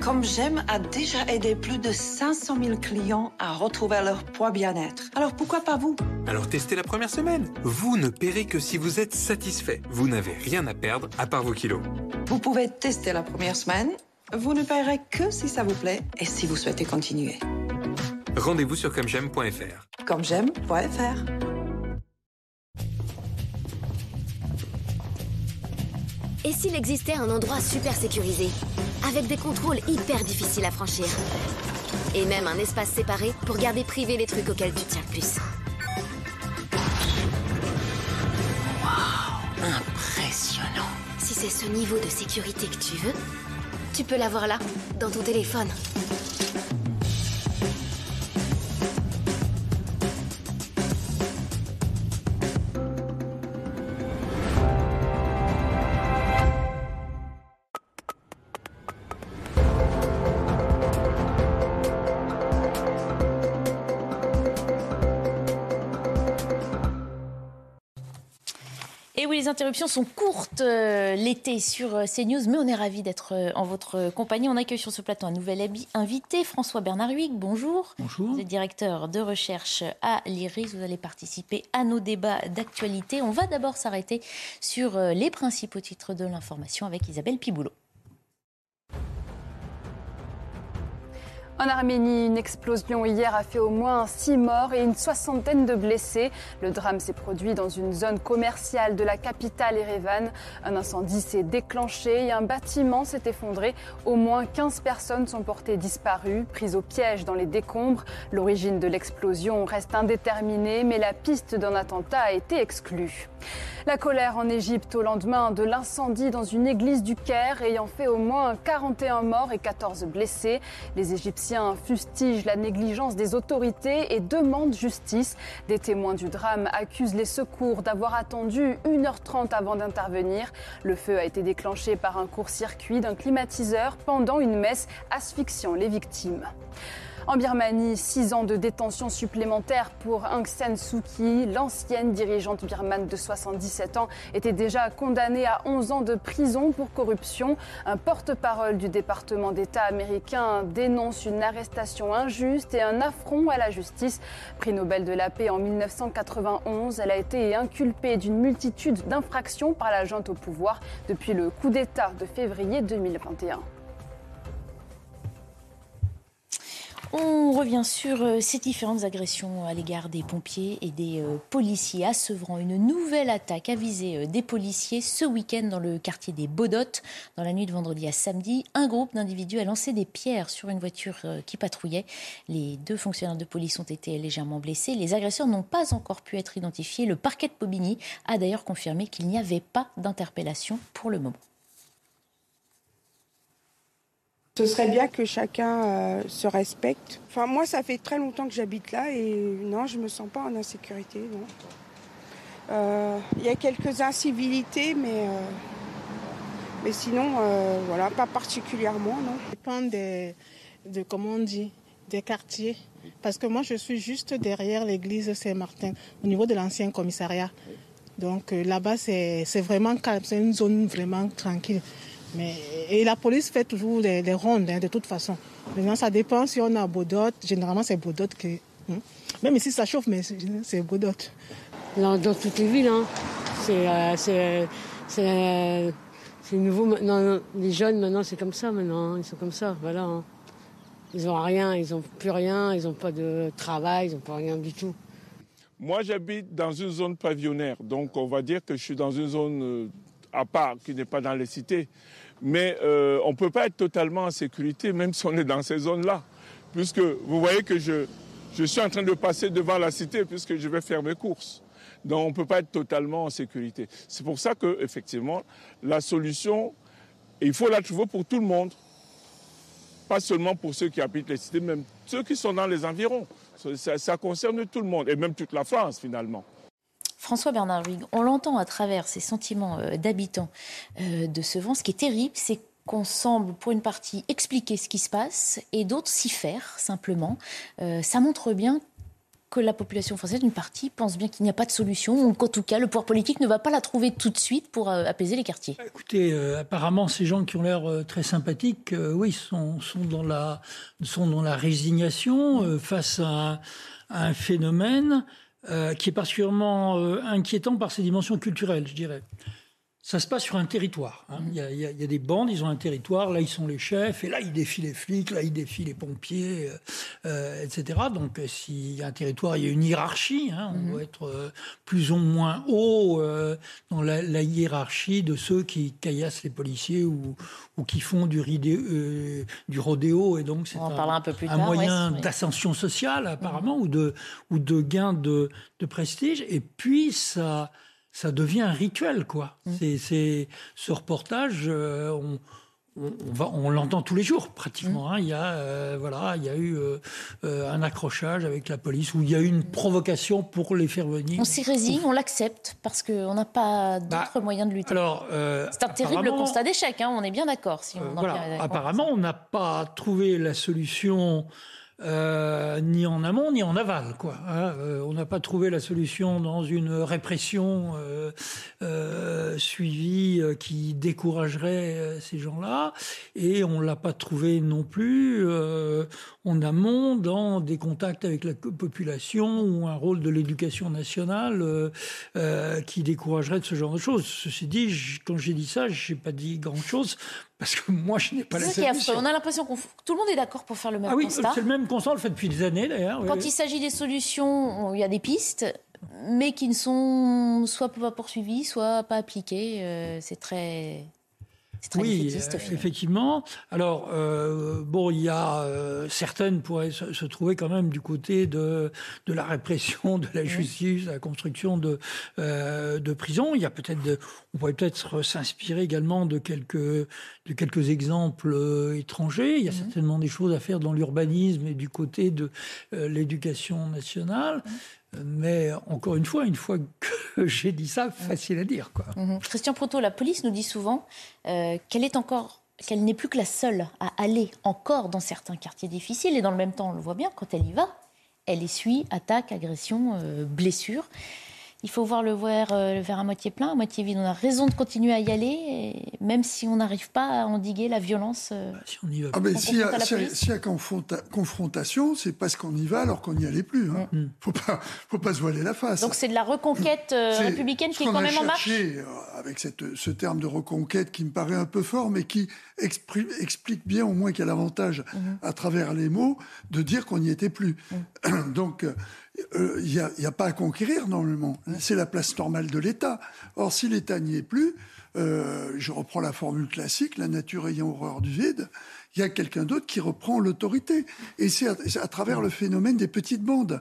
Comme j'aime a déjà aidé plus de 500 000 clients à retrouver leur poids bien-être. Alors pourquoi pas vous? Alors testez la première semaine. Vous ne paierez que si vous êtes satisfait. Vous n'avez rien à perdre à part vos kilos. Vous pouvez tester la première semaine. Vous ne paierez que si ça vous plaît et si vous souhaitez continuer. Rendez-vous sur commej'aime.fr. Commej'aime.fr. Et s'il existait un endroit super sécurisé? Avec des contrôles hyper difficiles à franchir. Et même un espace séparé pour garder privé les trucs auxquels tu tiens le plus. Wow, impressionnant. Si c'est ce niveau de sécurité que tu veux, tu peux l'avoir là, dans ton téléphone. Les interruptions sont courtes euh, l'été sur euh, CNews, mais on est ravis d'être euh, en votre compagnie. On accueille sur ce plateau un nouvel invité, François Bernard Huyghe. Bonjour. Bonjour. Vous êtes directeur de recherche à l'IRIS. Vous allez participer à nos débats d'actualité. On va d'abord s'arrêter sur les principaux titres de l'information avec Isabelle Piboulot. En Arménie, une explosion hier a fait au moins six morts et une soixantaine de blessés. Le drame s'est produit dans une zone commerciale de la capitale Erevan. Un incendie s'est déclenché et un bâtiment s'est effondré. Au moins 15 personnes sont portées disparues, prises au piège dans les décombres. L'origine de l'explosion reste indéterminée, mais la piste d'un attentat a été exclue. La colère en Égypte au lendemain de l'incendie dans une église du Caire ayant fait au moins 41 morts et 14 blessés. Les Égyptiens fustigent la négligence des autorités et demandent justice. Des témoins du drame accusent les secours d'avoir attendu 1h30 avant d'intervenir. Le feu a été déclenché par un court-circuit d'un climatiseur pendant une messe asphyxiant les victimes. En Birmanie, six ans de détention supplémentaire pour Aung San Suu Kyi. L'ancienne dirigeante birmane de 77 ans était déjà condamnée à 11 ans de prison pour corruption. Un porte-parole du département d'État américain dénonce une arrestation injuste et un affront à la justice. Prix Nobel de la paix en 1991, elle a été inculpée d'une multitude d'infractions par la junte au pouvoir depuis le coup d'État de février 2021. On revient sur euh, ces différentes agressions à l'égard des pompiers et des euh, policiers à. Une nouvelle attaque a visé euh, des policiers ce week-end dans le quartier des Baudottes. Dans la nuit de vendredi à samedi, un groupe d'individus a lancé des pierres sur une voiture qui patrouillait. Les deux fonctionnaires de police ont été légèrement blessés. Les agresseurs n'ont pas encore pu être identifiés. Le parquet de Pobigny a d'ailleurs confirmé qu'il n'y avait pas d'interpellation pour le moment. Ce serait bien que chacun euh, se respecte. Enfin, moi, ça fait très longtemps que j'habite là et non, je me sens pas en insécurité. Euh, il y a quelques incivilités, mais, euh, mais sinon, voilà, pas particulièrement. Ça dépend des, de, comment on dit, des quartiers. Parce que moi, je suis juste derrière l'église Saint-Martin, au niveau de l'ancien commissariat. Donc là-bas, c'est vraiment calme, c'est une zone vraiment tranquille. Mais, et la police fait toujours des, rondes, hein, de toute façon. Maintenant, ça dépend si on a Baudot. Généralement, c'est Baudot qui. Hein. Même ici, ça chauffe, mais c'est Baudot. Dans, dans, toutes les villes, hein. c'est euh, nouveau. maintenant. les jeunes, maintenant, c'est comme ça. Maintenant, ils sont comme ça. Voilà. Hein. Ils n'ont rien, ils n'ont plus rien, ils n'ont pas de travail, ils n'ont pas rien du tout. Moi, j'habite dans une zone pavillonnaire, donc on va dire que je suis dans une zone euh, à part qui n'est pas dans les cités. Mais euh, on ne peut pas être totalement en sécurité, même si on est dans ces zones-là. Puisque vous voyez que je, je suis en train de passer devant la cité, puisque je vais faire mes courses. Donc on ne peut pas être totalement en sécurité. C'est pour ça que, effectivement, la solution, il faut la trouver pour tout le monde. Pas seulement pour ceux qui habitent les cités, même ceux qui sont dans les environs. Ça, ça concerne tout le monde, et même toute la France, finalement. François Bernard on l'entend à travers ces sentiments euh, d'habitants euh, de ce vent. Ce qui est terrible, c'est qu'on semble, pour une partie, expliquer ce qui se passe et d'autres s'y faire, simplement. Euh, ça montre bien que la population française, une partie, pense bien qu'il n'y a pas de solution, ou qu'en tout cas, le pouvoir politique ne va pas la trouver tout de suite pour apaiser les quartiers. Écoutez, apparemment, ces gens qui ont l'air très sympathiques, oui, sont, dans la, sont dans la résignation face à un phénomène qui est particulièrement euh, inquiétant par ses dimensions culturelles, je dirais ça se passe sur un territoire. Hein. Il, y a, des bandes, ils ont un territoire, là ils sont les chefs, et là ils défient les flics, là ils défient les pompiers, euh, euh etc. Donc euh, s'il y a un territoire, il y a une hiérarchie, hein. on mhm. doit être euh, plus ou moins haut dans la, la, hiérarchie de ceux qui caillassent les policiers ou, ou qui font du, du rodéo, et donc c'est un, un, peu plus un moyen d'ascension sociale apparemment, mhm. ou, de, ou de gain de, de prestige, et puis ça ça devient un rituel, quoi. Mm. C'est ce reportage, euh, on, on, l'entend tous les jours pratiquement. Mm. Hein. Il y a, euh, voilà, il y a eu euh, un accrochage avec la police ou il y a eu une provocation pour les faire venir. On s'y résigne, on l'accepte parce qu'on n'a pas d'autres bah, moyens de lutter. Alors, c'est un terrible constat d'échec. Hein, on est bien d'accord. Si apparemment, on n'a pas trouvé la solution euh, ni en amont ni en aval. Quoi, hein. euh, on n'a pas trouvé la solution dans une répression euh, suivie qui découragerait ces gens-là, et on l'a pas trouvé non plus en amont dans des contacts avec la population ou un rôle de l'éducation nationale qui découragerait de ce genre de choses. Ceci dit, quand j'ai dit ça, j'ai pas dit grand-chose parce que moi, je n'ai pas la solution. On a l'impression que tout le monde est d'accord pour faire le même ah oui, c'est le même constat, on le fait depuis des années d'ailleurs. Quand il s'agit des solutions, il y a des pistes, mais qui ne sont soit pas poursuivies, soit pas appliquées. Euh, c'est très oui, euh, effectivement. Alors, euh, bon, il y a euh, certaines pourraient se, trouver quand même du côté de, de la répression, de la justice, de la construction de, de prisons. Il y a peut-être, on pourrait peut-être s'inspirer également de quelques, de quelques exemples étrangers. Il y a mhm. certainement des choses à faire dans l'urbanisme et du côté de l'éducation nationale. Mhm. Mais encore une fois, une fois que j'ai dit ça, facile à dire. Quoi. Mhm. Christian Proto, la police nous dit souvent euh, qu'elle est encore qu'elle n'est plus que la seule à aller encore dans certains quartiers difficiles. Et dans le même temps, on le voit bien, quand elle y va, elle essuie attaques, agressions, euh, blessures il faut voir le verre, euh, à moitié plein, à moitié vide. On a raison de continuer à y aller, même si on n'arrive pas à endiguer la violence. Euh, si on y va. Ah s'il y, a confrontation, c'est parce qu'on y va alors qu'on n'y allait plus. Il hein. ne mm. faut pas, faut pas se voiler la face. Donc c'est de la reconquête euh, républicaine qui est quand même en marche. Avec cette, ce terme de reconquête qui me paraît un peu fort, mais qui explique bien au moins qu'il y a l'avantage, mm-hmm. à travers les mots, de dire qu'on n'y était plus. Mm. Donc il euh, n'y a, pas à conquérir normalement. C'est la place normale de l'État. Or, si l'État n'y est plus, euh, je reprends la formule classique, la nature ayant horreur du vide, il y a quelqu'un d'autre qui reprend l'autorité. Et c'est à, travers le phénomène des petites bandes.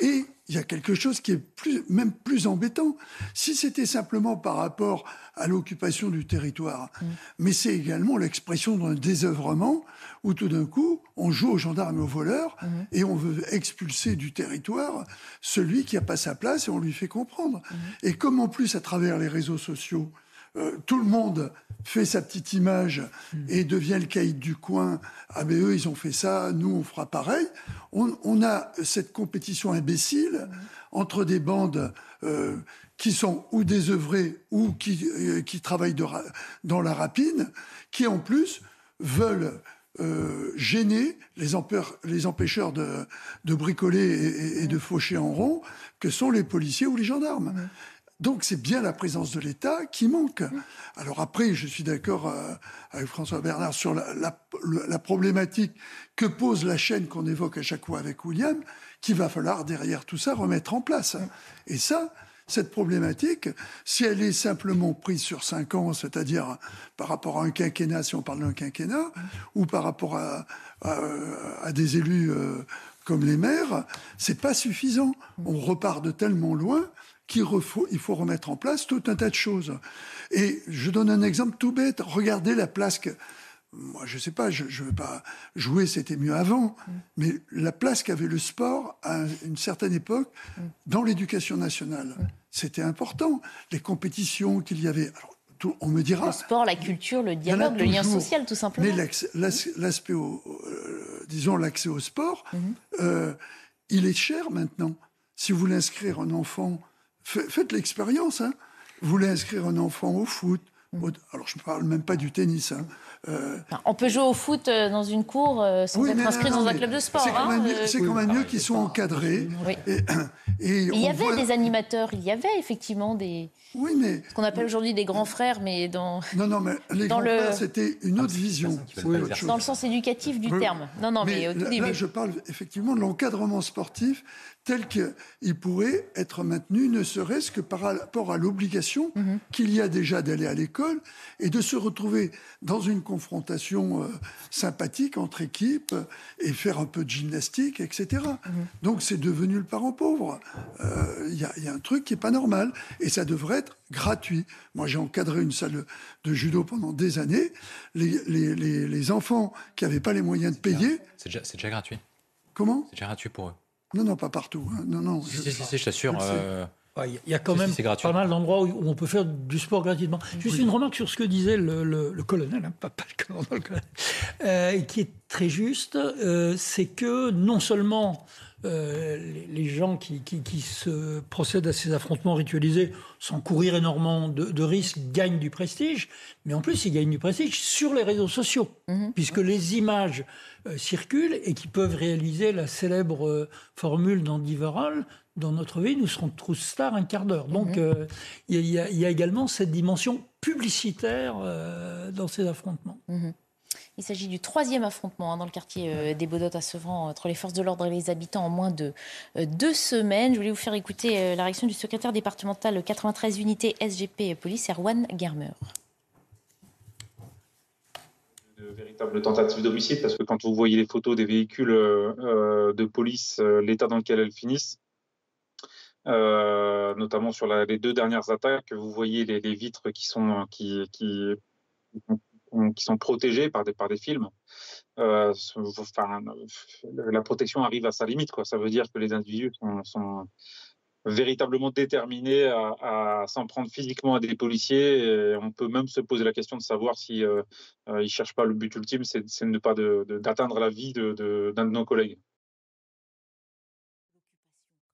Et il y a quelque chose qui est plus, même plus embêtant. Si c'était simplement par rapport à l'occupation du territoire, mm. mais c'est également l'expression d'un désœuvrement où tout d'un coup, on joue aux gendarmes et aux voleurs mm. et on veut expulser du territoire celui qui n'a pas sa place et on lui fait comprendre. Mm. Et comme en plus, à travers les réseaux sociaux, euh, tout le monde fait sa petite image et devient le caïd du coin. Ah mais eux, ils ont fait ça, nous, on fera pareil. On, a cette compétition imbécile entre des bandes euh, qui sont ou désœuvrées ou qui, euh, qui travaillent dans la rapine, qui en plus veulent gêner les, les empêcheurs de, bricoler et, de faucher en rond, que sont les policiers ou les gendarmes. Donc c'est bien la présence de l'État qui manque. Alors après, je suis d'accord euh, avec François Bernard sur la, problématique que pose la chaîne qu'on évoque à chaque fois avec William, qu'il va falloir derrière tout ça remettre en place. Et ça, cette problématique, si elle est simplement prise sur cinq ans, c'est-à-dire par rapport à un quinquennat, si on parle d'un quinquennat, ou par rapport à, des élus euh, comme les maires, c'est pas suffisant. On repart de tellement loin qu'il faut, il faut remettre en place tout un tas de choses. Et je donne un exemple tout bête. Regardez la place que... Moi, je ne sais pas, je ne veux pas jouer, c'était mieux avant, mais la place qu'avait le sport à une certaine époque dans l'éducation nationale, c'était important. Les compétitions qu'il y avait. Alors, tout, on me dira. Le sport, la culture, le dialogue, le lien social, tout simplement. Mais l'aspect, euh, disons, l'accès au sport, mhm. euh, il est cher maintenant. Si vous voulez inscrire un enfant faites l'expérience. Hein. Vous voulez inscrire un enfant au foot. Alors, je ne parle même pas du tennis. Hein. Euh, on peut jouer au foot euh, dans une cour euh, sans être inscrit dans un club de sport. C'est quand, même hein, mieux, qu'ils soient encadrés. il y avait des animateurs, il y avait effectivement des. Oui, mais. Ce qu'on appelle aujourd'hui des grands frères, mais dans. Non, non, mais les grands frères, c'était une autre vision. dans le sens éducatif du terme. Non, non, mais, au tout début. Là, je parle effectivement de l'encadrement sportif tel qu'il pourrait être maintenu, ne serait-ce que par rapport à l'obligation mhm. qu'il y a déjà d'aller à l'école et de se retrouver dans une confrontation euh, sympathique entre équipes et faire un peu de gymnastique, etc. Mhm. Donc c'est devenu le parent pauvre. Euh, Il y, a, y, a un truc qui est pas normal et ça devrait être gratuit. Moi j'ai encadré une salle de judo pendant des années. Les, les, les, les enfants qui n'avaient pas les moyens de payer... C'est déjà, déjà gratuit. Comment? C'est déjà gratuit pour eux. Non, non, pas partout. Hein. Non, non. Si, je, si, si, je t'assure. Il y a quand même pas mal d'endroits où on peut faire du sport gratuitement. Juste une remarque sur ce que disait le, le, le colonel, hein, pas, pas, le colonel, le colonel euh, qui est très juste, euh, c'est que non seulement euh, les, les, gens qui, qui, qui, se procèdent à ces affrontements ritualisés sans courir énormément de, de, risques gagnent du prestige, mais en plus ils gagnent du prestige sur les réseaux sociaux, mmh. puisque les images euh, circulent et qui peuvent réaliser la célèbre euh, formule d'Andy Warhol dans notre vie, nous serons tous stars un quart d'heure. Donc, il mmh. euh, y, y, y, a également cette dimension publicitaire euh, dans ces affrontements. Mmh. Il s'agit du troisième affrontement hein, dans le quartier euh, des Baudottes à Sevran entre les forces de l'ordre et les habitants en moins de euh, deux semaines. Je voulais vous faire écouter euh, la réaction du secrétaire départemental 93 unités SGP Police, Erwan Germer. De véritables tentatives d'homicide parce que quand vous voyez les photos des véhicules de police, l'état dans lequel elles finissent, notamment sur les deux dernières attaques, vous voyez les, les vitres qui sont qui, qui, qui sont protégées par des par des films. Euh, enfin, la protection arrive à sa limite, quoi. Ça veut dire que les individus sont, sont véritablement déterminés à, à s'en prendre physiquement à des policiers. Et on peut même se poser la question de savoir si euh, euh, ils cherchent pas le but ultime, c'est de ne pas d'atteindre la vie d'un de, de, de nos collègues.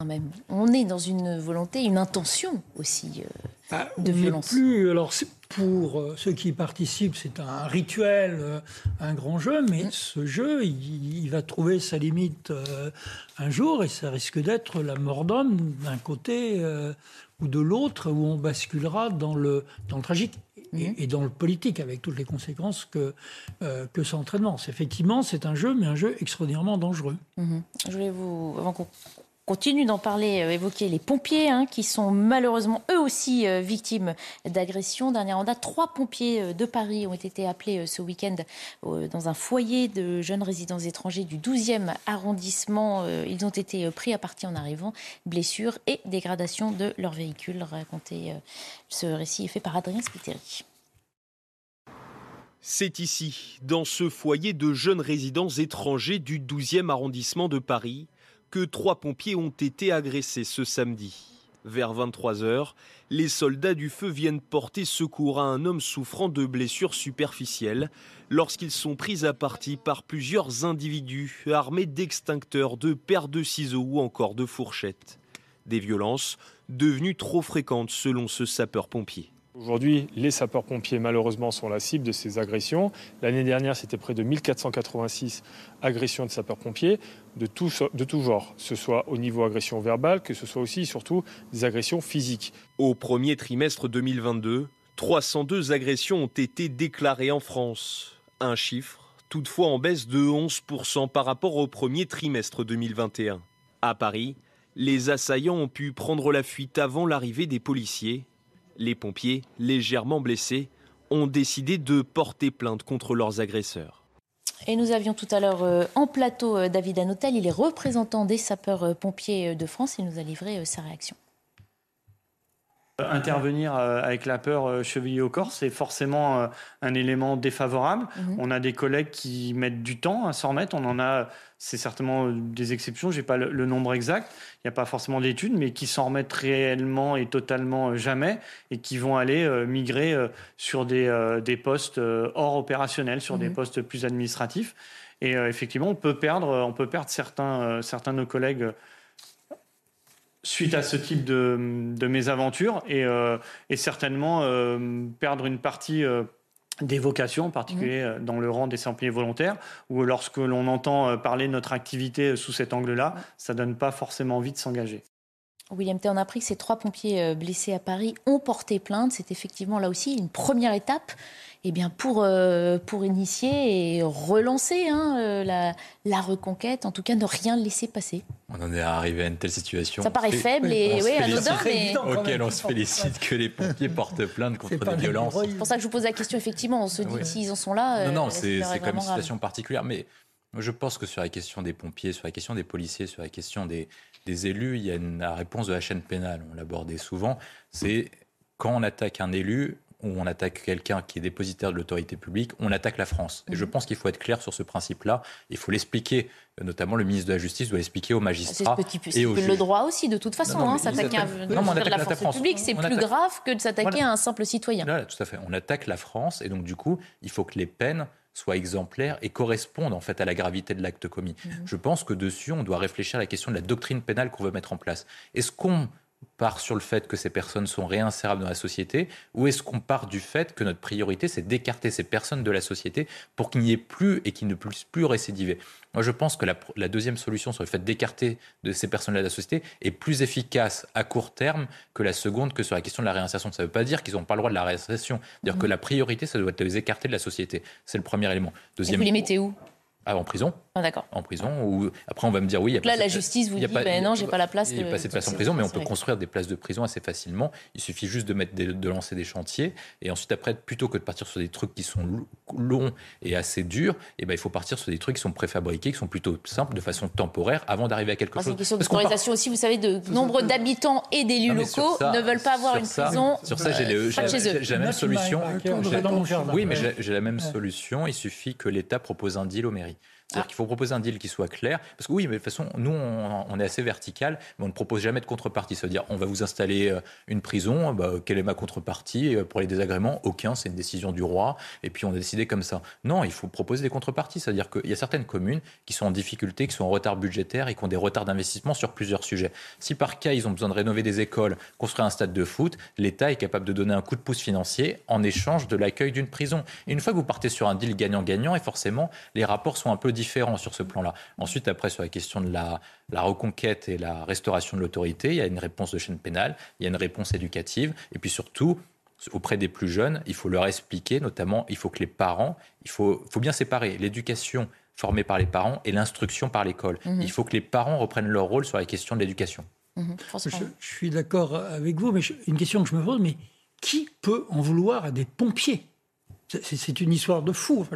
Même. On est dans une volonté, une intention aussi euh, ah, de violence. Plus, alors pour euh, ceux qui y participent, c'est un rituel, euh, un grand jeu, mais mmh. ce jeu, il, il, va trouver sa limite euh, un jour et ça risque d'être la mort d'homme d'un côté euh, ou de l'autre, où on basculera dans le, dans le tragique. Et, mmh. et, dans le politique, avec toutes les conséquences que, que ça entraîne. Effectivement, c'est un jeu, mais un jeu extraordinairement dangereux. Mmh. Je voulais vous, avant qu'on continue d'en parler, euh, évoquer les pompiers hein, qui sont malheureusement eux aussi euh, victimes d'agressions. Dernière trois pompiers euh, de Paris ont été appelés ce week-end dans un foyer de jeunes résidents étrangers du 12e arrondissement. Ils ont été pris à partie en arrivant, blessures et dégradation de leur véhicule. Racontez, ce récit est fait par Adrien Spiteri. C'est ici, dans ce foyer de jeunes résidents étrangers du 12e arrondissement de Paris, que trois pompiers ont été agressés ce samedi. Vers 23 heures, les soldats du feu viennent porter secours à un homme souffrant de blessures superficielles lorsqu'ils sont pris à partie par plusieurs individus armés d'extincteurs, de paires de ciseaux ou encore de fourchettes. Des violences devenues trop fréquentes selon ce sapeur-pompier. Aujourd'hui, les sapeurs-pompiers, malheureusement, sont la cible de ces agressions. L'année dernière, c'était près de 1486 agressions de sapeurs-pompiers de tout, genre, que ce soit au niveau agression verbale, que ce soit aussi, surtout, des agressions physiques. Au premier trimestre 2022, 302 agressions ont été déclarées en France. Un chiffre, toutefois en baisse de 11% par rapport au premier trimestre 2021. À Paris, les assaillants ont pu prendre la fuite avant l'arrivée des policiers les pompiers, légèrement blessés, ont décidé de porter plainte contre leurs agresseurs. Et nous avions tout à l'heure euh, en plateau euh, David Anotel, il est représentant des sapeurs-pompiers de France, il nous a livré euh, sa réaction. Intervenir avec la peur chevillée au corps, c'est forcément un élément défavorable. Mmh. On a des collègues qui mettent du temps à s'en remettre. On en a, c'est certainement des exceptions, je n'ai pas le, le, nombre exact. Il n'y a pas forcément d'études, mais qui s'en remettent réellement et totalement jamais et qui vont aller euh, migrer euh, sur des, euh, des postes hors opérationnels, sur mmh. des postes plus administratifs. Et effectivement, on peut perdre, on peut perdre certains, certains de nos collègues suite à ce type de, de mésaventures et, euh, et certainement euh, perdre une partie euh, des vocations, en particulier mmh. dans le rang des sampliers volontaires, où lorsque l'on entend parler de notre activité sous cet angle-là, ça donne pas forcément envie de s'engager. William T, on a appris que ces trois pompiers euh, blessés à Paris ont porté plainte. C'est effectivement là aussi une première étape eh bien pour, euh, pour initier et relancer hein, euh, la, la, reconquête, en tout cas ne rien laisser passer. On en est arrivé à une telle situation. Ça paraît faible et oui, anodin, mais... Auquel on se félicite que les pompiers portent plainte contre des violences. C'est pour ça que je vous pose la question, effectivement, on se dit s'ils en sont là. Non, non, c'est comme une situation particulière, mais je pense que sur la question des pompiers, sur la question des policiers, sur la question des, des élus, il y a une la réponse de la chaîne pénale, on l'abordait souvent, c'est quand on attaque un élu, ou on attaque quelqu'un qui est dépositaire de l'autorité publique, on attaque la France. Et je mhm. pense qu'il faut être clair sur ce principe-là. Il faut l'expliquer, notamment le ministre de la Justice doit l'expliquer aux magistrats et aux Le droit aussi, de toute façon, hein, s'attaquer à la force publique, c'est plus grave que de s'attaquer à un simple citoyen. tout à fait. On attaque la France et donc du coup, il faut que les peines soient exemplaires et correspondent en fait à la gravité de l'acte commis. Mhm. Je pense que dessus, on doit réfléchir à la question de la doctrine pénale qu'on veut mettre en place. Est-ce qu'on part sur le fait que ces personnes sont réinsérables dans la société ou est-ce qu'on part du fait que notre priorité, c'est d'écarter ces personnes de la société pour qu'il n'y ait plus et qu'ils ne puissent plus récidiver? Moi, je pense que la, deuxième solution sur le fait d'écarter de ces personnes-là de la société est plus efficace à court terme que la seconde, que sur la question de la réinsertion. Ça ne veut pas dire qu'ils n'ont pas le droit de la réinsertion. C'est-à-dire mmh. que la priorité, ça doit être de les écarter de la société. C'est le premier élément. Deuxième... Et vous les mettez où? Ah, en prison. Ah, d'accord. En prison. Ou après, on va me dire oui. Donc là, la justice vous dit pas, ben non, j'ai pas la place. Il n'y a pas assez de place en prison, mais on peut construire des places de prison assez facilement. Il suffit juste de mettre de lancer des chantiers et ensuite après, plutôt que de partir sur des trucs qui sont longs et assez durs, eh ben il faut partir sur des trucs qui sont préfabriqués, qui sont plutôt simples, de façon temporaire, avant d'arriver à quelque chose. C'est une question d'autorisation aussi. Vous savez, de nombre d'habitants et d'élus locaux ne veulent pas avoir une prison. Sur ça, j'ai la même solution. Oui, mais j'ai la même solution. Il suffit que l'État propose un deal aux mairies. C'est-à-dire ah. qu'il faut proposer un deal qui soit clair. Parce que oui, mais de toute façon, nous, on, est assez vertical, mais on ne propose jamais de contrepartie. C'est-à-dire, on va vous installer euh, une prison, bah, quelle est ma contrepartie euh, pour les désagréments? Aucun, c'est une décision du roi, et puis on a décidé comme ça. Non, il faut proposer des contreparties. C'est-à-dire qu'il y a certaines communes qui sont en difficulté, qui sont en retard budgétaire et qui ont des retards d'investissement sur plusieurs sujets. Si par cas, ils ont besoin de rénover des écoles, construire un stade de foot, l'État est capable de donner un coup de pouce financier en échange de l'accueil d'une prison. Et une fois que vous partez sur un deal gagnant-gagnant, et forcément, les rapports sont un peu différent sur ce plan-là. Ensuite, après, sur la question de la, reconquête et la restauration de l'autorité, il y a une réponse de chaîne pénale, il y a une réponse éducative, et puis surtout, auprès des plus jeunes, il faut leur expliquer, notamment, il faut que les parents, il faut, faut bien séparer l'éducation formée par les parents et l'instruction par l'école. Mhm. Il faut que les parents reprennent leur rôle sur la question de l'éducation. Mhm. je, suis d'accord avec vous, mais une question que je me pose, mais qui peut en vouloir à des pompiers? C'est une histoire de fou.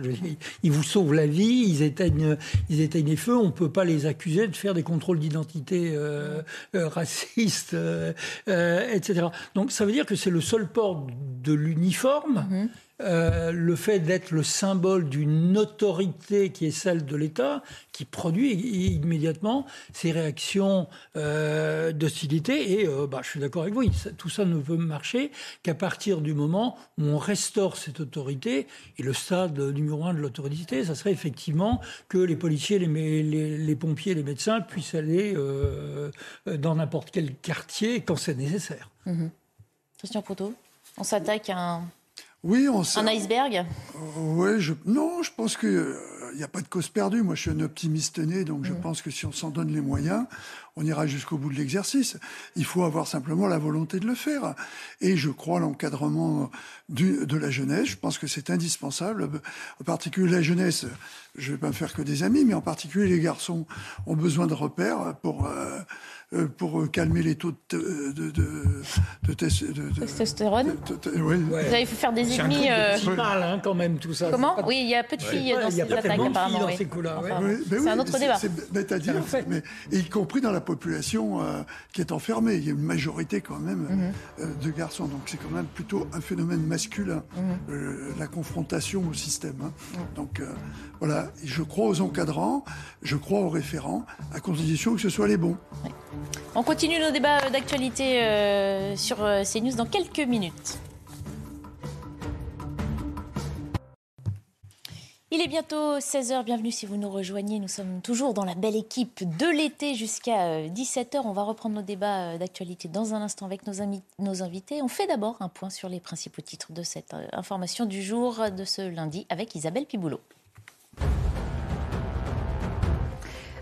ils vous sauvent la vie, ils éteignent, ils éteignent les feux. On ne peut pas les accuser de faire des contrôles d'identité euh, euh, racistes, euh, etc. Donc ça veut dire que c'est le seul port de l'uniforme. Mm-hmm. Euh, le fait d'être le symbole d'une autorité qui est celle de l'État, qui produit immédiatement ces réactions euh, d'hostilité. Et euh, bah, je suis d'accord avec vous, tout ça ne peut marcher qu'à partir du moment où on restaure cette autorité. Et le stade numéro un de l'autorité, ça serait effectivement que les policiers, les, pompiers, les médecins puissent aller dans n'importe quel quartier quand c'est nécessaire. Mmh. Christian Proto, on s'attaque à un oui, on Un iceberg? Euh, Oui, je... non, je pense qu'il n'y euh, a pas de cause perdue. Moi, je suis un optimiste né, donc je mm. pense que si on s'en donne les moyens, on ira jusqu'au bout de l'exercice. Il faut avoir simplement la volonté de le faire. Et je crois l'encadrement de la jeunesse. Je pense que c'est indispensable. En particulier la jeunesse, je ne vais pas faire que des amis, mais en particulier les garçons ont besoin de repères pour... Euh, euh, pour calmer les taux de, de, de, de testostérone. Vous avez fait faire des ennemis. Euh... mal hein, quand même tout ça. Comment Oui, il y a peu de filles dans ces attaques apparemment. Dans ces c'est un autre débat. C'est bête à dire, mais y compris dans la population euh, qui est enfermée. Il y a une majorité quand même mhm. euh, de garçons, donc c'est quand même plutôt un phénomène masculin, mhm. la confrontation au système. Hein. Mhm. Donc voilà, je crois aux encadrants, je crois aux référents, à condition que ce soit les bons. On continue nos débats d'actualité euh, sur euh, CNews dans quelques minutes. Il est bientôt 16h, bienvenue si vous nous rejoignez. Nous sommes toujours dans la belle équipe de l'été jusqu'à 17h. Euh, On va reprendre nos débats d'actualité dans un instant avec nos, nos invités. On fait d'abord un point sur les principaux titres de cette information du jour de ce lundi avec Isabelle Piboulot.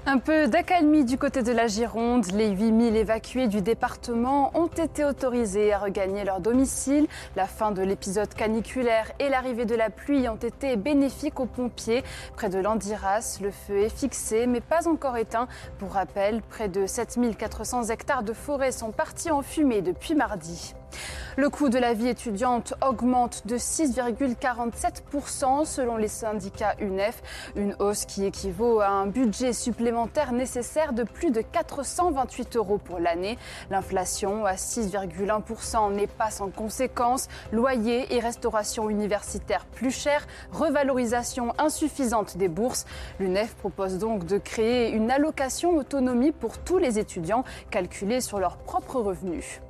Un peu d'accalmie du côté de la Gironde. Les 8000 évacués du département ont été autorisés à regagner leur domicile. La fin de l'épisode caniculaire et l'arrivée de la pluie ont été bénéfiques aux pompiers. Près de Landiras, le feu est fixé mais pas encore éteint. Pour rappel, près de 7400 hectares de forêt sont partis en fumée depuis mardi. Le coût de la vie étudiante augmente de 6,47% selon les syndicats UNEF, une hausse qui équivaut à un budget supplémentaire nécessaire de plus de 428 euros pour l'année. L'inflation à 6,1% n'est pas sans conséquence. Loyer et restauration universitaire plus chers, revalorisation insuffisante des bourses. L'UNEF propose donc de créer une allocation autonomie pour tous les étudiants calculée sur leurs propres revenus.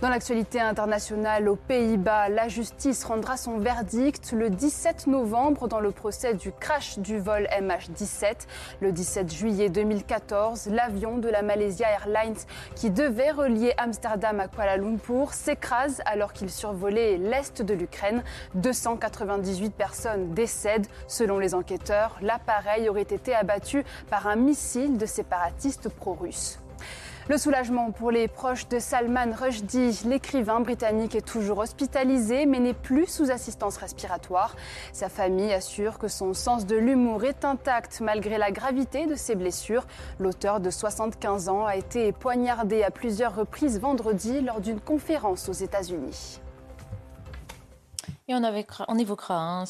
Dans l'actualité internationale, aux Pays-Bas, la justice rendra son verdict le 17 novembre dans le procès du crash du vol MH17. Le 17 juillet 2014, l'avion de la Malaysia Airlines qui devait relier Amsterdam à Kuala Lumpur s'écrase alors qu'il survolait l'est de l'Ukraine. 298 personnes décèdent. Selon les enquêteurs, l'appareil aurait été abattu par un missile de séparatistes pro-russes. Le soulagement pour les proches de Salman Rushdie, l'écrivain britannique est toujours hospitalisé mais n'est plus sous assistance respiratoire. Sa famille assure que son sens de l'humour est intact malgré la gravité de ses blessures. L'auteur de 75 ans a été poignardé à plusieurs reprises vendredi lors d'une conférence aux États-Unis. Et on, évoquera hein,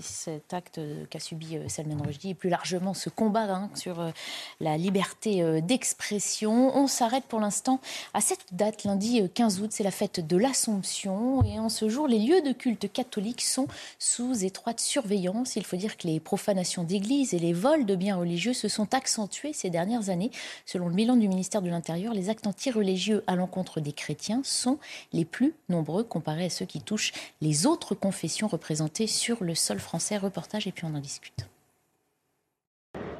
cet acte qu'a subi euh, Salman Rushdie et plus largement ce combat hein, sur euh, la liberté euh, d'expression. On s'arrête pour l'instant à cette date, lundi 15 août, c'est la fête de l'Assomption. Et en ce jour, les lieux de culte catholiques sont sous étroite surveillance. Il faut dire que les profanations d'églises et les vols de biens religieux se sont accentués ces dernières années. Selon le bilan du ministère de l'Intérieur, les actes anti-religieux à l'encontre des chrétiens sont les plus nombreux comparés à ceux qui touchent les autres confession représentée sur le sol français. Reportage et puis on en discute.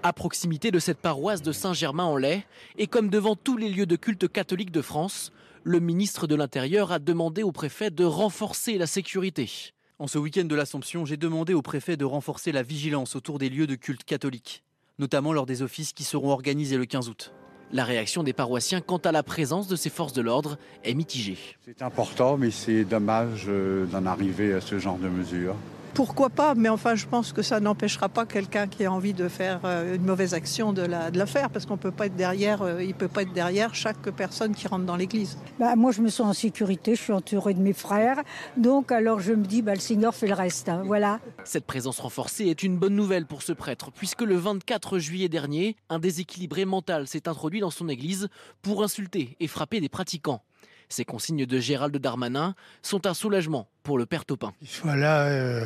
À proximité de cette paroisse de Saint-Germain-en-Laye, et comme devant tous les lieux de culte catholiques de France, le ministre de l'Intérieur a demandé au préfet de renforcer la sécurité. En ce week-end de l'Assomption, j'ai demandé au préfet de renforcer la vigilance autour des lieux de culte catholiques, notamment lors des offices qui seront organisés le 15 août. La réaction des paroissiens quant à la présence de ces forces de l'ordre est mitigée. C'est important, mais c'est dommage euh, d'en arriver à ce genre de mesures. Pourquoi pas Mais enfin, je pense que ça n'empêchera pas quelqu'un qui a envie de faire euh, une mauvaise action de la, de la faire, parce qu'on peut pas être derrière. Euh, il peut pas être derrière chaque personne qui rentre dans l'église. Bah, moi, je me sens en sécurité. Je suis entourée de mes frères, donc alors je me dis, bah, le Seigneur fait le reste. Hein, voilà. Cette présence renforcée est une bonne nouvelle pour ce prêtre, puisque le 24 juillet dernier, un déséquilibré mental s'est introduit dans son église pour insulter et frapper des pratiquants. Ces consignes de Gérald Darmanin sont un soulagement pour le père Topin. Il soit là euh,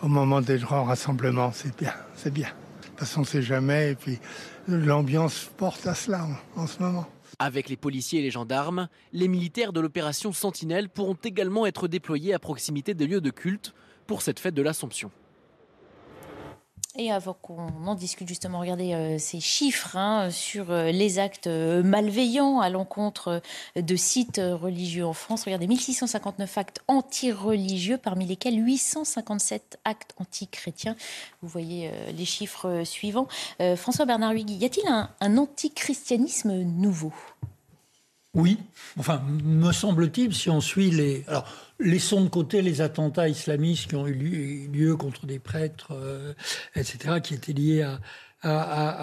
au moment des grands rassemblements, c'est bien, c'est bien. De toute façon, on ne sait jamais, et puis l'ambiance porte à cela en, en ce moment. Avec les policiers et les gendarmes, les militaires de l'opération Sentinelle pourront également être déployés à proximité des lieux de culte pour cette fête de l'Assomption. Et avant qu'on en discute justement, regardez euh, ces chiffres hein, sur euh, les actes euh, malveillants à l'encontre de sites religieux en France. Regardez, 1659 actes anti-religieux, parmi lesquels 857 actes anti-chrétiens. Vous voyez les chiffres suivants. François Bernard Huygui, y a-t-il un, un antichristianisme nouveau? Oui, enfin, me semble-t-il, si on suit les... Alors, Laissons de côté les attentats islamistes qui ont eu lieu contre des prêtres, euh, etc., qui étaient liés à,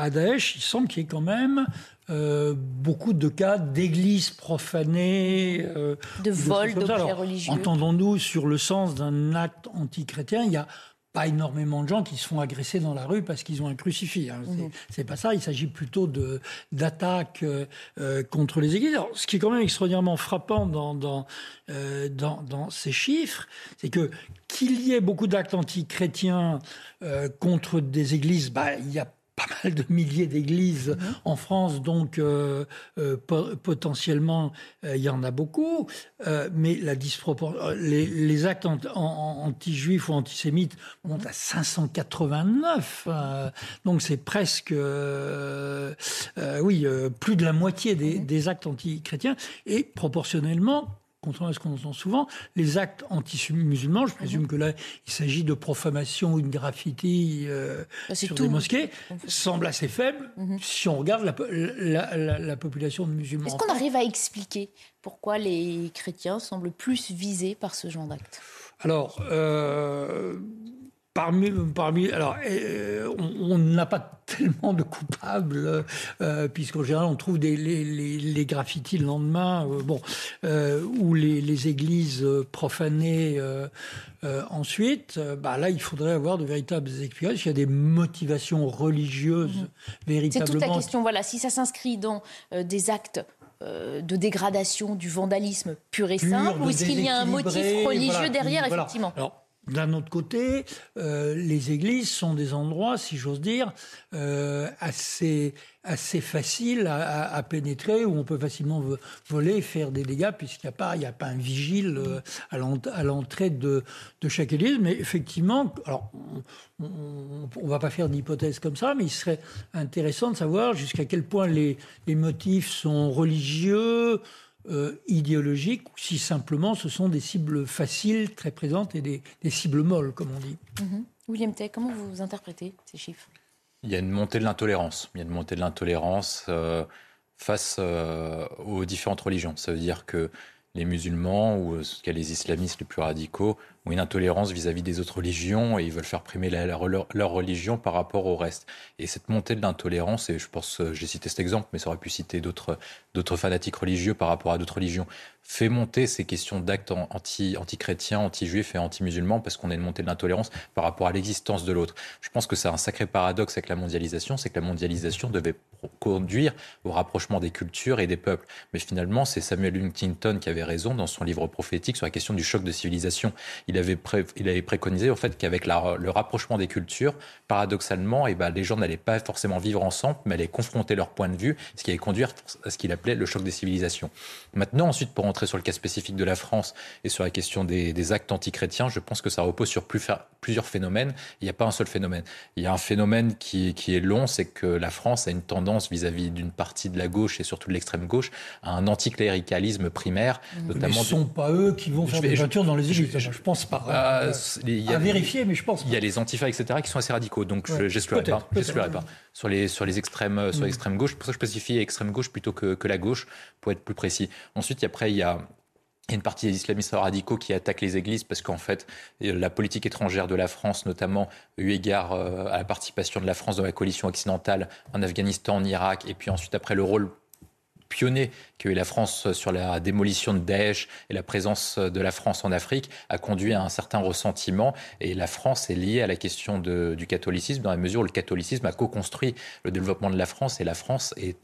à, Daesh. Il semble qu'il y ait quand même euh, beaucoup de cas d'églises profanées, euh, de vols d'objets religieux. Entendons-nous sur le sens d'un acte antichrétien Il y a pas énormément de gens qui se font agresser dans la rue parce qu'ils ont un crucifix. Hein. Mhm. C'est pas ça. Il s'agit plutôt de d'attaques euh, euh, contre les églises. ce qui est quand même extraordinairement frappant dans dans, euh, dans, dans ces chiffres, c'est que qu'il y ait beaucoup d'actes antichrétiens contre des églises, bah il y a pas mal de milliers d'églises mhm. en France, donc euh, euh, potentiellement euh, il y en a beaucoup, mais la les, les, actes anti-juifs ou antisémites montent à 589, donc c'est presque, oui, plus de la moitié des, mhm. des actes anti-chrétiens, et proportionnellement, contrairement à ce qu'on entend souvent, les actes anti-musulmans, je présume que là, il s'agit de profanation ou de graffiti euh, bah, sur des mosquées, semblent assez faibles mhm. si on regarde la, population de musulmans. Est-ce qu'on arrive à expliquer pourquoi les chrétiens semblent plus visés par ce genre d'actes? Alors, euh, Parmi, parmi, alors, euh, on n'a pas tellement de coupables, euh, puisqu'en général, on trouve des, les, les, graffitis le lendemain, euh, bon, ou les, les, églises profanées ensuite. Bah, là, il faudrait avoir de véritables explications. Il y a des motivations religieuses mmh. véritablement. C'est toute la question. Voilà, si ça s'inscrit dans des actes de dégradation, du vandalisme pur et simple, ou est-ce qu'il y a un motif religieux derrière, effectivement? D'un autre côté, euh, les églises sont des endroits, si j'ose dire, euh, assez, assez faciles à, pénétrer, où on peut facilement voler, faire des dégâts, puisqu'il n'y a, pas, a pas un vigile euh, à l'entrée de, chaque église. Mais effectivement, alors, on ne va pas faire d'hypothèse comme ça, mais il serait intéressant de savoir jusqu'à quel point les motifs sont religieux, euh, idéologiques ou si simplement ce sont des cibles faciles, très présentes et des, cibles molles, comme on dit. Mhm. William Tay, comment vous interprétez ces chiffres? Il y a une montée de l'intolérance. Il y a une montée de l'intolérance euh, face euh, aux différentes religions. Ça veut dire que les musulmans ou ce qu'il les islamistes les plus radicaux ont une intolérance vis-à-vis des autres religions et ils veulent faire primer leur, religion par rapport au reste. Et cette montée de l'intolérance, et je pense, j'ai cité cet exemple, mais ça aurait pu citer d'autres, fanatiques religieux par rapport à d'autres religions, fait monter ces questions d'actes anti, anti-chrétiens, anti-juifs et anti-musulmans parce qu'on a une montée de l'intolérance par rapport à l'existence de l'autre. Je pense que c'est un sacré paradoxe avec la mondialisation, c'est que la mondialisation devait conduire au rapprochement des cultures et des peuples. Mais finalement, c'est Samuel Huntington qui avait raison dans son livre prophétique sur la question du choc de civilisation. Il avait, il avait préconisé au fait qu'avec le rapprochement des cultures, paradoxalement, et eh ben, les gens n'allaient pas forcément vivre ensemble, mais allaient confronter leur point de vue, ce qui allait conduire à ce qu'il appelait le choc des civilisations. Maintenant, ensuite, pour sur le cas spécifique de la France et sur la question des, actes antichrétiens, je pense que ça repose sur plusieurs phénomènes. Il n'y a pas un seul phénomène. Il y a un phénomène qui, est long, c'est que la France a une tendance vis-à-vis d'une partie de la gauche et surtout de l'extrême gauche à un anticléricalisme primaire. Mmh. Notamment ce ne sont pas eux qui vont faire des peintures dans les églises. Je, ne pense pas. Euh, il y a, à vérifier, mais je pense. Il y a les antifas, etc., qui sont assez radicaux. Donc je n'exclurai pas. pas. Sur les, sur les extrêmes, sur mmh. l'extrême gauche, pour ça je spécifie extrême gauche plutôt que, que la gauche, pour être plus précis. Ensuite, après, il y a il y a une partie des islamistes radicaux qui attaquent les églises parce qu'en fait, la politique étrangère de la France, notamment eu égard euh, à la participation de la France dans la coalition occidentale en Afghanistan, en Irak, et puis ensuite après le rôle pionnier que la France sur la démolition de Daesh et la présence de la France en Afrique a conduit à un certain ressentiment. Et la France est liée à la question du catholicisme dans la mesure où le catholicisme a co-construit le développement de la France et la France est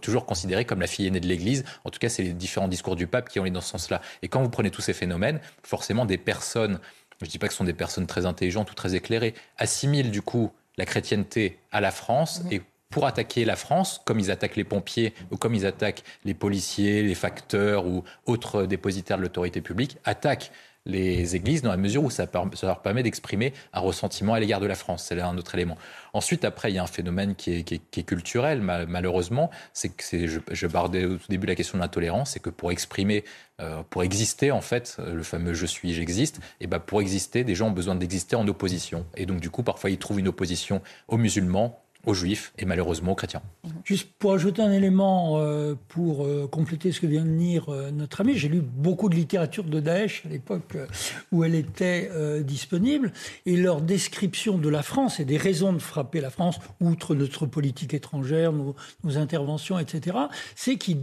toujours considérée comme la fille aînée de l'Église. En tout cas, c'est les différents discours du pape qui ont été dans ce sens-là. Et quand vous prenez tous ces phénomènes, forcément des personnes, je ne dis pas que ce sont des personnes très intelligentes ou très éclairées, assimilent du coup la chrétienté à la France mmh. et pour attaquer la France, comme ils attaquent les pompiers ou comme ils attaquent les policiers, les facteurs ou autres dépositaires de l'autorité publique, attaquent les églises dans la mesure où ça, leur permet d'exprimer un ressentiment à l'égard de la France. C'est un autre élément. Ensuite, après, il y a un phénomène qui est, culturel, malheureusement. C'est que je, je bardais au tout début la question de l'intolérance, c'est que pour exprimer, euh, pour exister, en fait, le fameux je suis, j'existe, et ben pour exister, des gens ont besoin d'exister en opposition. Et donc, du coup, parfois, ils trouvent une opposition aux musulmans, aux juifs et malheureusement aux chrétiens. Juste pour ajouter un élément euh, pour euh, compléter ce que vient de dire euh, notre ami, j'ai lu beaucoup de littérature de Daesh à l'époque où elle était disponible et leur description de la France et des raisons de frapper la France, outre notre politique étrangère, nos, nos interventions, etc., c'est qu'ils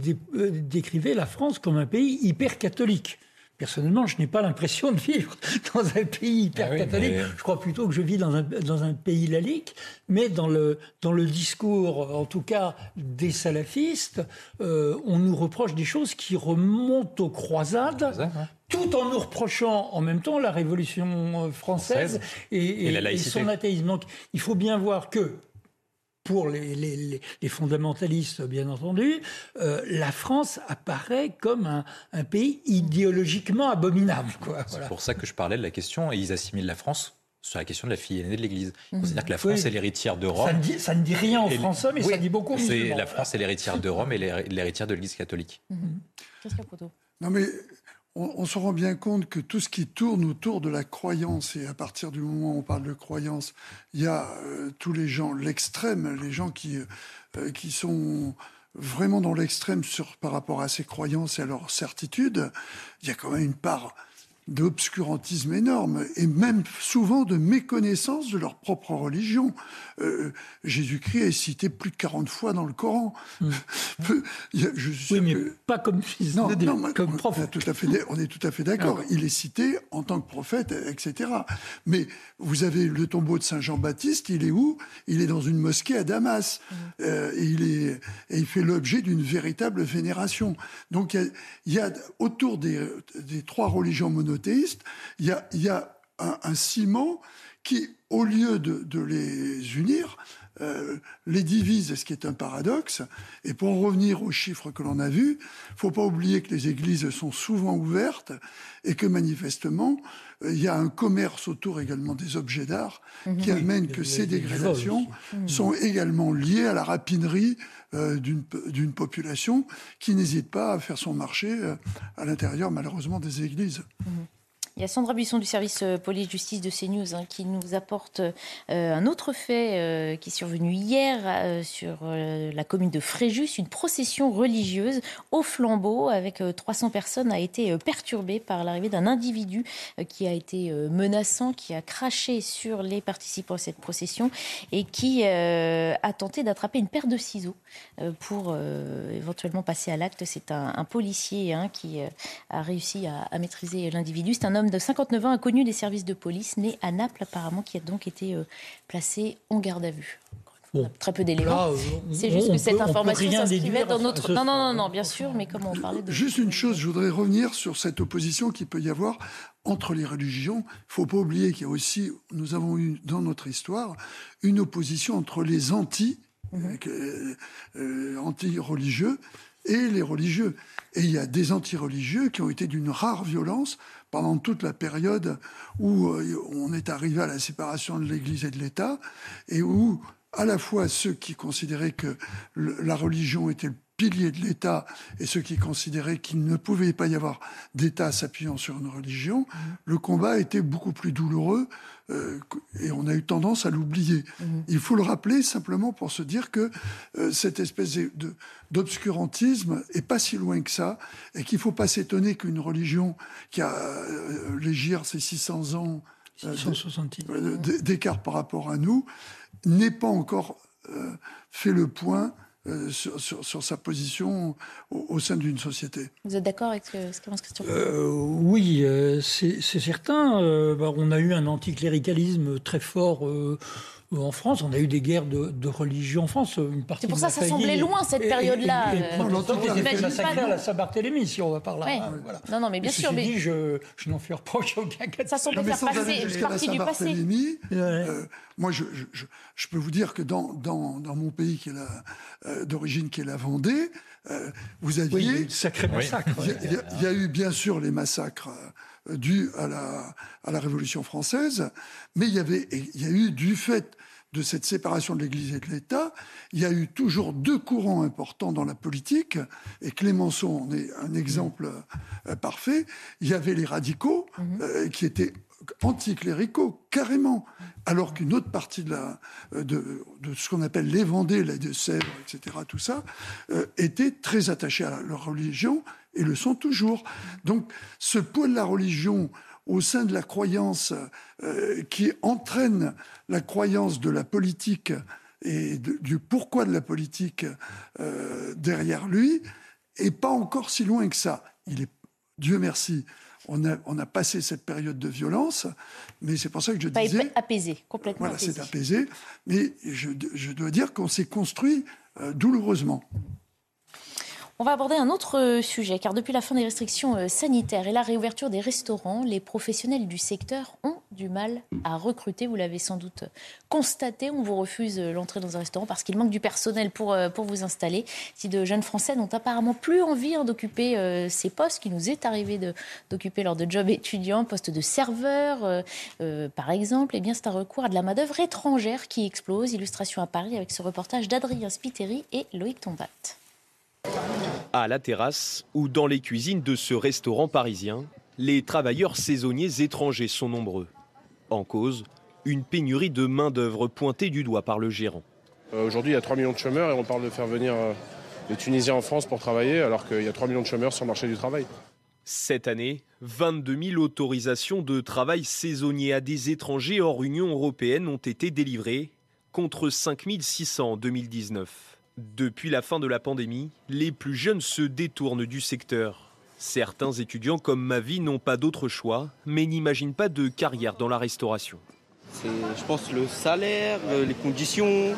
décrivaient la France comme un pays hyper catholique. Personnellement, je n'ai pas l'impression de vivre dans un pays hyper ah catholique. Je crois plutôt que je vis dans un, dans un pays laïque. Mais dans le, dans le discours, en tout cas des salafistes, euh, on nous reproche des choses qui remontent aux croisades. Tout en nous reprochant en même temps la Révolution française, et, et son athéisme. Donc il faut bien voir que pour les, les, les, fondamentalistes, bien entendu, euh, la France apparaît comme un, un pays idéologiquement abominable. C'est pour ça que je parlais de la question, et ils assimilent la France sur la question de la fille aînée de l'Église. Mmh. C'est-à-dire que la France est l'héritière de Rome. Ça ne, dit, ça ne, dit, rien en français, mais ça dit beaucoup C'est La France est l'héritière de Rome et l'héritière de l'Église catholique. Mmh. Non mais on, se rend bien compte que tout ce qui tourne autour de la croyance, et à partir du moment où on parle de croyance, il y a euh, tous les gens, l'extrême, les gens qui, euh, qui sont vraiment dans l'extrême par rapport à ces croyances et à leurs certitudes, il y a quand même une part d'obscurantisme énorme et même souvent de méconnaissance de leur propre religion. Euh, Jésus-Christ est cité plus de 40 fois dans le Coran. Hmm. je oui, mais pas comme fils non, non, comme prophète. On est tout à fait, on est tout à fait d'accord. Ah il est cité en tant que prophète, etc. Mais vous avez le tombeau de Saint Jean-Baptiste, il est où? Il est dans une mosquée à Damas. Hmm. Euh, et, il est, et il fait l'objet d'une véritable vénération. Donc il y, a, autour des, des trois religions monothéistes, il y a, un, ciment qui, au lieu de, les unir, euh, les divise, ce qui est un paradoxe. Et pour en revenir aux chiffres que l'on a vus, il faut pas oublier que les églises sont souvent ouvertes et que manifestement, euh, il y a un commerce autour également des objets d'art mhm. qui amène que ces dégradations mhm. sont également liées à la rapinerie euh, d'une population qui n'hésite pas à faire son marché à l'intérieur, malheureusement, des églises. Mhm. Il y a Sandra Buisson du service euh, police-justice de CNews hein, qui nous apporte euh, un autre fait euh, qui est survenu hier sur la commune de Fréjus. Une procession religieuse au flambeau avec 300 personnes a été perturbée par l'arrivée d'un individu qui a été menaçant, qui a craché sur les participants à cette procession et qui a tenté d'attraper une paire de ciseaux pour éventuellement passer à l'acte. C'est un, policier hein, qui a réussi à, à maîtriser l'individu. C'est un homme de 59 ans, inconnu des services de police, né à Naples apparemment, qui a donc été euh, placé en garde à vue. Très peu d'éléments. Euh, C'est juste que cette information s'inscrivait dans notre. Non, non, non, non, bien sûr, mais comme on parlait de. Juste une chose, je voudrais revenir sur cette opposition qu'il peut y avoir entre les religions. Il ne faut pas oublier qu'il y a aussi, nous avons eu dans notre histoire, une opposition entre les anti, mhm. euh, anti-religieux et les religieux. Et il y a des anti-religieux qui ont été d'une rare violence pendant toute la période où euh, on est arrivé à la séparation de l'Église et de l'État, et où à la fois ceux qui considéraient que la religion était le pilier de l'État et ceux qui considéraient qu'il ne pouvait pas y avoir d'État s'appuyant sur une religion, mmh. le combat était beaucoup plus douloureux euh, et on a eu tendance à l'oublier. Mhm. Il faut le rappeler simplement pour se dire que euh, cette espèce d'obscurantisme est pas si loin que ça et qu'il ne faut pas s'étonner qu'une religion qui a euh, légir ses 600 ans d'écart par rapport à nous n'ait pas encore fait le point euh, sur, sa position au, sein d'une société. Vous êtes d'accord avec ce que pense Christian euh, Oui, euh, c'est certain. Bah, on a eu un anticléricalisme très fort en France, on a eu des guerres de, religion en France. C'est pour ça que ça semblait loin cette période-là. Longtemps qu'ils étaient massacrés à la Saint-Barthélemy, si on va par là. Hein, Non, non, mais bien sûr. Mais... Dit, je, je n'en fais reproche aucun cas. Ça semble faire passer partie du passé. Euh, moi, je, je, je, peux vous dire que dans, dans, dans mon pays qui est euh, d'origine, qui est la Vendée, euh, vous aviez... Oui, il y a eu sacrés massacres. Il y, a eu bien sûr les massacres dû à la, à la Révolution française, mais il y, avait, il y a eu, du fait de cette séparation de l'Église et de l'État, il y a eu toujours deux courants importants dans la politique, et Clémenceau en est un exemple euh, parfait. Il y avait les radicaux, mhm. euh, qui étaient anticléricaux, carrément, alors qu'une autre partie de, la, euh, de, de ce qu'on appelle les Vendées, les Deux-Sèvres, etc., tout ça, était très attachée à leur religion et le sont toujours. Donc ce poids de la religion au sein de la croyance euh, qui entraîne la croyance de la politique et du pourquoi de la politique euh, derrière lui est pas encore si loin que ça. Il est, Dieu merci, on a, on a passé cette période de violence, mais c'est pour ça que je disais... Pas apaisé, complètement Voilà, c'est apaisé, mais je, je, dois dire qu'on s'est construit euh, douloureusement. On va aborder un autre euh, sujet, car depuis la fin des restrictions euh, sanitaires et la réouverture des restaurants, les professionnels du secteur ont du mal à recruter. Vous l'avez sans doute constaté, on vous refuse euh, l'entrée dans un restaurant parce qu'il manque du personnel pour, pour vous installer. Si de jeunes Français n'ont apparemment plus envie hein, d'occuper ces postes qui nous est arrivé d'occuper lors de jobs étudiants, poste de serveur par exemple, eh bien c'est un recours à de la main-d'œuvre étrangère qui explose. Illustration à Paris avec ce reportage d'Adrien Spiteri et Loïc Tombat. À la terrasse ou dans les cuisines de ce restaurant parisien, les travailleurs saisonniers étrangers sont nombreux. En cause, une pénurie de main-d'œuvre pointée du doigt par le gérant. Euh, aujourd'hui, il y a 3 millions de chômeurs et on parle de faire venir euh, les Tunisiens en France pour travailler alors qu'il y a 3 millions de chômeurs sur le marché du travail. Cette année, 22 000 autorisations de travail saisonnier à des étrangers hors Union européenne ont été délivrées, contre 5 600 en 2019. Depuis la fin de la pandémie, les plus jeunes se détournent du secteur. Certains étudiants comme Mavi n'ont pas d'autre choix, mais n'imaginent pas de carrière dans la restauration. C'est, je pense, le salaire, les conditions.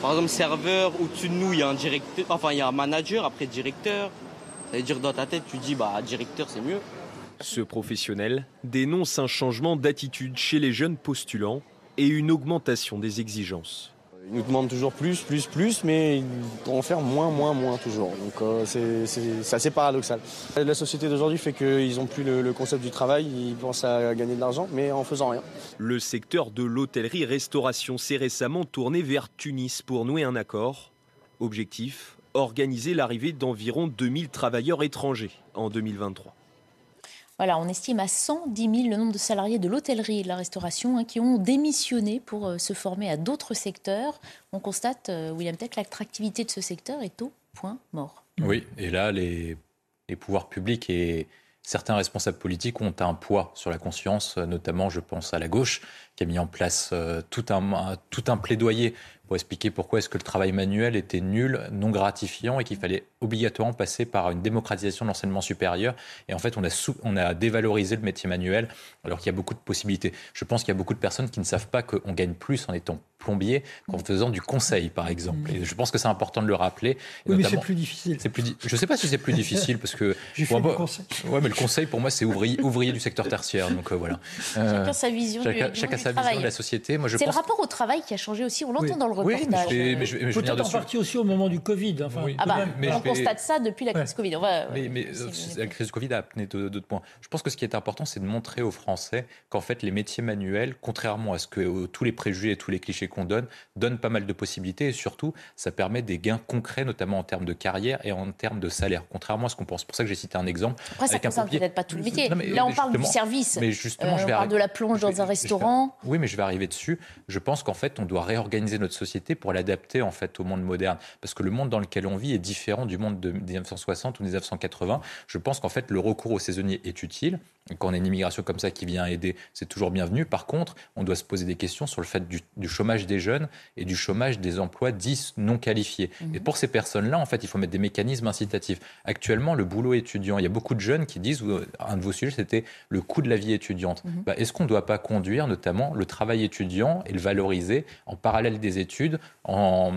Par exemple, serveur, au-dessus de nous, il y a un directeur, enfin, il y a un manager, après directeur. Ça veut dire dans ta tête, tu dis, bah, directeur, c'est mieux. Ce professionnel dénonce un changement d'attitude chez les jeunes postulants et une augmentation des exigences. Ils nous demandent toujours plus, plus, plus, mais ils vont faire moins, moins, moins toujours. Donc euh, c'est assez paradoxal. La société d'aujourd'hui fait qu'ils n'ont plus le, le, concept du travail, ils pensent à gagner de l'argent, mais en faisant rien. Le secteur de l'hôtellerie-restauration s'est récemment tourné vers Tunis pour nouer un accord. Objectif organiser l'arrivée d'environ 2000 travailleurs étrangers en 2023. Voilà, on estime à 110 000 le nombre de salariés de l'hôtellerie et de la restauration hein, qui ont démissionné pour euh, se former à d'autres secteurs. On constate, euh, William Tech, l'attractivité de ce secteur est au point mort. Oui, et là, les, les pouvoirs publics et certains responsables politiques ont un poids sur la conscience, notamment, je pense, à la gauche, qui a mis en place euh, tout, un, tout un plaidoyer pour expliquer pourquoi est-ce que le travail manuel était nul, non gratifiant et qu'il fallait obligatoirement passer par une démocratisation de l'enseignement supérieur. Et en fait, on a, sous, on a dévalorisé le métier manuel alors qu'il y a beaucoup de possibilités. Je pense qu'il y a beaucoup de personnes qui ne savent pas qu'on gagne plus en étant plombier qu'en faisant du conseil, par exemple. Et je pense que c'est important de le rappeler. Oui, mais c'est plus difficile. C'est plus, je ne sais pas si c'est plus difficile parce que. J'ai fait du conseil. Ouais, mais le conseil pour moi c'est ouvrier, ouvrier du secteur tertiaire. Donc euh, voilà. Euh, chacun sa vision. Chacun, du, chacun du sa travail. vision de la société. Moi, je c'est pense... le rapport au travail qui a changé aussi. On l'entend oui. dans le reportage. Oui, mais je vais, mais je, Peut-être en partie aussi au moment du Covid. Enfin, oui. ah bah, mais on vais... constate ça depuis la crise ouais. Covid. On va, mais, mais la crise Covid a amené d'autres points. Je pense que ce qui est important, c'est de montrer aux Français qu'en fait, les métiers manuels, contrairement à ce que tous les préjugés et tous les clichés qu'on donne, donnent pas mal de possibilités et surtout, ça permet des gains concrets, notamment en termes de carrière et en termes de salaire, contrairement à ce qu'on pense. C'est pour ça que j'ai cité un exemple. Après, ça ne concerne peut-être pas tout le métier. Non, mais, Là, on parle du service. Mais justement, euh, je vais on parle de la plonge dans un restaurant. Vais, oui, mais je vais arriver dessus. Je pense qu'en fait, on doit réorganiser notre société pour l'adapter en fait au monde moderne, parce que le monde dans lequel on vit est différent du monde de 1960 ou 1980. Je pense qu'en fait, le recours aux saisonniers est utile. Quand on a une immigration comme ça qui vient aider, c'est toujours bienvenu. Par contre, on doit se poser des questions sur le fait du, du chômage des jeunes et du chômage des emplois dits non qualifiés. Mmh. Et pour ces personnes-là, en fait, il faut mettre des mécanismes incitatifs. Actuellement, le boulot étudiant, il y a beaucoup de jeunes qui disent, un de vos sujets, c'était le coût de la vie étudiante. Mmh. Bah, Est-ce qu'on ne doit pas conduire notamment le travail étudiant et le valoriser en parallèle des études, en,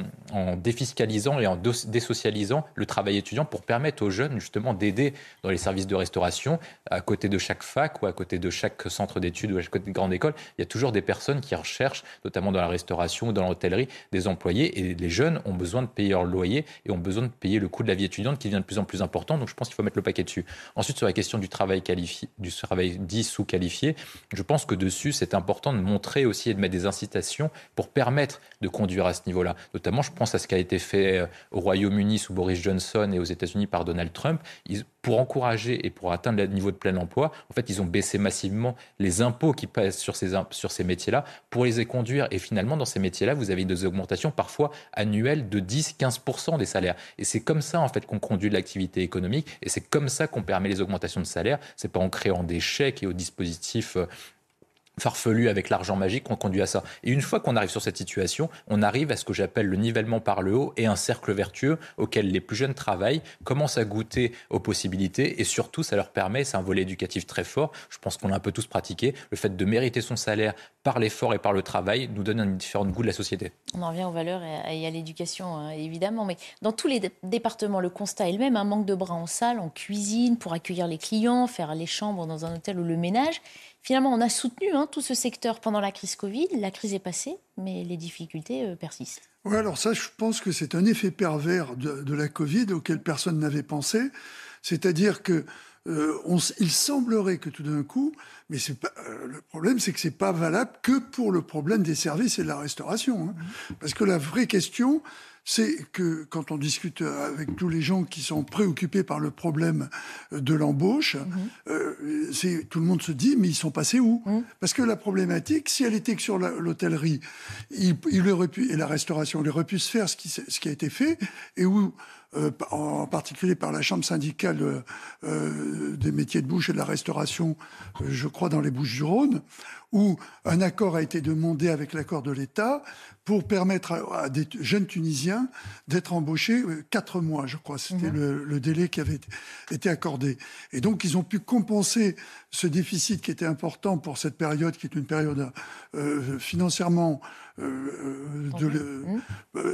défiscalisant et en désocialisant le travail étudiant pour permettre aux jeunes justement d'aider dans les services de restauration, à côté de chaque fac ou à côté de chaque centre d'études ou à côté de grande école, il y a toujours des personnes qui recherchent, notamment dans la restauration ou dans l'hôtellerie, des employés. Et les jeunes ont besoin de payer leur loyer et ont besoin de payer le coût de la vie étudiante qui devient de plus en plus important. Donc je pense qu'il faut mettre le paquet dessus. Ensuite, sur la question du travail qualifié, du travail dit sous-qualifié, je pense que dessus, c'est important de montrer aussi et de mettre des incitations pour permettre de conduire à ce niveau-là. Notamment, je pense à ce qui a été fait au Royaume-Uni sous Boris Johnson et aux États-Unis par Donald Trump. Pour encourager et pour atteindre le niveau de plein emploi, en fait, ils ont baissé massivement les impôts qui pèsent sur ces, sur ces métiers-là pour les conduire. Et finalement, dans ces métiers-là, vous avez des augmentations parfois annuelles de 10-15% des salaires. Et c'est comme ça, en fait, qu'on conduit l'activité économique. Et c'est comme ça qu'on permet les augmentations de salaire. C'est pas en créant des chèques et aux dispositifs farfelu avec l'argent magique qu'on conduit à ça. Et une fois qu'on arrive sur cette situation, on arrive à ce que j'appelle le nivellement par le haut et un cercle vertueux auquel les plus jeunes travaillent, commencent à goûter aux possibilités et surtout ça leur permet, c'est un volet éducatif très fort, je pense qu'on l'a un peu tous pratiqué, le fait de mériter son salaire par l'effort et par le travail nous donne un différent goût de la société. On en revient aux valeurs et à l'éducation évidemment, mais dans tous les départements le constat est le même, un manque de bras en salle, en cuisine, pour accueillir les clients, faire les chambres dans un hôtel ou le ménage. Finalement, on a soutenu hein, tout ce secteur pendant la crise Covid. La crise est passée, mais les difficultés euh, persistent. Oui, alors ça, je pense que c'est un effet pervers de, de, la Covid auquel personne n'avait pensé. C'est-à-dire que euh, on, il semblerait que tout d'un coup, mais pas, euh, le problème, c'est que c'est pas valable que pour le problème des services et de la restauration. Hein. Parce que la vraie question, c'est que quand on discute avec tous les gens qui sont préoccupés par le problème de l'embauche, mhm. euh, c'est tout le monde se dit mais ils sont passés où? Mhm. Parce que la problématique, si elle était que sur l'hôtellerie, il, il, aurait pu et la restauration, il aurait pu se faire ce qui, ce qui a été fait et où euh, en particulier par la chambre syndicale euh, des métiers de bouche et de la restauration, je crois dans les Bouches du Rhône, où un accord a été demandé avec l'accord de l'État pour permettre à, des jeunes Tunisiens d'être embauchés euh, quatre mois, je crois. C'était mhm. le, délai qui avait été accordé. Et donc, ils ont pu compenser ce déficit qui était important pour cette période, qui est une période euh, financièrement euh, mhm.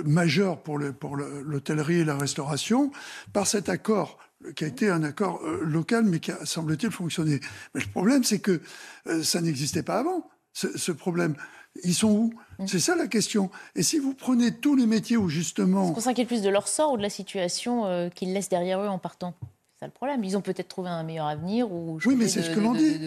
majeure pour l'hôtellerie et la restauration, par cet accord qui a été un accord local, mais qui a, semble-t-il, fonctionné. Mais le problème, c'est que ça n'existait pas avant, ce problème. Ils sont où? Mm. C'est ça la question. Et si vous prenez tous les métiers où justement... Est-ce qu'on s'inquiète plus de leur sort ou de la situation euh, qu'ils laissent derrière eux en partant? C'est le problème. Ils ont peut-être trouvé un meilleur avenir. Ou oui, mais c'est ce que l'on dit.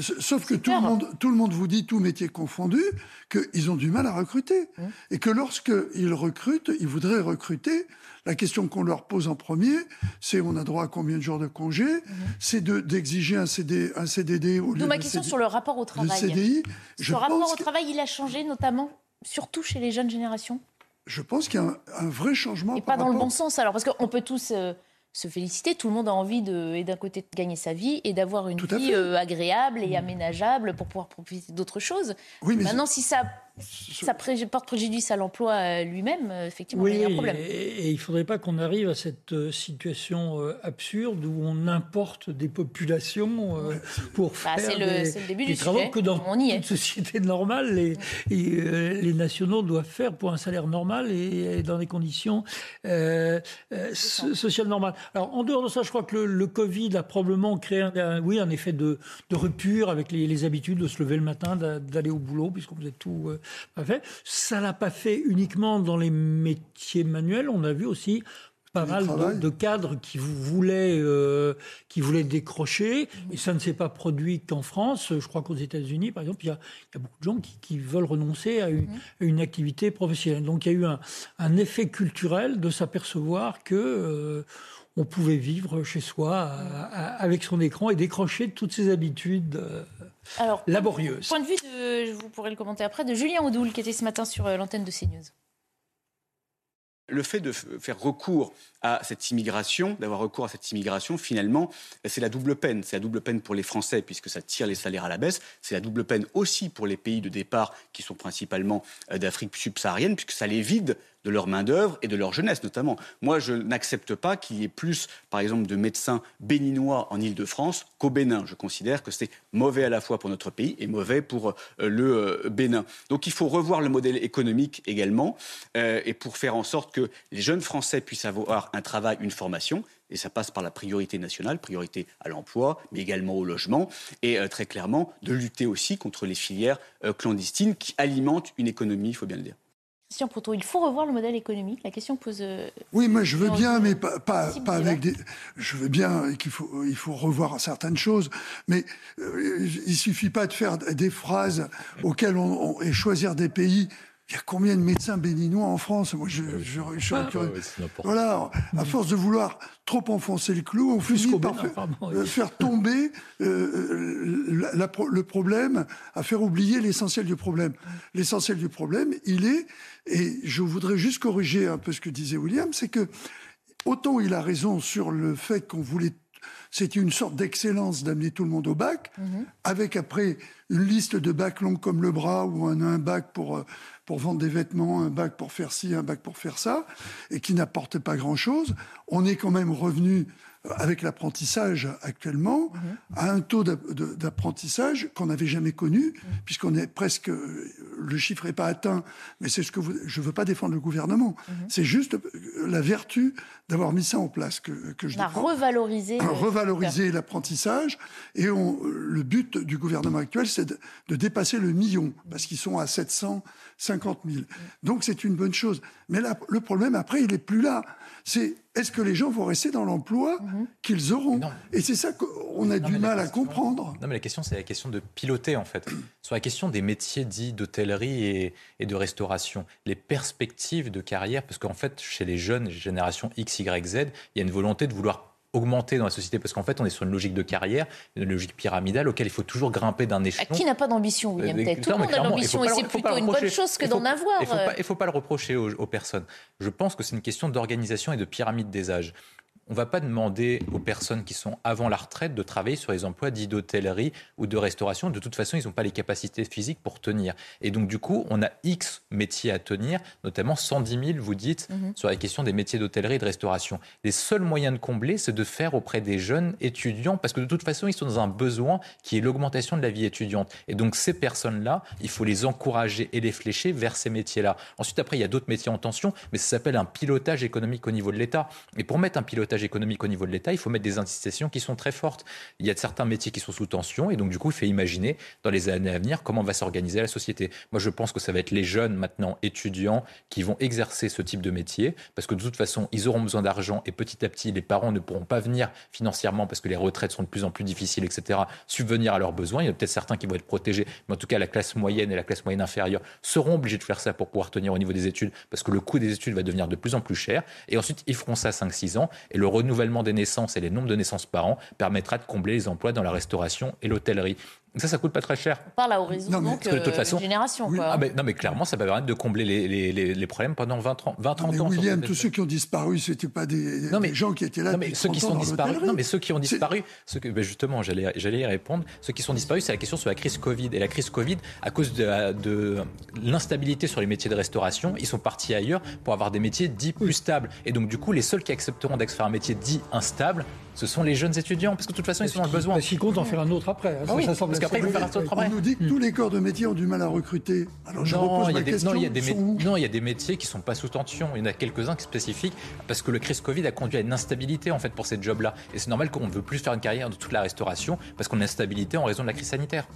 Sauf que tout le, monde, tout le monde vous dit, tout métier confondu, qu'ils ont du mal à recruter. Mm. Et que lorsqu'ils recrutent, ils voudraient recruter la question qu'on leur pose en premier, c'est on a droit à combien de jours de congé? Mhm. C'est d'exiger un, CD, un CDD au lieu ma question sur le rapport au travail. CDI. Je rapport au travail, il a changé, notamment, surtout chez les jeunes générations? Je pense qu'il y a un, vrai changement. Et pas dans le bon sens, alors, parce qu'on peut tous. Euh, se féliciter. Tout le monde a envie de, d'un côté de gagner sa vie et d'avoir une vie euh, agréable et aménageable pour pouvoir profiter d'autres choses. Oui, mais Maintenant, si ça ça porte préjudice à l'emploi euh, lui-même, euh, effectivement, il y a un problème. Et, il ne faudrait pas qu'on arrive à cette euh, situation absurde où on importe des populations pour bah, faire des, le début du travaux que dans on une société normale, les, les, nationaux doivent faire pour un salaire normal et, dans des conditions sociales normales. Alors, en dehors de ça, je crois que le, Covid a probablement créé un, oui, un effet de, de rupture avec les, les, habitudes de se lever le matin, d'aller au boulot, puisqu'on faisait tout pas fait. Ça l'a pas fait uniquement dans les métiers manuels. On a vu aussi pas mal de, cadres qui voulaient, euh, qui voulaient décrocher, et ça ne s'est pas produit qu'en France. Je crois qu'aux États-Unis, par exemple, il y, a, beaucoup de gens qui, veulent renoncer à une, activité professionnelle. Donc il y a eu un, effet culturel de s'apercevoir que euh, on pouvait vivre chez soi avec son écran et décrocher de toutes ses habitudes euh, Alors, laborieuses. Point de vue, de, vous pourrez le commenter après, de Julien Audoul qui était ce matin sur euh, l'antenne de CNews. Le fait de faire recours à cette immigration, d'avoir recours à cette immigration, finalement, c'est la double peine. C'est la double peine pour les Français puisque ça tire les salaires à la baisse. C'est la double peine aussi pour les pays de départ qui sont principalement euh, d'Afrique subsaharienne puisque ça les vide de leur main-d'œuvre et de leur jeunesse notamment. Moi, je n'accepte pas qu'il y ait plus, par exemple, de médecins béninois en Ile-de-France qu'au Bénin. Je considère que c'est mauvais à la fois pour notre pays et mauvais pour euh, le euh, Bénin. Donc il faut revoir le modèle économique également euh, et pour faire en sorte que les jeunes Français puissent avoir un travail, une formation. Et ça passe par la priorité nationale, priorité à l'emploi, mais également au logement, et très clairement de lutter aussi contre les filières clandestines qui alimentent une économie, il faut bien le dire il faut revoir le modèle économique. La question pose. Euh, oui, moi je veux bien, mais pas, pas, avec des. Je veux bien qu'il faut, il faut revoir certaines choses, mais euh, il suffit pas de faire des phrases auxquelles on, et choisir des pays il y a combien de médecins béninois en France? Moi, je, je, je, ah, voilà, à force de vouloir trop enfoncer le clou, on finit par euh, faire, tomber euh, le problème, à faire oublier l'essentiel du problème. L'essentiel du problème, il est, et je voudrais juste corriger un peu ce que disait William, c'est que autant il a raison sur le fait qu'on voulait c'était une sorte d'excellence d'amener tout le monde au bac, mhm. avec après une liste de bacs longs comme le bras, ou un, un bac pour, euh, pour vendre des vêtements, un bac pour faire ci, un bac pour faire ça, et qui n'apportait pas grand-chose. On est quand même revenu avec l'apprentissage actuellement, mhm. à un taux d'apprentissage qu'on n'avait jamais connu, mhm. puisqu'on est presque, le chiffre n'est pas atteint, mais c'est ce que je ne veux pas défendre le gouvernement. Mhm. C'est juste la vertu d'avoir mis ça en place que, que je On a revalorisé, revaloriser l'apprentissage, et on, le but du gouvernement actuel, c'est de, de, dépasser le million, parce qu'ils sont à 750 000. Donc c'est une bonne chose. Mais là, le problème après, il n'est plus là. C'est est-ce que les gens vont rester dans l'emploi Mhm. qu'ils auront Et c'est ça qu'on a du mal à comprendre. Non, mais la question, c'est la question de piloter, en fait. Sur la question des métiers dits d'hôtellerie et, et de restauration, les perspectives de carrière, parce qu'en fait, chez les jeunes, génération X, Y, Z, il y a une volonté de vouloir augmenter dans la société, parce qu'en fait, on est sur une logique de carrière, une logique pyramidale, auquel il faut toujours grimper d'un échelon. qui n'a pas d'ambition, William Euh, Tell? Tout le monde a l'ambition et c'est plutôt une bonne chose que d'en avoir. Il ne faut, euh. faut pas le reprocher aux, aux personnes. Je pense que c'est une question d'organisation et de pyramide des âges. On ne va pas demander aux personnes qui sont avant la retraite de travailler sur les emplois dits d'hôtellerie ou de restauration. De toute façon, ils n'ont pas les capacités physiques pour tenir. Et donc, du coup, on a X métiers à tenir, notamment 110 000, vous dites, Mhm. sur la question des métiers d'hôtellerie et de restauration. Les seuls moyens de combler, c'est de faire auprès des jeunes étudiants, parce que de toute façon, ils sont dans un besoin qui est l'augmentation de la vie étudiante. Et donc, ces personnes-là, il faut les encourager et les flécher vers ces métiers-là. Ensuite, après, il y a d'autres métiers en tension, mais ça s'appelle un pilotage économique au niveau de l'État. Et pour mettre un pilotage économique au niveau de l'État, il faut mettre des incitations qui sont très fortes. Il y a certains métiers qui sont sous tension, et donc, du coup, il fait imaginer dans les années à venir comment va s'organiser la société. Moi, je pense que ça va être les jeunes maintenant étudiants qui vont exercer ce type de métier, parce que de toute façon, ils auront besoin d'argent, et petit à petit, les parents ne pourront pas venir financièrement, parce que les retraites sont de plus en plus difficiles, etc., subvenir à leurs besoins. Il y en a peut-être certains qui vont être protégés, mais en tout cas, la classe moyenne et la classe moyenne inférieure seront obligés de faire ça pour pouvoir tenir au niveau des études, parce que le coût des études va devenir de plus en plus cher. Et ensuite, ils feront ça 5-6 ans, et le renouvellement des naissances et les nombres de naissances par an permettra de combler les emplois dans la restauration et l'hôtellerie. Donc ça, ça coûte pas très cher. On parle à horizon Non, mais- donc, parce que de toute euh, façon- une génération. quoi. Ah, mais, non, mais clairement, ça va permettre de combler les, les- les- les problèmes pendant 20, 30, 20, 30 Mais ans. William, tous ceux qui ont disparu, c'était pas des, des gens qui étaient là non, mais depuis ceux qui 30 ans sont dans disparus, non, mais ceux qui ont disparu, ceux que, ben justement, j'allais, y répondre. Ceux qui sont disparus, c'est la question sur la crise Covid. Et la crise Covid, à cause de, la- de l'instabilité sur les métiers de restauration, ils sont partis ailleurs pour avoir des métiers dits plus stables. Et donc, du coup, les seuls qui accepteront d'exfaire un métier dit instable, ce sont les jeunes étudiants, parce que de toute façon, ils sont dans le besoin. Qu'ils comptent en faire un autre après. hein. Ah oui, Ça semble qu'après, il faut faire un autre après. On nous dit que tous les corps de métier ont du mal à recruter. Alors je repose ma question. non, il y a des, sont métiers qui sont pas sous tension. Il y en a quelques-uns spécifiques parce que le crise Covid a conduit à une instabilité en fait pour ces jobs-là. Et c'est normal qu'on ne veut plus faire une carrière de toute la restauration parce qu'on a une instabilité en raison de la crise sanitaire.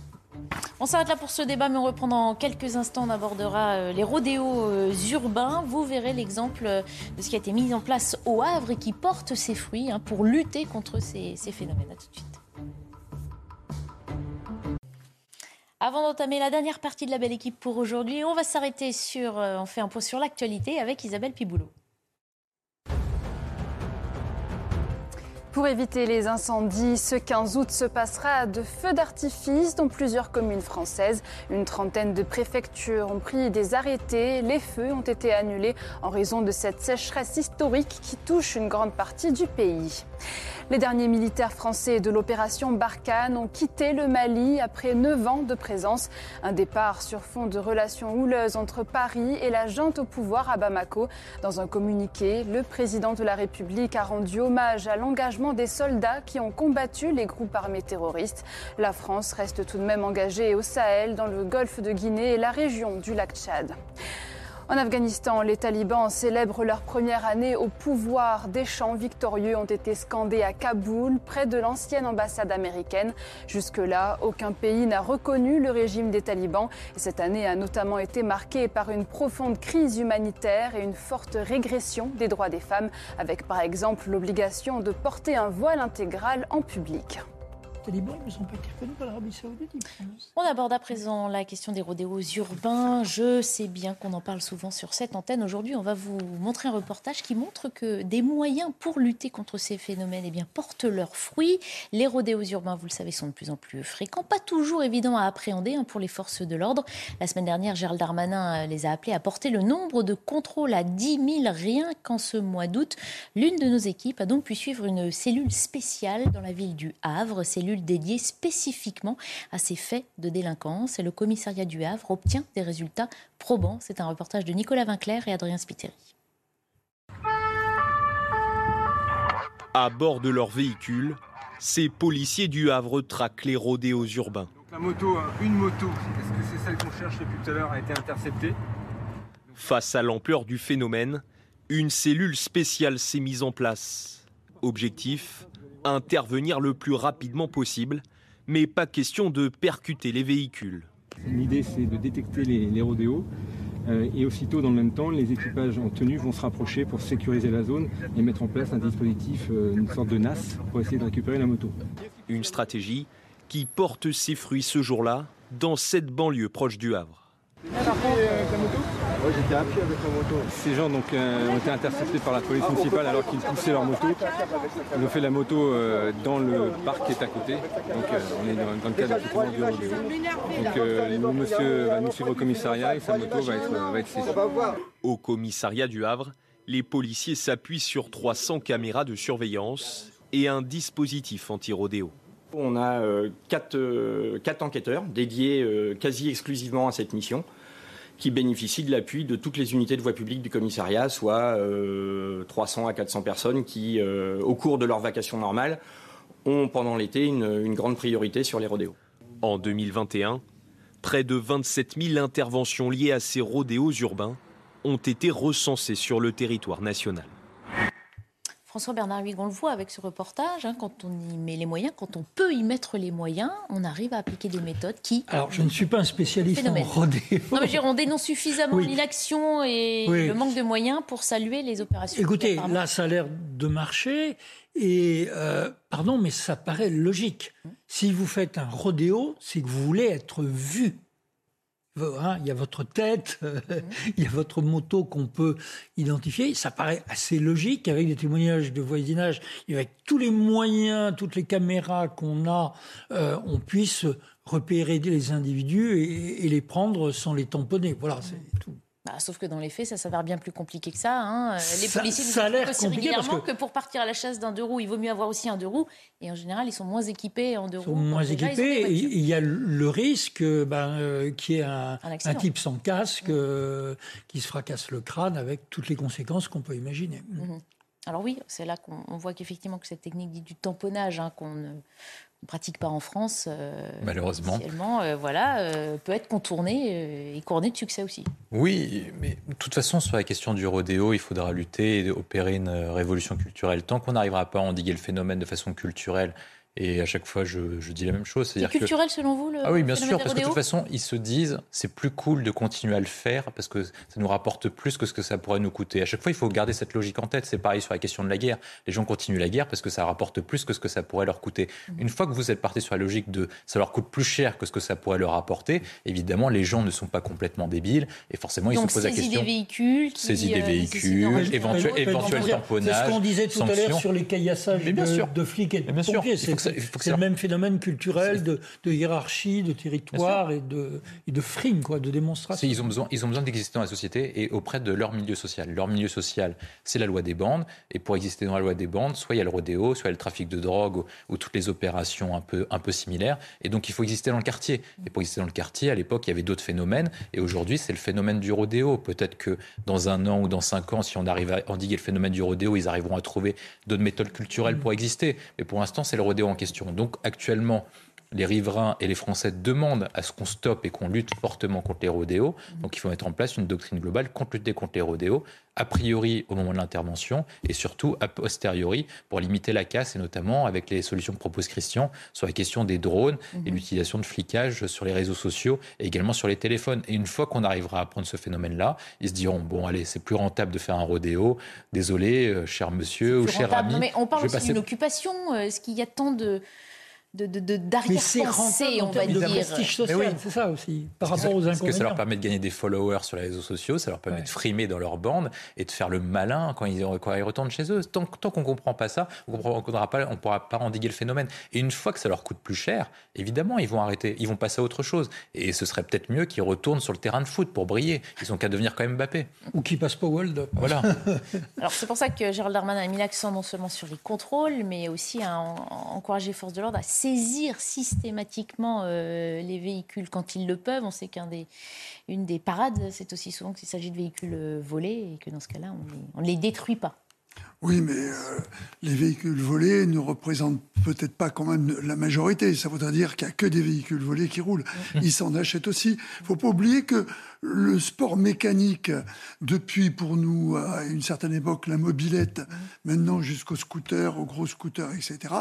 On s'arrête là pour ce débat, mais on reprend dans quelques instants. On abordera euh, les rodéos euh, urbains. Vous verrez l'exemple euh, de ce qui a été mis en place au Havre et qui porte ses fruits hein, pour lutter contre ces, ces phénomènes. À tout de suite. Avant d'entamer la dernière partie de la belle équipe pour aujourd'hui, on va s'arrêter sur. euh, on fait un point sur l'actualité avec Isabelle Piboulot. Pour éviter les incendies, ce 15 août se passera de feux d'artifice dans plusieurs communes françaises. Une trentaine de préfectures ont pris des arrêtés. Les feux ont été annulés en raison de cette sécheresse historique qui touche une grande partie du pays. Les derniers militaires français de l'opération Barkhane ont quitté le Mali après 9 ans de présence. Un départ sur fond de relations houleuses entre Paris et la junte au pouvoir à Bamako. Dans un communiqué, le président de la République a rendu hommage à l'engagement des soldats qui ont combattu les groupes armés terroristes. La France reste tout de même engagée au Sahel, dans le golfe de Guinée et la région du lac Tchad. En Afghanistan, les talibans célèbrent leur première année au pouvoir. Des chants victorieux ont été scandés à Kaboul, près de l'ancienne ambassade américaine. Jusque-là, aucun pays n'a reconnu le régime des talibans. Et cette année a notamment été marquée par une profonde crise humanitaire et une forte régression des droits des femmes, avec par exemple l'obligation de porter un voile intégral en public. Ne sont pas l'Arabie Saoudite. On aborde à présent la question des rodéos urbains. Je sais bien qu'on en parle souvent sur cette antenne. Aujourd'hui, on va vous montrer un reportage qui montre que des moyens pour lutter contre ces phénomènes eh bien, portent leurs fruits. Les rodéos urbains, vous le savez, sont de plus en plus fréquents. Pas toujours évidents à appréhender hein, pour les forces de l'ordre. La semaine dernière, Gérald Darmanin euh, les a appelés à porter le nombre de contrôles à 10 000 rien qu'en ce mois d'août. L'une de nos équipes a donc pu suivre une cellule spéciale dans la ville du Havre, cellule dédiée spécifiquement à ces faits de délinquance. Et le commissariat du Havre obtient des résultats probants. C'est un reportage de Nicolas Vinclair et Adrien Spiteri. À bord de leur véhicule, ces policiers du Havre traquent les rodéos urbains. La moto, hein, une moto, est-ce que c'est celle qu'on cherche depuis tout à l'heure, a été interceptée Face à l'ampleur du phénomène, une cellule spéciale s'est mise en place. Objectif intervenir le plus rapidement possible, mais pas question de percuter les véhicules. L'idée, c'est de détecter les, les rodéos et aussitôt, dans le même temps, les équipages en tenue vont se rapprocher pour sécuriser la zone et mettre en place un dispositif, une sorte de NAS, pour essayer de récupérer la moto. Une stratégie qui porte ses fruits ce jour-là dans cette banlieue proche du Havre. Oui, j'étais à pied avec la moto. Ces gens donc, euh, ont été interceptés par la police municipale alors qu'ils poussaient leur moto. Ils ont fait la moto euh, dans le parc qui est à côté. Donc euh, on est dans, le cadre du du rodéo. Donc monsieur va nous suivre au commissariat et sa moto va être, va être saisie. Au commissariat du Havre, les policiers s'appuient sur 300 caméras de surveillance et un dispositif anti-rodéo. On a quatre, quatre, enquêteurs dédiés quasi exclusivement à cette mission qui bénéficient de l'appui de toutes les unités de voie publique du commissariat, soit 300 euh, à 400 personnes qui, euh, au cours de leur vacation normale, ont pendant l'été une, grande priorité sur les rodéos. En 2021, près de 27 000 interventions liées à ces rodéos urbains ont été recensées sur le territoire national. François Bernard Huyghe, on le voit avec ce reportage, hein, quand on y met les moyens, quand on peut y mettre les moyens, on arrive à appliquer des méthodes qui... Alors, je ne suis pas un spécialiste en rodéo. Non, mais on dénonce suffisamment l'inaction et le manque de moyens pour saluer les opérations. Écoutez, là, ça a l'air de marcher. Et, euh, pardon, mais ça paraît logique. Si vous faites un rodéo, c'est que vous voulez être vu. Hein, il y a votre tête, il y a votre moto qu'on peut identifier. Ça paraît assez logique avec des témoignages de voisinage et avec tous les moyens, toutes les caméras qu'on a, euh, on puisse repérer les individus et, les prendre sans les tamponner. Voilà, c'est tout. Bah, sauf que dans les faits, ça s'avère bien plus compliqué que ça. Hein. Les policiers ça, nous aussi régulièrement que... pour partir à la chasse d'un deux roues, il vaut mieux avoir aussi un deux roues. Et en général, ils sont moins équipés en deux ils sont roues. moins équipés. Et il y a le risque ben, euh, qu'il y ait un, type sans casque mmh. euh, qui se fracasse le crâne avec toutes les conséquences qu'on peut imaginer. Mmh. Alors oui, c'est là qu'on voit qu'effectivement que cette technique dit du tamponnage hein, qu'on ne pratique pas en France, euh, malheureusement, euh, voilà, euh, peut être contourné et couronné de succès aussi. Oui, mais de toute façon, sur la question du rodéo, il faudra lutter et opérer une révolution culturelle. Tant qu'on n'arrivera pas à endiguer le phénomène de façon culturelle et à chaque fois, je, dis la même chose. C'est culturel selon vous le Ah oui, bien sûr, parce que de toute façon, ils se disent c'est plus cool de continuer à le faire parce que ça nous rapporte plus que ce que ça pourrait nous coûter. À chaque fois, il faut garder cette logique en tête. C'est pareil sur la question de la guerre. Les gens continuent la guerre parce que ça rapporte plus que ce que ça pourrait leur coûter. Mhm. Une fois que vous êtes parti sur la logique de ça leur coûte plus cher que ce que ça pourrait leur apporter, évidemment, les gens ne sont pas complètement débiles et forcément, ils se posent la question. des véhicules, qui, saisie des euh, véhicules, éventuel, éventuel tamponnage. C'est ce qu'on disait tout à l'heure sur les caillassages de, de, flics et de pompiers. C'est le même phénomène culturel de, hiérarchie, de territoire et de, et de frime, quoi, de démonstration. Ils ont besoin, ils ont besoin d'exister dans la société et auprès de leur milieu social. Leur milieu social, c'est la loi des bandes. Et pour exister dans la loi des bandes, soit il y a le rodéo, soit il y a le trafic de drogue ou, toutes les opérations un peu, un peu similaires. Et donc il faut exister dans le quartier. Et pour exister dans le quartier, à l'époque, il y avait d'autres phénomènes. Et aujourd'hui, c'est le phénomène du rodéo. Peut-être que dans un an ou dans cinq ans, si on arrive à endiguer le phénomène du rodéo, ils arriveront à trouver d'autres méthodes culturelles pour exister. Mais pour l'instant, c'est le rodéo en question. Donc actuellement, les riverains et les Français demandent à ce qu'on stoppe et qu'on lutte fortement contre les rodéos. Donc il faut mettre en place une doctrine globale contre lutter contre les rodéos, a priori au moment de l'intervention et surtout a posteriori pour limiter la casse et notamment avec les solutions que propose Christian sur la question des drones et mhm. l'utilisation de flicage sur les réseaux sociaux et également sur les téléphones. Et une fois qu'on arrivera à prendre ce phénomène-là, ils se diront bon allez c'est plus rentable de faire un rodéo. Désolé, euh, cher monsieur ou cher ami. mais on parle aussi d'une occupation. Euh, est-ce qu'il y a tant de de, de, d'arrière-pensée, on va dire. Prestige social, c'est ça aussi, par rapport aux inconvénients. Parce que ça leur permet de gagner des followers sur les réseaux sociaux, ça leur permet de frimer dans leur bande et de faire le malin quand ils, quand ils retournent chez eux. Tant, tant qu'on ne comprend pas ça, on ne pourra pas endiguer le phénomène. Et une fois que ça leur coûte plus cher, évidemment, ils vont arrêter, ils vont passer à autre chose. Et ce serait peut-être mieux qu'ils retournent sur le terrain de foot pour briller. Ils ont qu'à devenir quand même Mbappé. Ou qu'ils passent pas au World Voilà. Alors c'est pour ça que Gérald Darmanin a mis l'accent non seulement sur les contrôles, mais aussi à encourager les forces de l'ordre à saisir systématiquement euh, les véhicules quand ils le peuvent. On sait qu'une des, des parades, c'est aussi souvent qu'il s'agit de véhicules euh, volés et que dans ce cas-là, on ne les, détruit pas. Oui, mais euh, les véhicules volés ne représentent peut-être pas quand même la majorité. Ça voudrait dire qu'il n'y a que des véhicules volés qui roulent. Mm. Ils s'en achètent aussi. Il faut pas oublier que le sport mécanique, depuis pour nous à une certaine époque la mobilette, maintenant jusqu'au scooter, au gros scooter, etc.,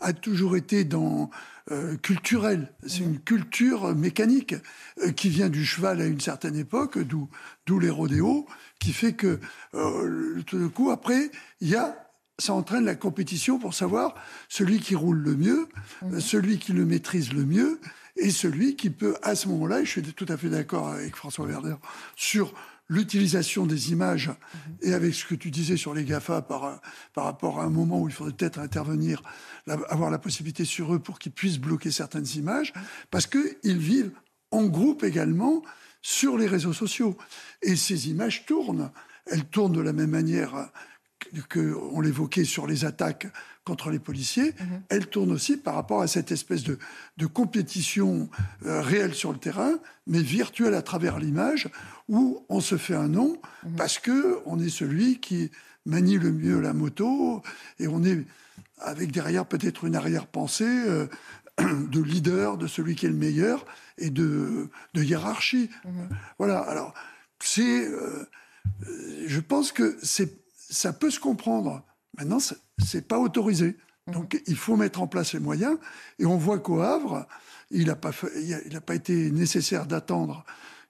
a toujours été dans euh, culturel. C'est une culture mécanique euh, qui vient du cheval à une certaine époque, d'où d'où les rodéos, qui fait que euh, tout d'un coup après il y a ça entraîne la compétition pour savoir celui qui roule le mieux, mhm. celui qui le maîtrise le mieux, et celui qui peut, à ce moment-là, et je suis tout à fait d'accord avec François Werner, sur l'utilisation des images mhm. et avec ce que tu disais sur les GAFA par, par rapport à un moment où il faudrait peut-être intervenir, avoir la possibilité sur eux pour qu'ils puissent bloquer certaines images, parce qu'ils vivent en groupe également sur les réseaux sociaux. Et ces images tournent. Elles tournent de la même manière qu'on l'évoquait sur les attaques contre les policiers, mhm. elle tourne aussi par rapport à cette espèce de, compétition euh, réelle sur le terrain, mais virtuelle à travers l'image, où on se fait un nom mhm. parce que on est celui qui manie le mieux la moto et on est avec derrière peut-être une arrière-pensée euh, de leader, de celui qui est le meilleur et de, hiérarchie. Mhm. Voilà. Alors c'est, euh, je pense que ça peut se comprendre. Maintenant, c'est pas autorisé. Mhm. Donc, il faut mettre en place les moyens. Et on voit qu'au Havre, il n'a pas, pas été nécessaire d'attendre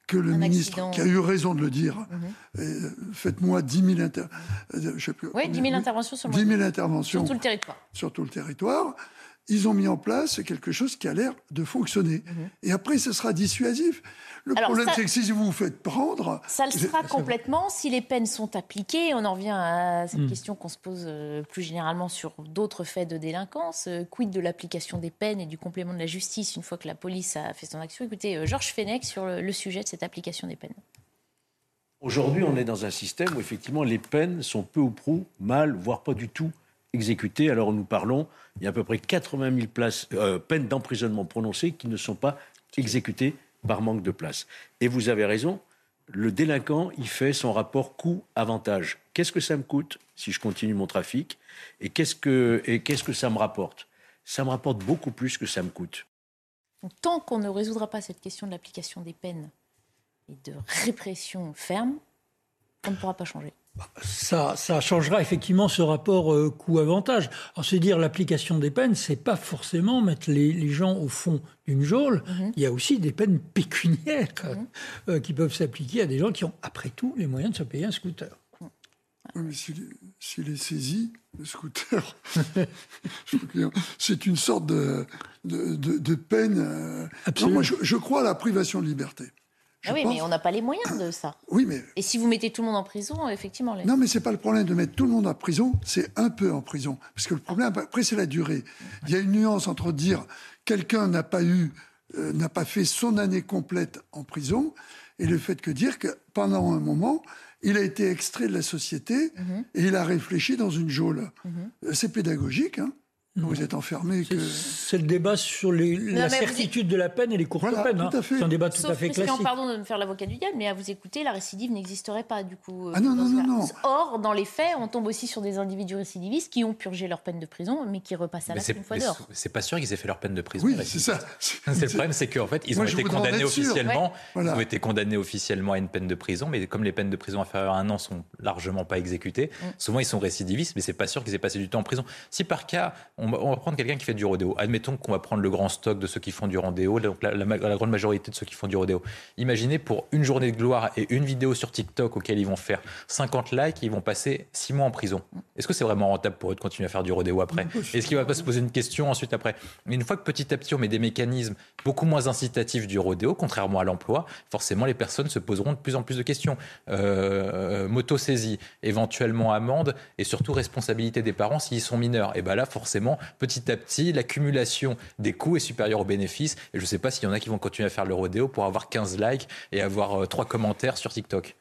que le ministre, qui a eu raison de le dire, mhm. euh, faites-moi 10 000, inter... Euh, oui, 10 000 interventions sur, 10 000 interventions sur tout le territoire. Sur tout le territoire ils ont mis en place quelque chose qui a l'air de fonctionner. Mhm. Et après, ce sera dissuasif. Le problème, c'est que si vous vous faites prendre... Ça le sera complètement si les peines sont appliquées. On en revient à cette hmm. question qu'on se pose euh, plus généralement sur d'autres faits de délinquance. Euh, quid de l'application des peines et du complément de la justice une fois que la police a fait son action? Écoutez, euh, Georges Fenech sur le, sujet de cette application des peines. Aujourd'hui, on est dans un système où effectivement les peines sont peu ou prou mal, voire pas du tout exécutées. Alors nous parlons, il y a à peu près 80 000 places, peines d'emprisonnement prononcées qui ne sont pas exécutées par manque de place. Et vous avez raison, le délinquant, il fait son rapport coût-avantage. Qu'est-ce que ça me coûte si je continue mon trafic? Et qu'est-ce que, et qu'est-ce que ça me rapporte? Ça me rapporte beaucoup plus que ça me coûte. Tant qu'on ne résoudra pas cette question de l'application des peines et de répression ferme, on ne pourra pas changer ça, ça changera effectivement ce rapport euh, coût-avantage. Alors, c'est dire l'application des peines, c'est pas forcément mettre les, gens au fond d'une geôle. Mhm. Il y a aussi des peines pécuniaires mhm. euh, qui peuvent s'appliquer à des gens qui ont, après tout, les moyens de se payer un scooter. Oui, mais s'il est saisi, le scooter, c'est une sorte de, de, peine. Euh, Absolument. moi, je, je crois à la privation de liberté. Ah oui, mais on n'a pas les moyens de ça. Oui, mais... Et si vous mettez tout le monde en prison, effectivement... Non, mais ce n'est pas le problème de mettre tout le monde en prison, c'est un peu en prison. Parce que le problème, après, c'est la durée. Il y a une nuance entre dire quelqu'un n'a pas eu, euh, n'a pas fait son année complète en prison, et le fait que dire que pendant un moment, il a été extrait de la société mhm. et il a réfléchi dans une geôle. Mhm. Euh, c'est pédagogique, hein vous êtes enfermé. Que... C'est le débat sur la certitude de la peine et les courtes peines. Hein. C'est un débat tout à fait classique. pardon de me faire l'avocat du diable, mais à vous écouter, la récidive n'existerait pas du coup. Ah non, non, non, non, Or, dans les faits, on tombe aussi sur des individus récidivistes qui ont purgé leur peine de prison, mais qui repassent à la une fois d'or. C'est pas sûr qu'ils aient fait leur peine de prison. Oui, c'est ça. C'est le problème, c'est qu'en fait, ils ont été condamnés officiellement. Ils ont été condamnés officiellement à une peine de prison, mais comme les peines de prison inférieures à un an sont largement pas exécutées, mm. souvent ils sont récidivistes, mais c'est pas sûr qu'ils aient passé du temps en prison. Si par cas, on va prendre quelqu'un qui fait du rodéo. Admettons qu'on va prendre le grand stock de ceux qui font du rodéo, donc la, grande majorité de ceux qui font du rodéo. Imaginez pour une journée de gloire et une vidéo sur TikTok auquel ils vont faire 50 likes, ils vont passer 6 mois en prison. Est-ce que c'est vraiment rentable pour eux de continuer à faire du rodéo après? Est-ce qu'il ne va pas se poser une question ensuite après? Mais une fois que petit à petit on met des mécanismes beaucoup moins incitatifs du rodéo, contrairement à l'emploi, forcément les personnes se poseront de plus en plus de questions. Euh, moto saisie, éventuellement amende et surtout responsabilité des parents s'ils sont mineurs. Et bien là, forcément, petit à petit, l'accumulation des coûts est supérieure aux bénéfices. Et je ne sais pas s'il y en a qui vont continuer à faire le rodéo pour avoir 15 likes et avoir euh, trois 3 commentaires sur TikTok.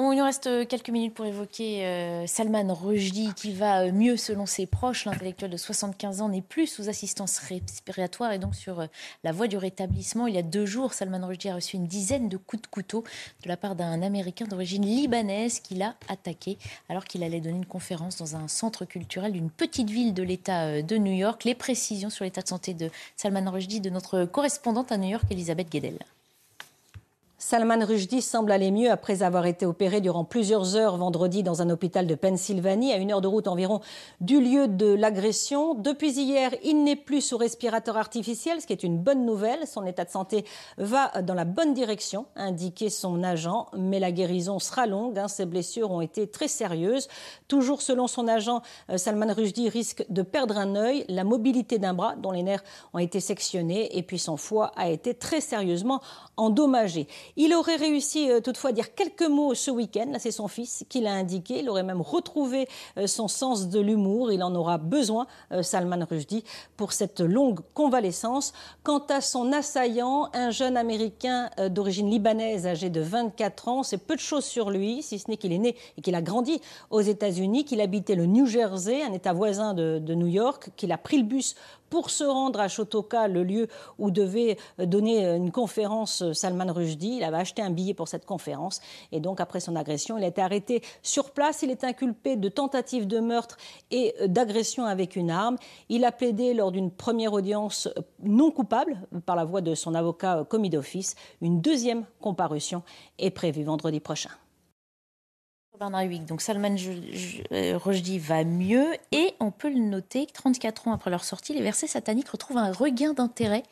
On y reste quelques minutes pour évoquer euh, Salman Rushdie qui va euh, mieux selon ses proches. L'intellectuel de 75 ans n'est plus sous assistance respiratoire et donc sur euh, la voie du rétablissement. Il y a deux jours, Salman Rushdie a reçu une dizaine de coups de couteau de la part d'un Américain d'origine libanaise qui l'a attaqué alors qu'il allait donner une conférence dans un centre culturel d'une petite ville de l'État de New York. Les précisions sur l'état de santé de Salman Rushdie de notre correspondante à New York, Elisabeth Guedel. Salman Rushdie semble aller mieux après avoir été opéré durant plusieurs heures vendredi dans un hôpital de Pennsylvanie, à une heure de route environ du lieu de l'agression. Depuis hier, il n'est plus sous respirateur artificiel, ce qui est une bonne nouvelle. Son état de santé va dans la bonne direction, a indiqué son agent, mais la guérison sera longue. Hein. Ses blessures ont été très sérieuses. Toujours selon son agent, euh, Salman Rushdie risque de perdre un œil, la mobilité d'un bras, dont les nerfs ont été sectionnés, et puis son foie a été très sérieusement endommagé. Il aurait réussi euh, toutefois à dire quelques mots ce week-end. Là, c'est son fils qui l'a indiqué. Il aurait même retrouvé euh, son sens de l'humour. Il en aura besoin, euh, Salman Rushdie, pour cette longue convalescence. Quant à son assaillant, un jeune Américain d'origine libanaise âgé de 24 ans, c'est peu de choses sur lui, si ce n'est qu'il est né et qu'il a grandi aux États-Unis, qu'il habitait le New Jersey, un État voisin de, de New York, qu'il a pris le bus pour se rendre à Shotoka, le lieu où devait donner une conférence Salman Rushdie. Il avait acheté un billet pour cette conférence et donc après son agression, il a été arrêté sur place. Il est inculpé de tentative de meurtre et d'agression avec une arme. Il a plaidé lors d'une première audience non coupable par la voix de son avocat commis d'office. Une deuxième comparution est prévue vendredi prochain. Bernard Donc Salman euh, Rushdie va mieux et on peut le noter, 34 ans après leur sortie, les versets sataniques retrouvent un regain d'intérêt.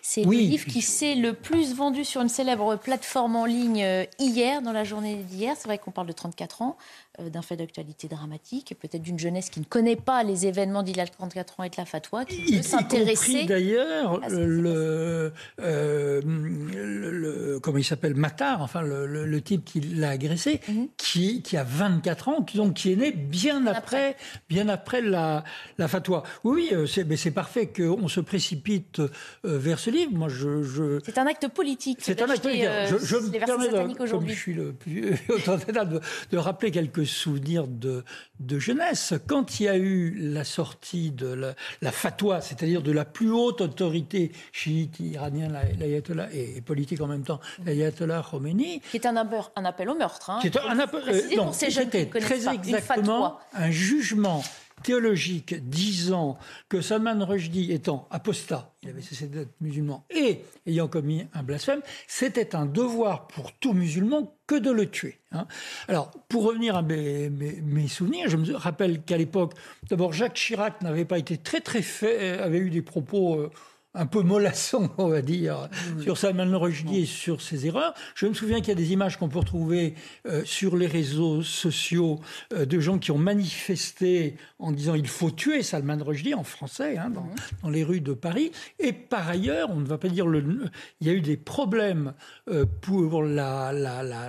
C'est le livre qui s'est le plus vendu sur une célèbre plateforme en ligne euh, hier, dans la journée d'hier. C'est vrai qu'on parle de 34 ans. Euh, d'un fait d'actualité dramatique, peut-être d'une jeunesse qui ne connaît pas les événements d'il y a 34 ans et de la fatwa, qui peut s'intéresser. d'ailleurs le, euh, le, le, comment il s'appelle, Matar, enfin le, type qui l'a agressé, mhm. qui, qui a 24 ans, qui, donc qui est né bien après, bien après la, la fatwa. Oui, euh, c'est, mais c'est parfait qu'on se précipite vers ce livre. Moi, je, je... C'est un acte politique. C'est un acte politique. je, je me permets, de, comme je suis le plus de, de rappeler quelques souvenirs de, de jeunesse. Quand il y a eu la sortie de la, fatwa, c'est-à-dire de la plus haute autorité chiite iranienne, l'ayatollah, et, politique en même temps, l'ayatollah Khomeini. Qui est un, un appel au meurtre. Hein, qui est un, appel, euh, non, c'était très exactement un jugement théologique disant que Salman Rushdie étant apostat, il avait cessé d'être musulman, et ayant commis un blasphème, c'était un devoir pour tout musulman que de le tuer. Hein. Alors, pour revenir à mes, souvenirs, je me rappelle qu'à l'époque, d'abord Jacques Chirac n'avait pas été très très fait, avait eu des propos... Euh, un peu mollasson, on va dire, sur Salman Rushdie et sur ses erreurs. Je me souviens qu'il y a des images qu'on peut retrouver euh, sur les réseaux sociaux euh, de gens qui ont manifesté en disant il faut tuer Salman Rushdie en français hein, dans, dans, les rues de Paris. Et par ailleurs, on ne va pas dire le, il y a eu des problèmes euh, pour la, la, la,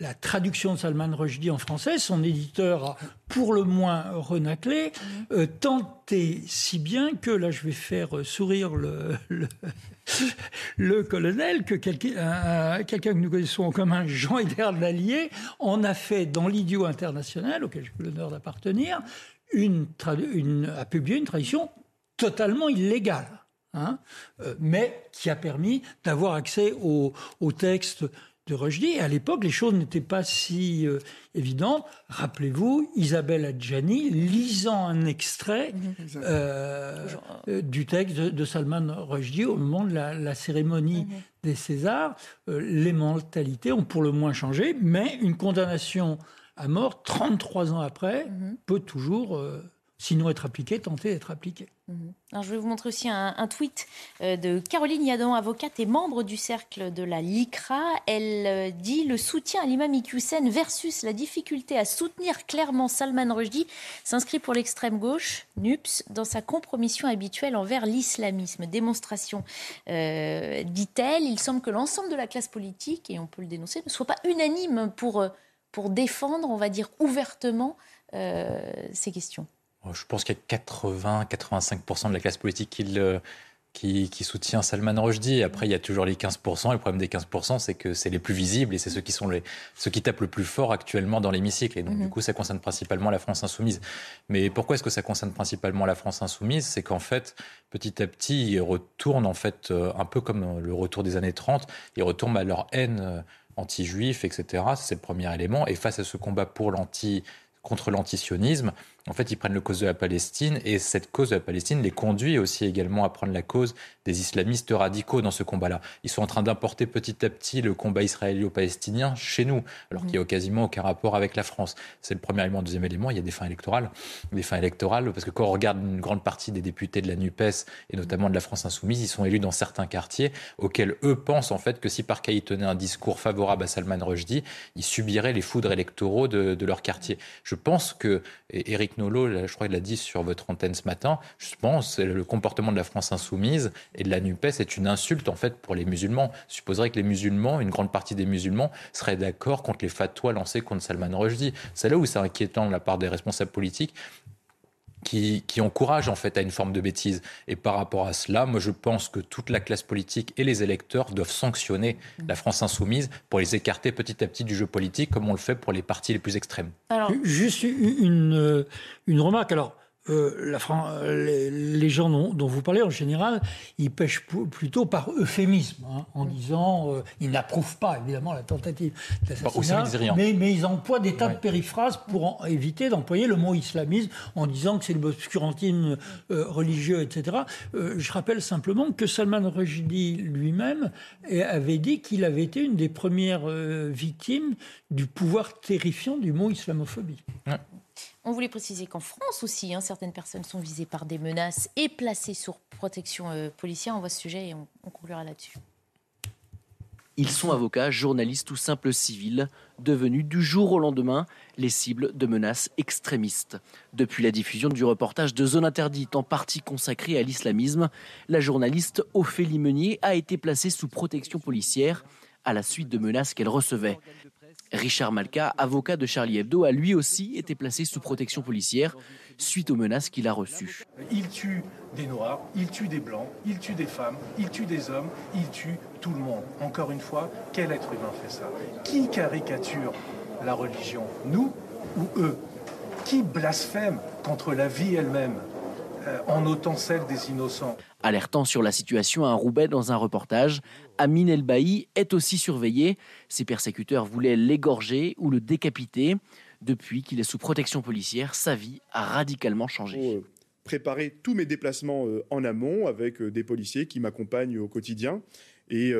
la, traduction de Salman Rushdie en français. Son éditeur a pour le moins renaclé, tenté si bien que là je vais faire sourire le, le, colonel que quelqu'un que nous connaissons comme un Jean Hébert Lallier en a fait dans l'idiot international, auquel j'ai l'honneur d'appartenir, une, une, a publié une tradition totalement illégale. Hein, euh, mais qui a permis d'avoir accès au, au texte de. Et à l'époque, les choses n'étaient pas si euh, évidentes. Rappelez-vous, Isabelle Adjani lisant un extrait euh, euh, du texte de, Salman Rushdie au moment de la, cérémonie mhm. des Césars. les mentalités ont pour le moins changé, mais une condamnation à mort, 33 ans après, mhm. peut toujours sinon être appliquée, tenter d'être appliquée. Mhm. Je vais vous montrer aussi un, tweet euh, de Caroline Yadon, avocate et membre du cercle de la LICRA. Elle euh, dit le soutien à l'imam Iqiyoussen versus la difficulté à soutenir clairement Salman Rushdie s'inscrit pour l'extrême gauche, NUPS, dans sa compromission habituelle envers l'islamisme. Démonstration, euh, dit-elle, il semble que l'ensemble de la classe politique, et on peut le dénoncer, ne soit pas unanime pour, pour défendre, on va dire ouvertement, ces questions. Je pense qu'il y a 80-85% de la classe politique qui le, qui, soutient Salman Rushdie. Après, il y a toujours les 15%. Et le problème des 15%, c'est que c'est les plus visibles et c'est ceux qui sont les, ceux qui tapent le plus fort actuellement dans l'hémicycle. Et donc, du mhm. coup, ça concerne principalement la France insoumise. Mais pourquoi est-ce que ça concerne principalement la France insoumise? C'est qu'en fait, petit à petit, ils retournent, en fait, euh, un peu comme le retour des années 30, ils retournent à leur haine euh, anti-juif, etc. C'est le premier élément. Et face à ce combat pour l'anti contre l'antisionisme, en fait, ils prennent le cause de la Palestine et cette cause de la Palestine les conduit aussi également à prendre la cause des islamistes radicaux dans ce combat-là. Ils sont en train d'importer petit à petit le combat israélo-palestinien chez nous, alors qu'il n'y a quasiment aucun rapport avec la France. C'est le premier élément. Deuxième élément, il y a des fins électorales. Des fins électorales, parce que quand on regarde une grande partie des députés de la NUPES et notamment de la France insoumise, ils sont élus dans certains quartiers auxquels eux pensent en fait que si par cas ils tenaient un discours favorable à Salman Rushdie, ils subiraient les foudres électoraux de, de leur quartier. Je pense que Eric Je crois qu'il l'a dit sur votre antenne ce matin, je pense que le comportement de la France insoumise et de la NUPES est une insulte en fait pour les musulmans. Je supposerais que les musulmans, une grande partie des musulmans, seraient d'accord contre les fatwas lancés contre Salman Rushdie. C'est là où c'est inquiétant de la part des responsables politiques qui, qui encourage en fait à une forme de bêtise. Et par rapport à cela, moi je pense que toute la classe politique et les électeurs doivent sanctionner la France insoumise pour les écarter petit à petit du jeu politique, comme on le fait pour les partis les plus extrêmes. Alors... Juste une, une remarque. Alors, euh, la, euh, les, gens dont, vous parlez, en général, ils pêchent plutôt par euphémisme, hein, en disant euh, ils n'approuvent pas évidemment la tentative d'assassinat, mais, mais, ils emploient des tas de périphrases pour éviter d'employer le mot islamisme en disant que c'est l'obscurantisme religieux, etc. je rappelle simplement que Salman Rushdie lui-même avait dit qu'il avait été une des premières victimes du pouvoir terrifiant du mot islamophobie. On voulait préciser qu'en France aussi, hein, certaines personnes sont visées par des menaces et placées sous protection euh, policière. On voit ce sujet et on, on conclura là-dessus. Ils sont avocats, journalistes ou simples civils, devenus du jour au lendemain les cibles de menaces extrémistes. Depuis la diffusion du reportage de Zone interdite en partie consacré à l'islamisme, la journaliste Ophélie Meunier a été placée sous protection policière à la suite de menaces qu'elle recevait. Richard Malka, avocat de Charlie Hebdo, a lui aussi été placé sous protection policière suite aux menaces qu'il a reçues. Il tue des Noirs, il tue des Blancs, il tue des femmes, il tue des hommes, il tue tout le monde. Encore une fois, quel être humain fait ça? Qui caricature la religion? Nous ou eux? Qui blasphème contre la vie elle-même euh, en ôtant celle des innocents? Alertant sur la situation à Roubaix dans un reportage, Amin El Bailly est aussi surveillé. Ses persécuteurs voulaient l'égorger ou le décapiter. Depuis qu'il est sous protection policière, sa vie a radicalement changé. Euh, préparer tous mes déplacements euh, en amont avec euh, des policiers qui m'accompagnent au quotidien. Et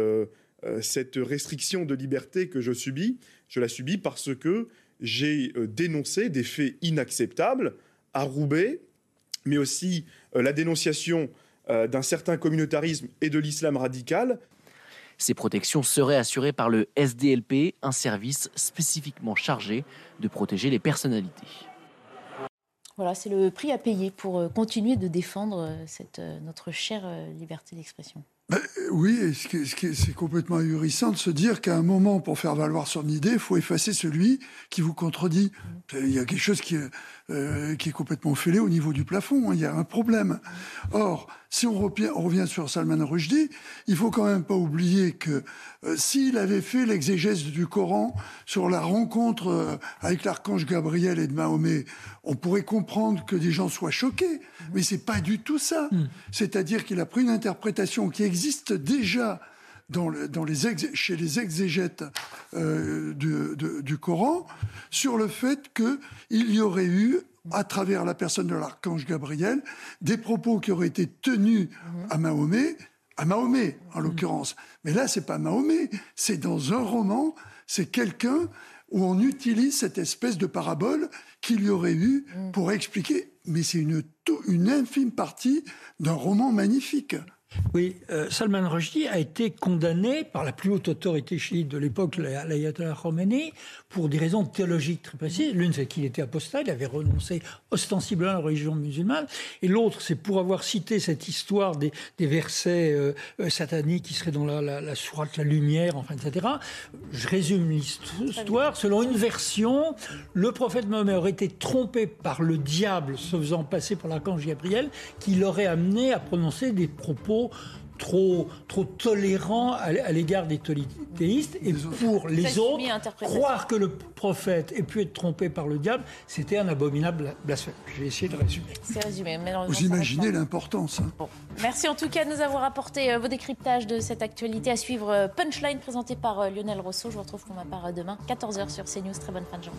cette restriction de liberté que je subis, je la subis parce que j'ai dénoncé des faits inacceptables à Roubaix, mais aussi la dénonciation d'un certain communautarisme et de l'islam radical ces protections seraient assurées par le SDLP, un service spécifiquement chargé de protéger les personnalités. Voilà, c'est le prix à payer pour euh, continuer de défendre euh, cette, euh, notre chère liberté d'expression. Ben, oui, c'est complètement ahurissant de se dire qu'à un moment, pour faire valoir son idée, il faut effacer celui qui vous contredit. Il y a quelque chose qui, euh, qui est complètement fêlé au niveau du plafond. Hein. il y a un problème. Or, si on revient, on revient sur Salman Rushdie, il faut quand même pas oublier que euh, s'il avait fait l'exégèse du Coran sur la rencontre euh, avec l'archange Gabriel et de Mahomet, on pourrait comprendre que des gens soient choqués. Mais c'est pas du tout ça. Hmm. C'est-à-dire qu'il a pris une interprétation qui existe déjà dans, les chez les exégètes euh, du, Coran sur le fait qu'il y aurait eu, à travers la personne de l'archange Gabriel, des propos qui auraient été tenus à Mahomet, à Mahomet en l'occurrence. Mais là, c'est pas Mahomet, c'est dans un roman, c'est quelqu'un où on utilise cette espèce de parabole qu'il y aurait eu pour expliquer, mais c'est une, une infime partie d'un roman magnifique. Oui, euh, Salman Rushdie a été condamné par la plus haute autorité chiite de l'époque, l'ayatollah Khomeini, pour des raisons théologiques très précises. L'une, c'est qu'il était apostat, il avait renoncé ostensiblement à la religion musulmane. Et l'autre, c'est pour avoir cité cette histoire des, versets euh, euh, sataniques qui seraient dans la, la, la sourate La Lumière, enfin, etc. Je résume l'histoire. Selon une version, le prophète Mohammed aurait été trompé par le diable, se faisant passer pour l'archange Gabriel, qui l'aurait amené à prononcer des propos trop trop, trop tolérant à, l'égard des théistes. Et pour les autres, croire que le prophète ait pu être trompé par le diable, c'était un abominable blasphème. J'ai essayé de résumer. C'est résumé. Vous imaginez l'importance. Hein. Merci en tout cas de nous avoir apporté euh, vos décryptages de cette actualité à suivre. Euh, Punchline présenté par euh, Lionel Rousseau. Je vous retrouve pour ma part demain, 14h sur CNews. Très bonne fin de journée.